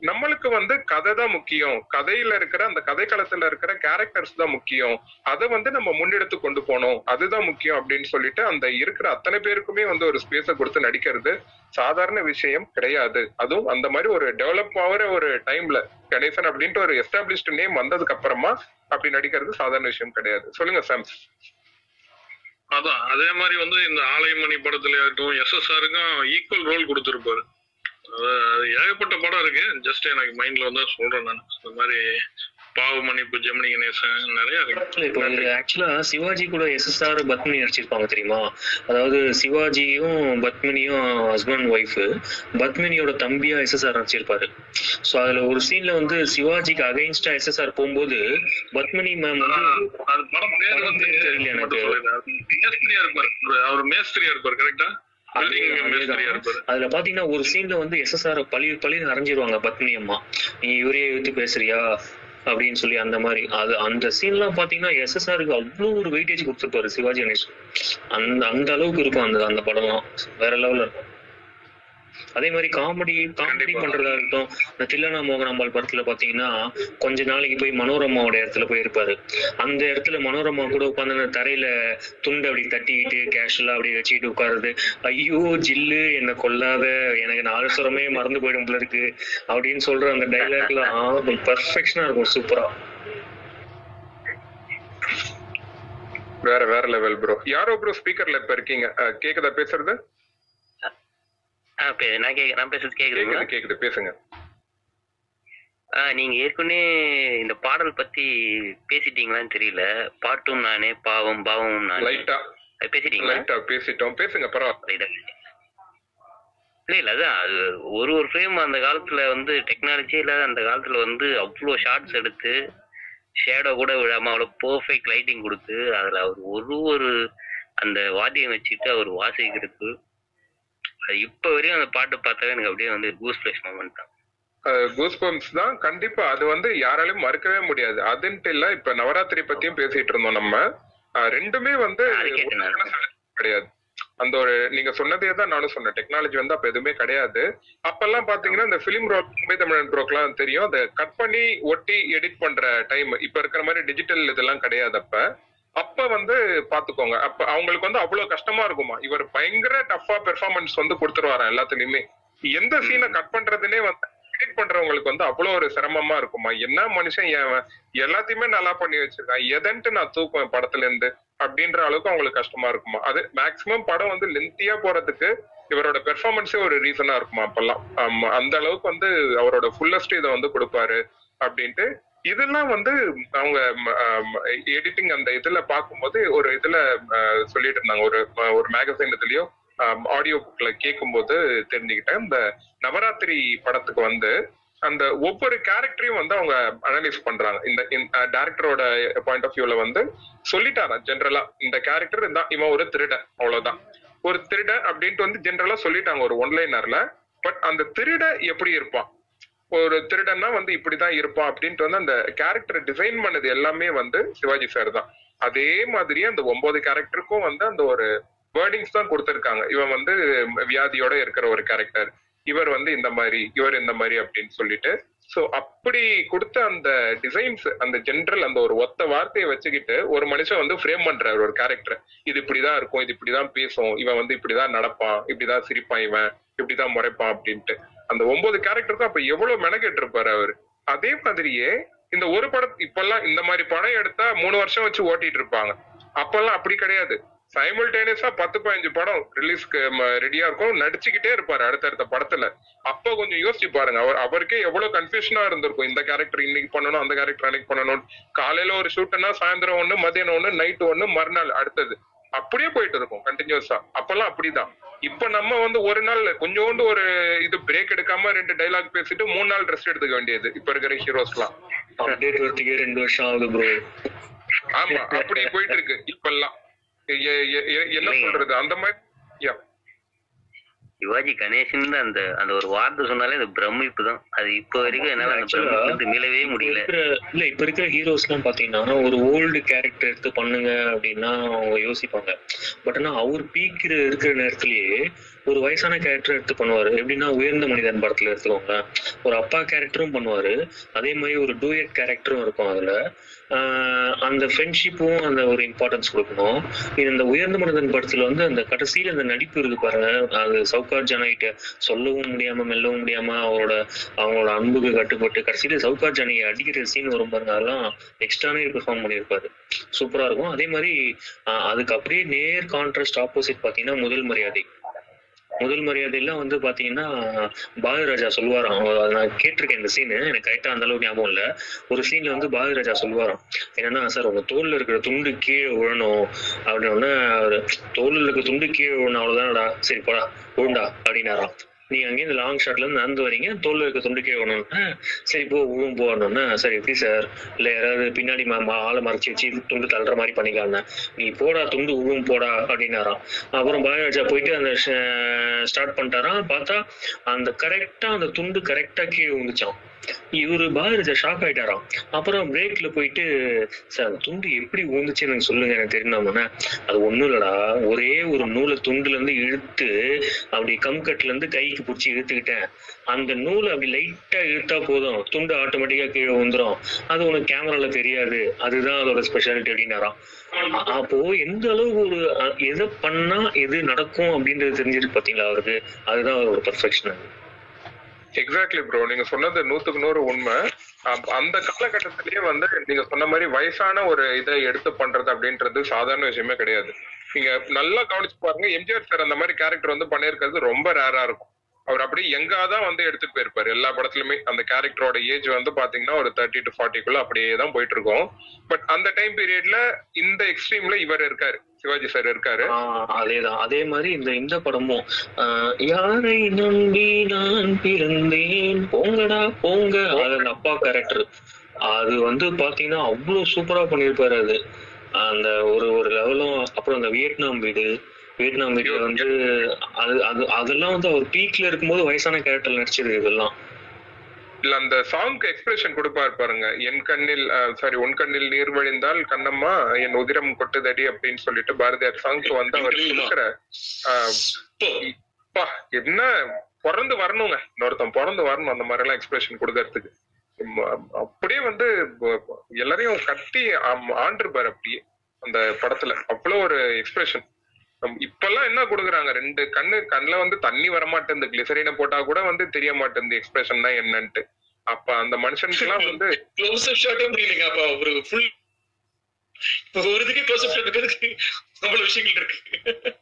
நம்மளுக்கு வந்து கதை தான் முக்கியம். கதையில இருக்கிற அந்த கதை களத்துல இருக்கிற கேரக்டர்ஸ் தான் முக்கியம். அதை வந்து நம்ம முன்னெடுத்து கொண்டு போனோம் அதுதான் முக்கியம் அப்படின்னு சொல்லிட்டு அந்த இருக்கிற அத்தனை பேருக்குமே வந்து ஒரு ஸ்பேஸ கொடுத்து நடிக்கிறது சாதாரண விஷயம் கிடையாது. அதுவும் அந்த மாதிரி ஒரு டெவலப் ஆகிற ஒரு டைம்ல கணேசன் அப்படின்ட்டு ஒரு எஸ்டாப்ளிஷ்டு நேம் வந்ததுக்கு அப்புறமா அப்படி நடிக்கிறது சாதாரண விஷயம் கிடையாது. சொல்லுங்க சாம் அதான் அதே மாதிரி வந்து இந்த ஆலயமணி படத்துல இருக்கட்டும் எஸ்எஸ்ஆருக்கும் ஈக்குவல் ரோல் கொடுத்துருப்பாரு. ஏகப்பட்ட படம் இருக்கு. ஜஸ்ட் எனக்கு மைண்ட்ல வந்து சொல்றேன் நான். இந்த மாதிரி பாவமணிப்பு ஜெமினி கணேசன் நிறைய இருக்கு. இப்போ ஆக்சுவலா சிவாஜி கூட எஸ்எஸ்ஆர் பத்மினி நடிச்சிருப்பாங்க தெரியுமா? அதாவது சிவாஜியும் பத்மினியும் ஹஸ்பண்ட் ஒய்ஃப் பத்மினியோட தம்பியா எஸ்எஸ்ஆர் நடிச்சிருப்பாரு. சோ அதுல ஒரு சீன்ல வந்து சிவாஜிக்கு அகைன்ஸ்டா எஸ்எஸ்ஆர் போகும்போது பத்மினி மேம் வந்து அது படம் தெரியல எனக்கு. மேஸ்திரியா இருப்பாரு. அவர் மேஸ்திரியா இருப்பாரு கரெக்டா அதுல பாத்தீங்கன்னா ஒரு சீன்ல வந்து எஸ்எஸ்ஆர் பழி பழி அரைஞ்சிருவாங்க பத்மினி அம்மா. நீ இவரே எடுத்து பேசுறியா? அப்படின்னு சொல்லி அந்த மாதிரி. அது அந்த சீன்லாம் பாத்தீங்கன்னா எஸ்எஸ்ஆருக்கு அவ்வளோ ஒரு வெயிட்டேஜ் கொடுத்துருப்பாரு சிவாஜி கணேசன் அந்த அந்த அளவுக்கு இருக்கும் அந்த அந்த படம்லாம். வேற லெவல்ல இருக்கும். அதே மாதிரி காமெடி காமெடி பண்றதா இருக்கட்டும் இந்த தில்லனா மோகனாம்பாள் படத்துல பாத்தீங்கன்னா கொஞ்ச நாளைக்கு போய் மனோரமாவோட இடத்துல போய் இருப்பாரு அந்த இடத்துல மனோரமா கூட உட்காந்து அந்த தரையில துண்டை அப்படி தட்டிக்கிட்டு கேஷுவலா அப்படி வச்சுக்கிட்டு உட்காருது ஐயோ ஜில்லு என்ன கொல்லாத எனக்கு நாலு சுரமே மறந்து போயிடும் போல இருக்கு அப்படின்னு சொல்ற அந்த டைலாக்லாம் பர்ஃபெக்ஷனா இருக்கும் சூப்பரா வேற வேற லெவல் ப்ரோ யாரோ ப்ரோ ஸ்பீக்கர்ல இப்ப இருக்கீங்க. கேக்குதா பேசுறது? நான் கேக்க நான் பேசுறது கேக்குதுங்களா? கேக்குது பேசுங்க. ஆ, நீங்க ஏற்கனவே இந்த பாடல் பத்தி பேசிட்டீங்களான்னு தெரியல. பாட்டும் நானே பாவம் பாவமும் நானே. லைட்டா பேசிட்டீங்களா? லைட்டா பேசிட்டோம். பேசுங்க பரவாயில்ல. இல்ல இல்ல அதான். அது ஒரு ஒரு ஃப்ரேம் அந்த காலத்துல வந்து டெக்னாலஜி இல்லாத அந்த காலத்துல வந்து அவ்வளோ ஷார்ட்ஸ் எடுத்து ஷேடோ கூட விழாம அவ்வளோ பெர்ஃபெக்ட் லைட்டிங் கொடுத்து அதுல அவர் ஒரு ஒரு அந்த வாத்தியம் வச்சுட்டு அவர் வாசிக்கிறது அது இப்ப வரையும் அந்த பாட்டு பார்த்தாவே எனக்கு அப்படியே வந்து கூஸ் ஃபிளஷ் மூமெண்ட் தான். கூஸ்பம்ஸ் தான். கண்டிப்பா அது வந்து யாராலையும் மறுக்கவே முடியாது. அதுன்ட்டு இல்ல இப்ப நவராத்திரி பத்தியும் பேசிட்டு இருந்தோம் நம்ம. ரெண்டுமே வந்து கிடையாது. அந்த ஒரு நீங்க சொன்னதே தான் நானும் சொன்னேன். டெக்னாலஜி வந்து அப்ப எதுவுமே கிடையாது. அப்பெல்லாம் பாத்தீங்கன்னா இந்த பிலிம் ரோல் மும்பை தமிழன் ப்ரோக்கெல்லாம் தெரியும். அதை கட் பண்ணி ஒட்டி எடிட் பண்ற டைம் இப்ப இருக்கிற மாதிரி டிஜிட்டல் இதெல்லாம் கிடையாது அப்ப. அப்ப வந்து பாத்துக்கோங்க. அப்ப அவங்களுக்கு வந்து அவ்வளவு கஷ்டமா இருக்குமா? இவர் பயங்கர டஃபா பெர்ஃபார்மன்ஸ் வந்து கொடுத்துருவாராம் எல்லாத்துலயுமே? எந்த சீனை கட் பண்றதுனே வந்து எடிட் பண்றவங்களுக்கு வந்து அவ்வளவு ஒரு சிரமமா இருக்குமா? என்ன மனுஷன் எல்லாத்தையுமே நல்லா பண்ணி வச்சிருக்கான். எதன்ட்டு நான் தூக்குவேன் படத்துல இருந்து அப்படின்ற அளவுக்கு அவங்களுக்கு கஷ்டமா இருக்குமா? அது மேக்சிமம் படம் வந்து லென்த்தியா போறதுக்கு இவரோட பெர்ஃபார்மன்ஸே ஒரு ரீசனா இருக்குமா அப்பெல்லாம்? அந்த அளவுக்கு வந்து அவரோட ஃபுல்லஸ்ட் இதை வந்து கொடுப்பாரு அப்படின்ட்டு இதெல்லாம் வந்து அவங்க எடிட்டிங் அந்த இதுல பார்க்கும்போது ஒரு இதுல சொல்லிட்டு இருந்தாங்க. ஒரு ஒரு மேகசைன் இதுலயோ ஆடியோ புக்ல கேட்கும்போது தெரிஞ்சுக்கிட்டேன். இந்த நவராத்திரி படத்துக்கு வந்து அந்த ஒவ்வொரு கேரக்டரையும் வந்து அவங்க அனலைஸ் பண்றாங்க. இந்த டேரக்டரோட பாயிண்ட் ஆஃப் வியூல வந்து சொல்லிட்டாராம் ஜென்ரலா இந்த கேரக்டர் தான் இவன் ஒரு திருடன் அவ்வளவுதான். ஒரு திருடன் அப்படின்ட்டு வந்து ஜென்ரலா சொல்லிட்டாங்க ஒரு ஒன்லைனர்ல பட் அந்த திருட எப்படி இருப்பான்? ஒரு திருடன்னா வந்து இப்படிதான் இருப்பான் அப்படின்ட்டு வந்து அந்த கேரக்டர் டிசைன் பண்ணது எல்லாமே வந்து சிவாஜி சார் தான். அதே மாதிரியே அந்த ஒன்பது கேரக்டருக்கும் வந்து அந்த ஒரு வேர்டிங்ஸ் தான் கொடுத்துருக்காங்க. இவன் வந்து வியாதியோட இருக்கிற ஒரு கேரக்டர் இவர் வந்து இந்த மாதிரி இவர் இந்த மாதிரி அப்படின்னு சொல்லிட்டு. சோ அப்படி கொடுத்த அந்த டிசைன்ஸ் அந்த ஜென்ரல் அந்த ஒரு ஒத்த வார்த்தையை வச்சுக்கிட்டு ஒரு மனுஷன் வந்து ஃப்ரேம் பண்றாரு ஒரு கேரக்டர் இது இப்படிதான் இருக்கும் இது இப்படிதான் பேசும் இவன் வந்து இப்படிதான் நடப்பான் இப்படிதான் சிரிப்பான் இவன் இப்படிதான் முறைப்பான் அப்படின்ட்டு. அந்த ஒன்பது கேரக்டருக்கும் அப்ப எவ்வளவு மெனக்கெட்டு இருப்பாரு அவரு? அதே மாதிரியே இந்த ஒரு படம் இப்பெல்லாம் இந்த மாதிரி படம் எடுத்தா மூணு வருஷம் வச்சு ஓட்டிட்டு இருப்பாங்க. அப்பெல்லாம் அப்படி கிடையாது. சைமல்டேனியஸா பத்து பதினஞ்சு படம் ரிலீஸ்க்கு ரெடியா இருக்கும். நடிச்சுக்கிட்டே இருப்பாரு அடுத்தடுத்த படத்துல. அப்ப கொஞ்சம் யோசிச்சு பாருங்க. அவர் அவருக்கே எவ்வளவு கன்ஃபியூஷனா இருந்திருக்கும். இந்த கேரக்டர் இன்னைக்கு பண்ணணும் அந்த கேரக்டர் அன்னைக்கு பண்ணணும். காலையில ஒரு ஷூட்னா சாயந்தரம் ஒண்ணு மதியானம் ஒண்ணு நைட் ஒண்ணு மறுநாள் அடுத்தது. அப்படியே போயிட்டு இருக்கும் கண்டினியூஸா அப்பெல்லாம் அப்படிதான். இப்ப நம்ம வந்து ஒரு நாள் கொஞ்சோண்டு ஒரு இது பிரேக் எடுக்காம ரெண்டு டைலாக் பேசிட்டு மூணு நாள் ரெஸ்ட் எடுத்துக்க வேண்டியது இப்ப இருக்கிற அப்டேட் வரதுக்கே ரெண்டு வருஷம் ஆகுது ப்ரோ ஆமா அப்படி போயிட்டு இருக்கு இப்பெல்லாம். என்ன சொல்றது? அந்த மாதிரி. சிவாஜி கணேசன் அந்த அந்த ஒரு வார்த்தை சொன்னாலே அது பிரமிப்பு தான் அது இப்போ வரைக்கும் என்னால அந்த பிரமிப்பு மீளவே முடியல. இல்ல இப்ப இருக்கிற ஹீரோஸ் எல்லாம் பாத்தீங்கன்னா ஒரு ஓல்டு கேரக்டர் எடுத்து பண்ணுங்க அப்படின்னா அவங்க யோசிப்பாங்க. பட் ஆனா அவர் பீக் இருக்கிற நேரத்திலேயே ஒரு வயசான கேரக்டர் எடுத்து பண்ணுவாரு. எப்படின்னா உயர்ந்த மனிதன் படத்துல எடுத்துக்கோங்க ஒரு அப்பா கேரக்டரும் பண்ணுவாரு. அதே மாதிரி ஒரு டூயட் கேரக்டரும் இருக்கும் அதுல. ஆஹ் அந்த ஃப்ரெண்ட்ஷிப்பும் அந்த ஒரு இம்பார்ட்டன்ஸ் கொடுக்கணும். இது இந்த உயர்ந்த மனிதன் படத்துல வந்து அந்த கடைசியில அந்த நடிப்பு இருக்கு பாருங்க. அது சவுகார் ஜானகிட்ட சொல்லவும் முடியாம மெல்லவும் முடியாம அவரோட அவங்களோட அன்புக்கு கட்டுப்பட்டு கடைசியில சவுகார் ஜானகி அடிக்கிற சீன் வரும் பாருங்க. அதெல்லாம் எக்ஸ்ட்ரானே பெர்ஃபார்ம் பண்ணியிருப்பாரு. சூப்பரா இருக்கும். அதே மாதிரி ஆஹ் அதுக்கு அப்படியே நேர் கான்ட்ராஸ்ட் ஆப்போசிட் பாத்தீங்கன்னா முதல் மரியாதை. முதல் மரியாதையெல்லாம் வந்து பாத்தீங்கன்னா பாரதிராஜா சொல்லுவாராம். அவர் நான் கேட்டிருக்கேன் இந்த சீனு எனக்கு கரெக்டா அந்த அளவுக்கு ஞாபகம் இல்ல. ஒரு சீன்ல வந்து பாரதிராஜா சொல்லுவாராம். என்னன்னா சார் உங்க தோல்ல இருக்கிற துண்டு கீழே விழணும் அப்படின்னு தோல்ல இருக்கிற துண்டு கீழே விழணும் அவ்வளவுதானடா? சரி போடா விழுண்டா அப்படின்னாராம். நீங்க அங்கேருந்து லாங் ஷாட்ல இருந்து நடந்து வரீங்க. தோல் இருக்க துண்டு கீழே சரி போ விழும் போடணும்னா சரி எப்படி சார் இல்ல யாராவது பின்னாடி ம- ம- ஆளை மறைச்சு வச்சு துண்டு தள்ளுற மாதிரி பண்ணிக்கலாம்னா. நீ போடா துண்டு விழும் போடா அப்படின்னாராம். அப்புறம் பாரதிராஜா போயிட்டு அந்த ஸ்டார்ட் பண்ணிட்டாராம். பார்த்தா அந்த கரெக்டா அந்த துண்டு கரெக்டா கீழே விழுந்துச்சான் இவரு பாரதி ஷாக் ஆயிட்டாராம். அப்புறம் பிரேக்ல போயிட்டு சார் துண்டு எப்படி ஊந்துச்சு எனக்கு சொல்லுங்க எனக்கு தெரியணும்னா அது ஒண்ணும் இல்லடா. ஒரே ஒரு நூலை துண்டுல இருந்து இழுத்து அப்படி கம்கட்ல இருந்து கைக்கு பிடிச்சி இழுத்துக்கிட்டேன். அந்த நூலை அப்படி லைட்டா இழுத்தா போதும். துண்டு ஆட்டோமேட்டிக்கா கீழே வந்துரும் அது உனக்கு கேமரால தெரியாது. அதுதான் அதோட ஸ்பெஷாலிட்டி அப்படின்னாராம். அப்போ எந்த அளவுக்கு ஒரு எதை பண்ணா எது நடக்கும் அப்படின்றது தெரிஞ்சிருக்கு பாத்தீங்களா அவருக்கு? அதுதான் அவரோட பர்ஃபெக்ஷன் எக்ஸாக்ட்லி ப்ரோ நீங்க சொன்னது நூத்துக்கு நூறு உண்மை. அப்- அந்த காலகட்டத்திலேயே வந்து நீங்க சொன்ன மாதிரி வயசான ஒரு இதை எடுத்து பண்றது அப்படின்றது சாதாரண விஷயமே கிடையாது. நீங்க நல்லா கவனிச்சு பாருங்க. எம்ஜிஆர் சார் அந்த மாதிரி கேரக்டர் வந்து பண்ணியிருக்கிறது ரொம்ப ரேரா இருக்கும். அவர் அப்படியே எங்கா தான் வந்து எடுத்துட்டு போயிருப்பாரு. எல்லா படத்துலயுமே அந்த கேரக்டரோட ஏஜ் வந்து பாத்தீங்கன்னா ஒரு தேர்ட்டி டு ஃபார்ட்டிக்குள்ள அப்படியே தான் போயிட்டு இருக்கும் பட் அந்த டைம் பீரியட்ல இந்த எக்ஸ்ட்ரீம்ல இவர் இருக்காரு. சிவாஜி சார் இருக்காரு. ஆஹ் அதேதான். அதே மாதிரி இந்த இந்த படமும் ஆஹ் யாரை நம்பி நான் பிறந்தேன்? போங்கடா போங்க. அது அப்பா கேரக்டர் அது வந்து பாத்தீங்கன்னா அவ்வளவு சூப்பரா பண்ணியிருப்பாரு அது. அந்த ஒரு ஒரு லெவலும் அப்புறம் அந்த வியட்நாம் வீடு வியட்நாம் வீடுல வந்து அது அது அதெல்லாம் வந்து அவர் பீக்ல இருக்கும்போது வயசான கேரக்டர் நடிச்சது இதெல்லாம். இல்ல அந்த சாங்க்கு எக்ஸ்பிரஷன் கொடுப்பாரு பாருங்க. என் கண்ணில் சாரி உன் கண்ணில் நீர் வழிந்தால் கண்ணம்மா என் உதிரம் கொட்டுதடி அப்படின்னு சொல்லிட்டு பாரதியார் சாங்க்கு வந்து அவர் அப்பா, என்ன பிறந்து வரணுங்க. இன்னொருத்தன் பிறந்து வரணும் அந்த மாதிரி எல்லாம் எக்ஸ்பிரஷன் கொடுக்கறதுக்கு அப்படியே வந்து எல்லாரையும் கட்டி ஆண்டிருப்பாரு அப்படியே அந்த படத்துல. அவ்வளவு ஒரு எக்ஸ்பிரஷன் இப்பெல்லாம் என்ன கொடுக்குறாங்க? ரெண்டு கண்ணு கண்ணுல வந்து தண்ணி வர மாட்டேங்குது கிளிசரினை போட்டா கூட வந்து தெரிய மாட்டேங்குது எக்ஸ்பிரஷன் தான் என்னன்ட்டு. அப்ப அந்த மனுஷனுக்குலாம் <laughs> வந்து க்ளோஸ் அப் ஷாட்டே முடியலங்க. அப்ப ஒரு ஃபுல் ஒரு இதுக்கு க்ளோஸ் அப் ஷாட் இருக்கிறதுக்கு அவ்வளவு விஷயங்கள் இருக்கு.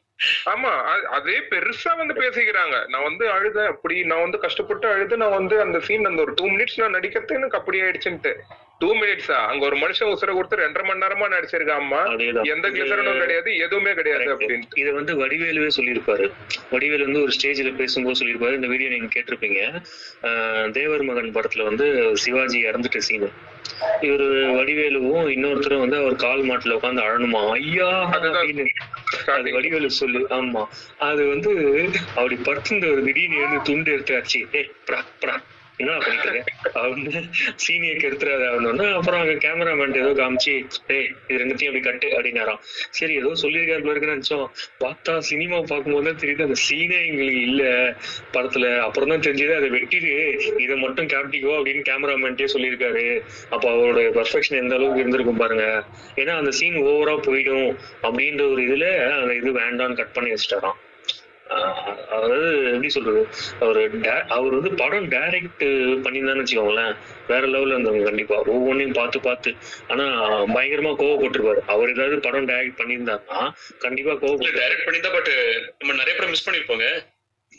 ஆமா. அதே பெருசா வந்து பேசிக்கிறாங்க. நான் வந்து அழுதேன். அப்படி நான் வந்து கஷ்டப்பட்டு அழுது நான் வந்து அந்த சீன் அந்த ஒரு டூ மினிட்ஸ் நான் நடிக்கிறது எனக்கு அப்படி ஆயிடுச்சுன்ட்டு. டூ மினிட்ஸா அங்க ஒரு மனுஷன் உசுர கொடுத்து ரெண்டரை மணி நேரமா நடிச்சிருக்காம்மா அதேதான். எந்த கிளிசரனும் கிடையாது எதுவுமே கிடையாது அப்படின்னு இதை வந்து வடிவேலுவே சொல்லியிருப்பாரு. வடிவேலு வந்து ஒரு ஸ்டேஜ்ல பேசும்போது சொல்லியிருப்பாரு. இந்த வீடியோ நீங்க கேட்டிருப்பீங்க. தேவர் மகன் படத்துல வந்து சிவாஜி இறந்துட்ட சீனு இவரு வடிவேலுவும் இன்னொருத்தரும் வந்து அவர் கால் மாட்டுல உட்காந்து அழணுமா? ஐயா! அப்படின்னு. அது வடிவேலு சொல்லு. ஆமா. அது வந்து அப்படி படுத்துருந்த ஒரு திடீர்னு எழுந்து துண்டு எடுத்தாச்சு ஏ ப்ரா ப்ரா என்ன பண்ணிட்டு இருக்க அப்படின்னு சீனியை கெடுத்துறாரு அவனு அப்புறம் அங்க கேமராமேன் ஏதோ காமிச்சு டேய் இது ரெண்டுத்தையும் அப்படி கட்டு அப்படின்னாராம். சரி ஏதோ சொல்லியிருக்காரு இருக்குன்னு நினைச்சோம். பார்த்தா சினிமா பார்க்கும்போது தான் தெரியுது அந்த சீனே எங்களுக்கு இல்ல படத்துல. அப்புறம் தான் தெரிஞ்சது அதை வெட்டிட்டு இதை மட்டும் கேப்டிக்கோ அப்படின்னு கேமராமேன்ட்டே சொல்லியிருக்காரு. அப்ப அவரோட பர்ஃபெக்ஷன் எந்த அளவுக்கு இருந்திருக்கும் பாருங்க. ஏன்னா அந்த சீன் ஓவரா போயிடும் அப்படின்ற ஒரு இதுல அந்த இது வேண்டாம்னு கட் பண்ணி வச்சுட்டாராம். அதாவது எப்படி சொல்றது? அவர் அவர் வந்து படம் டைரக்ட் பண்ணியிருந்தான்னு வச்சுக்கோங்களேன். வேற லெவல்ல இருந்தவங்க கண்டிப்பா. ஒவ்வொன்றையும் பார்த்து பார்த்து. ஆனா பயங்கரமா கோவப்பட்டிருப்பாரு. அவர் ஏதாவது படம் டைரக்ட் பண்ணியிருந்தாருன்னா கண்டிப்பா கோவப்பட்டு டைரக்ட் பண்ணியிருந்தா பட் நம்ம நிறைய படம் மிஸ் பண்ணிருப்போங்க.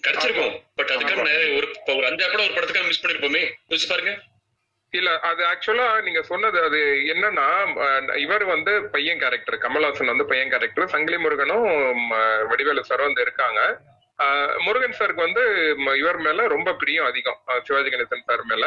கிடைச்சிருக்கோம் பட் அதுக்காக நிறைய ஒரு அஞ்சாறு படம் ஒரு படத்துக்காக மிஸ் பண்ணிருப்போமே. யோசிச்சு பாருங்க. இல்ல அது ஆக்சுவலா நீங்க சொன்னது அது என்னன்னா இவர் வந்து பையன் கேரக்டர் கமல்ஹாசன் வந்து பையன் கேரக்டர் சங்கிலி முருகனும் வடிவேலு சாரும் வந்து இருக்காங்க. முருகன் சாருக்கு வந்து இவர் மேல ரொம்ப பிரியம் அதிகம் சிவாஜி கணேசன் சார் மேல.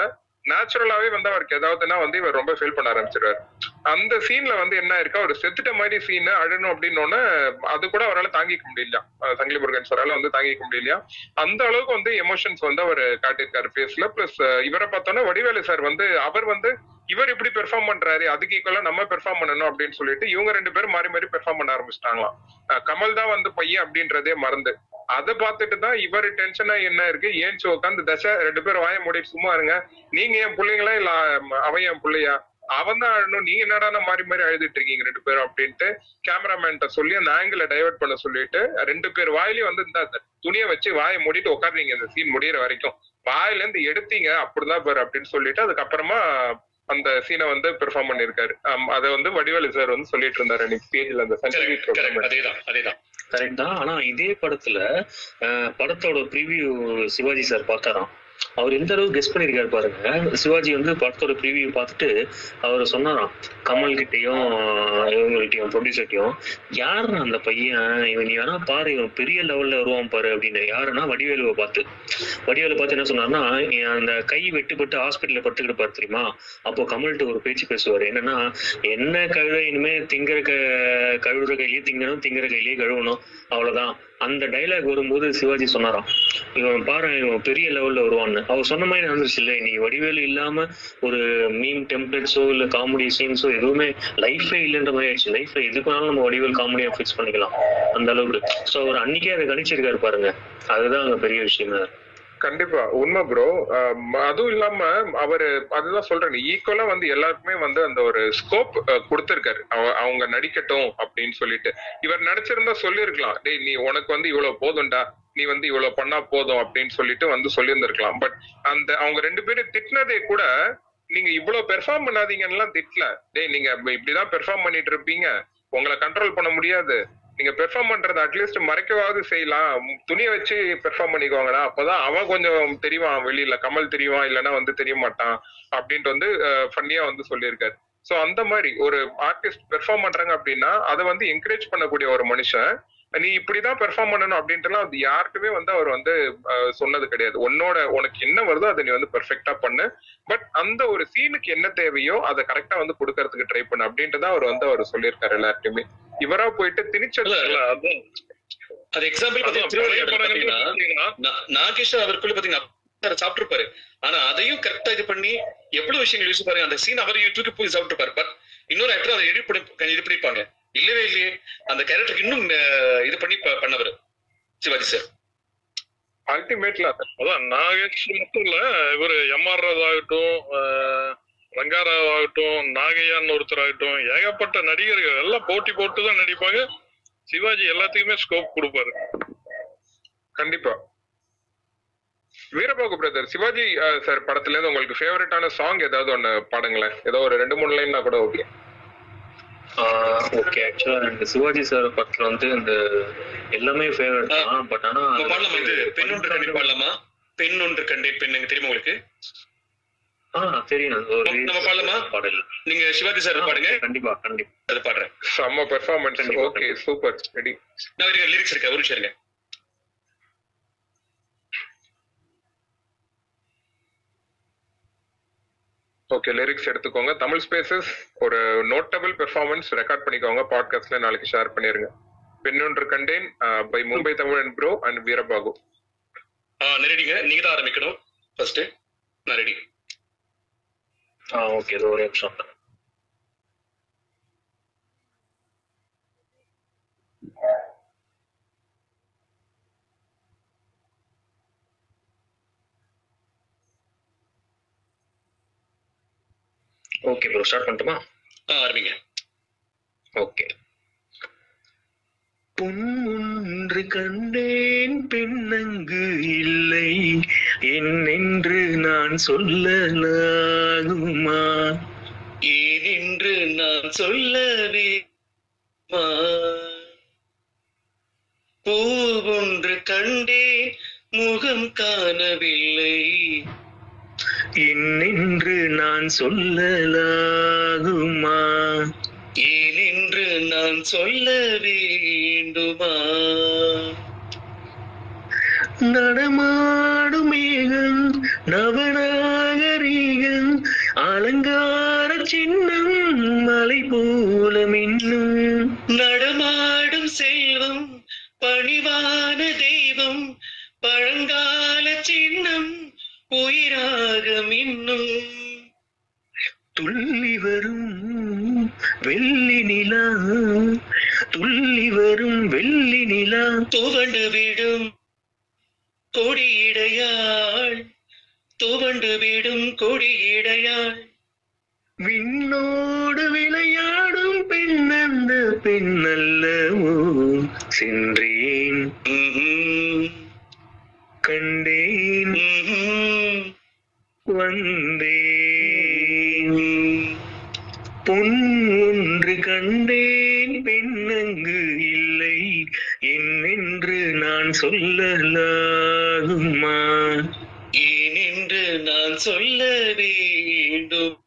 நேச்சுரலாவே வந்து அவருக்கு ஏதாவதுன்னா வந்து இவர் ரொம்ப ஃபீல் பண்ண ஆரம்பிச்சிருவாரு. அந்த சீன்ல வந்து என்ன இருக்கா? ஒரு செத்துட்ட மாதிரி சீன் அழணும் அப்படின்னு அது கூட அவரால் தாங்கிக்க முடியல. சங்கிலி முருகன் சாரால வந்து தாங்கிக்க முடியலையா? அந்த அளவுக்கு வந்து எமோஷன்ஸ் வந்து அவர் காட்டியிருக்காரு ஃபேஸ்ல பிளஸ் இவரை பார்த்தோன்னா வடிவேலு சார் வந்து அவர் வந்து இவர் இப்படி பெர்ஃபார்ம் பண்றாரு அதுக்கு ஈக்குவலா நம்ம பெர்ஃபார்ம் பண்ணணும் அப்படின்னு சொல்லிட்டு இவங்க ரெண்டு பேரும் மாறி மாறி பெர்ஃபார்ம் பண்ண ஆரம்பிச்சிட்டாங்களாம். கமல் தான் வந்து பையன் அப்படின்றதே மறந்து. அதை பார்த்துட்டு தான் இவர் டென்ஷனா என்ன இருக்கு? ஏன் உட்காந்து தசை ரெண்டு பேரும் வாய மூடிட்டு சும்மா இருங்க. நீங்க என் பிள்ளைங்களா இல்ல அவன் என் பிள்ளையா? அவன் தான் அழணும் நீங்க என்னடா மாறி மாறி அழுதுட்டு இருக்கீங்க ரெண்டு பேரும் அப்படின்ட்டு கேமராமேன்ட்ட சொல்லி அந்த ஆங்கிள டைவர்ட் பண்ண சொல்லிட்டு ரெண்டு பேர் வாயிலையும் வந்து இந்த துணியை வச்சு வாயை மூடிட்டு உட்காருறீங்க இந்த சீன் முடியிற வரைக்கும். வாயில இருந்து எடுத்தீங்க அப்படிதான் பாரு அப்படின்னு சொல்லிட்டு அதுக்கப்புறமா அந்த சீனை வந்து பெர்ஃபார்ம் பண்ணிருக்காரு அதை வந்து வடிவேலு சார் வந்து சொல்லிட்டு இருந்தாரு அன்னைக்கு பேஜ்ல அந்த. அதேதான் அதேதான். கரெக்ட் தான். ஆனா இதே படத்துல அஹ், படத்தோட ப்ரிவியூ சிவாஜி சார் பார்த்தாராம். அவர் எந்த அளவுக்கு கெஸ் பண்ணிருக்காரு பாருங்க. சிவாஜி வந்து படத்தோட ப்ரீவியூ பார்த்துட்டு அவர் சொன்னாராம் கமல் கிட்டயும் இவங்ககிட்டயும் ப்ரொடியூசர்ட்டையும் யாருன்னா அந்த பையன்? இவன் நீ வேணா பாரு இவன் பெரிய லெவல்ல வருவான் பாரு அப்படின்னு. யாருன்னா வடிவேலுவை பார்த்து. வடிவேலு பார்த்து என்ன சொன்னார்னா அந்த கை வெட்டுப்பட்டு ஹாஸ்பிட்டல்ல படுத்துக்கிட்டு பாரு தெரியுமா? அப்போ கமல்கிட்ட ஒரு பேச்சு பேசுவாரு. என்னன்னா என்ன கழுத இனிமே திங்கிற க கழுவுற கையிலேயே திங்கணும் திங்கிற கையிலேயே கழுவணும். அவ்வளவுதான். அந்த டைலாக் வரும்போது சிவாஜி சொன்னாராம் இவன் பாரு இவன் பெரிய லெவல்ல வருவான்னு. அவர் சொன்ன மாதிரி நடந்துருச்சு இல்ல இன்னைக்கு வடிவேலு இல்லாம ஒரு மீம் டெம்ப்ளேட்ஸோ இல்ல காமெடி சீன்ஸோ எதுவுமே லைஃபே இல்லைன்ற மாதிரி ஆயிடுச்சு. லைஃப்ல எதுக்கு வேணாலும் நம்ம வடிவேல் காமெடியா ஃபிக்ஸ் பண்ணிக்கலாம் அந்த அளவுக்கு. சோ அவர் அன்னைக்கே அதை கணிச்சிருக்காரு பாருங்க. அதுதான் அங்க பெரிய விஷயமே கண்டிப்பா. உண்மை ப்ரோ அதுவும் இல்லாம அவரு அதுதான் சொல்றேன். ஈக்குவலா வந்து எல்லாருக்குமே வந்து அந்த ஒரு ஸ்கோப் கொடுத்திருக்காரு. அவங்க நடிக்கட்டும் அப்படின்னு சொல்லிட்டு. இவர் நடிச்சிருந்தா சொல்லியிருக்கலாம். டேய் நீ உனக்கு வந்து இவ்வளவு போதும்டா. நீ வந்து இவ்வளவு பண்ணா போதும் அப்படின்னு சொல்லிட்டு வந்து சொல்லியிருந்திருக்கலாம். பட் அந்த அவங்க ரெண்டு பேரும் திட்டினதே கூட நீங்க இவ்வளவு பெர்ஃபார்ம் பண்ணாதீங்கன்னு எல்லாம் திட்டல. டேய் நீங்க இப்படிதான் பெர்ஃபார்ம் பண்ணிட்டு இருப்பீங்க. உங்களை கண்ட்ரோல் பண்ண முடியாது. நீங்க பெர்ஃபார்ம் பண்றது அட்லீஸ்ட் மறைக்கவாவது செய்யலாம். துணியை வச்சு பெர்ஃபார்ம் பண்ணிக்கோங்கடா அப்பதான் அவன் கொஞ்சம் தெரியவான் வெளியில. கமல் தெரியவான் இல்லைன்னா வந்து தெரிய மாட்டான் அப்படின்ட்டு வந்து ஃபன்னியா வந்து சொல்லியிருக்காரு. சோ அந்த மாதிரி ஒரு ஆர்டிஸ்ட் பெர்ஃபார்ம் பண்றாங்க அப்படின்னா அதை வந்து என்கரேஜ் பண்ணக்கூடிய ஒரு மனுஷன் நீ இப்படிதான் பெர்ஃபார்ம் பண்ணணும் அப்படின்ட்டுலாம் அது யாருக்குமே வந்து அவர் வந்து சொன்னது கிடையாது. உன்னோட உனக்கு என்ன வருதோ அதை நீ வந்து பெர்ஃபெக்டா பண்ணு. பட் அந்த ஒரு சீனுக்கு என்ன தேவையோ அதை கரெக்டா வந்து கொடுக்கறதுக்கு ட்ரை பண்ணு அப்படின்ட்டு அவர் வந்து அவர் சொல்லியிருக்காரு எல்லார்ட்டையுமே இவரா போயிட்டு திணிச்சது அது எக்ஸாம்பிள் பாத்தீங்கன்னா நாகேஷ் அவருக்குள்ள பாத்தீங்கன்னா சாப்பிட்டுருப்பாரு. ஆனா அதையும் கரெக்டா இது பண்ணி எவ்வளவு விஷயங்கள் யூஸ் பாருங்க அந்த சீன் அவர் தூக்கி போய் சாப்பிட்டுருப்பாரு. பட் இன்னொரு ஆக்டர் அதை எடிட் பண்ணி இது பண்ணிருப்பாங்க இல்லவே இல்லையே. அந்த கேரக்டருக்கு இன்னும் இது பண்ணி பண்ணவர். சிவாஜி சார் அல்டிமேட்ல அதான் நாகேஷ் மட்டும் இல்ல இவரு எம்ஆர் ராவ் ஆகட்டும் ரங்காராவ் ஆகட்டும் நாகையான்னு ஒருத்தர் ஆகட்டும் ஏகப்பட்ட நடிகர்கள் எல்லாம் போட்டி போட்டு தான் நடிப்பாங்க. சிவாஜி எல்லாத்துக்குமே ஸ்கோப் கொடுப்பாரு. கண்டிப்பா. வீரபாகு பிரதர் சிவாஜி சார் படத்துல இருந்து உங்களுக்கு ஃபேவரட்டான சாங் ஏதாவது ஒண்ணு பாடுங்களேன். ஏதோ ஒரு ரெண்டு மூணு லைன்னா கூட ஓகே ஓகே ஆக்சுவலா எனக்கு சிவாஜி சார் படத்துல வந்து இந்த எல்லாமே ஃபேவரட் தான். பட் ஆனா பாடலாமா இது பெண் ஒன்று கண்டே பாடலாமா? பெண் ஒன்று கண்டே பெண் எனக்கு தெரியுமா உங்களுக்கு? ஆ தெரியும். ஒரு நம்ம பாடலாமா? பாடல். நீங்க சிவாஜி சார் பாடுங்க. கண்டிப்பா கண்டிப்பா. அது பாடுறேன். செம்ம பெர்ஃபார்மன்ஸ் ஓகே சூப்பர் ரெடி நான் லிரிக்ஸ் இருக்கேன் ஒரு நிமிஷம் ஓகே லிரிக்ஸ் எடுத்துக்கோங்க. தமிழ் ஸ்பேசஸ் ஒரு நோட்டபிள் பெர்ஃபார்மன்ஸ் ரெக்கார்ட் பண்ணிக்கோங்க. பாட்காஸ்ட்ல நாளைக்கு ஷேர் பண்ணிருங்க. பெண்ணொன்று கண்டேன் by Mumbai Tamilan bro and Veerabahu ஆ நெருடிங்க நீங்க தான் ஆரம்பிக்கணும். ஃபர்ஸ்ட் நான் ரெடி ஆ ஓகே இது ஒரே நிமிஷம். ஓகே ப்ரோ ஸ்டார்ட் பண்ணட்டுமா? ஆரம்பிங்க ஓகே பொன் ஒன்று கண்டேன் பெண்ணங்கு இல்லை. என்னென்று நான் சொல்லலாகுமா? ஏனென்று நான் சொல்லவே பூவொன்று கண்டேன் முகம் காணவில்லை. என்னென்று நான் சொல்லலாகுமா? ஏனென்று நான் சொல்ல வேண்டுமா? நடமாடும் மேகம் நவநாகரீகம் அலங்கார சின்னம் மலை போல மின்னும் நடமாடும் செல்வம் பணிவான தெய்வம் பழங்கால சின்னம் உயிராக மின்னும் துள்ளி வரும் வெள்ளி நிலா. துள்ளி வரும் வெள்ளி நிலா. துவண்டு விடும் கொடியிடையாள். துவண்டு விடும் கொடியிடையாள். விண்ணோடு விளையாடும் பெண்ணந்த பெண்ணல்லவோ. சென்றேன். கண்டேன். வந்தேன். பொன் ஒன்று கண்டேன் பெண்ணங்கு இல்லை. என்னென்று நான் சொல்லலாகுமா? ஏனென்று நான் சொல்ல வேண்டும்?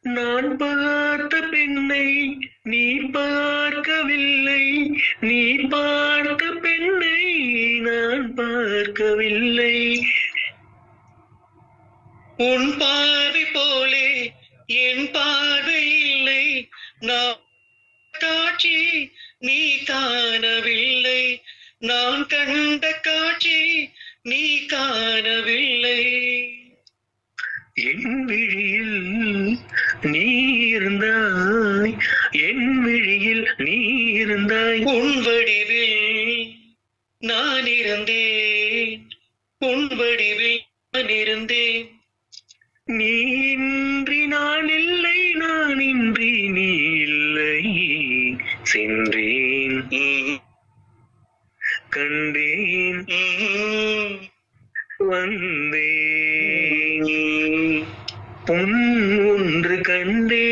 நான் பார்த்த பெண்ணை நீ பார்க்கவில்லை நீ பார்த்த பெண்ணை நான் பார்க்கவில்லை. உன் பார்வை போலே என் பார்வை இல்லை நான் காட்சி நீ காணவில்லை. நான் கண்ட காட்சி நீ காணவில்லை. என் விழியில் நீ இருந்தாய் என் விழியில் நீ இருந்தாய் உன் வடிவில் நான் இருந்தேன். உன் வடிவில் நான் இருந்தேன். நீ நான் இல்லை நான் இன்றி நீ இல்லை. சென்றேன். கண்டேன். வந்தேன். பொன் ஒன்று கண்டே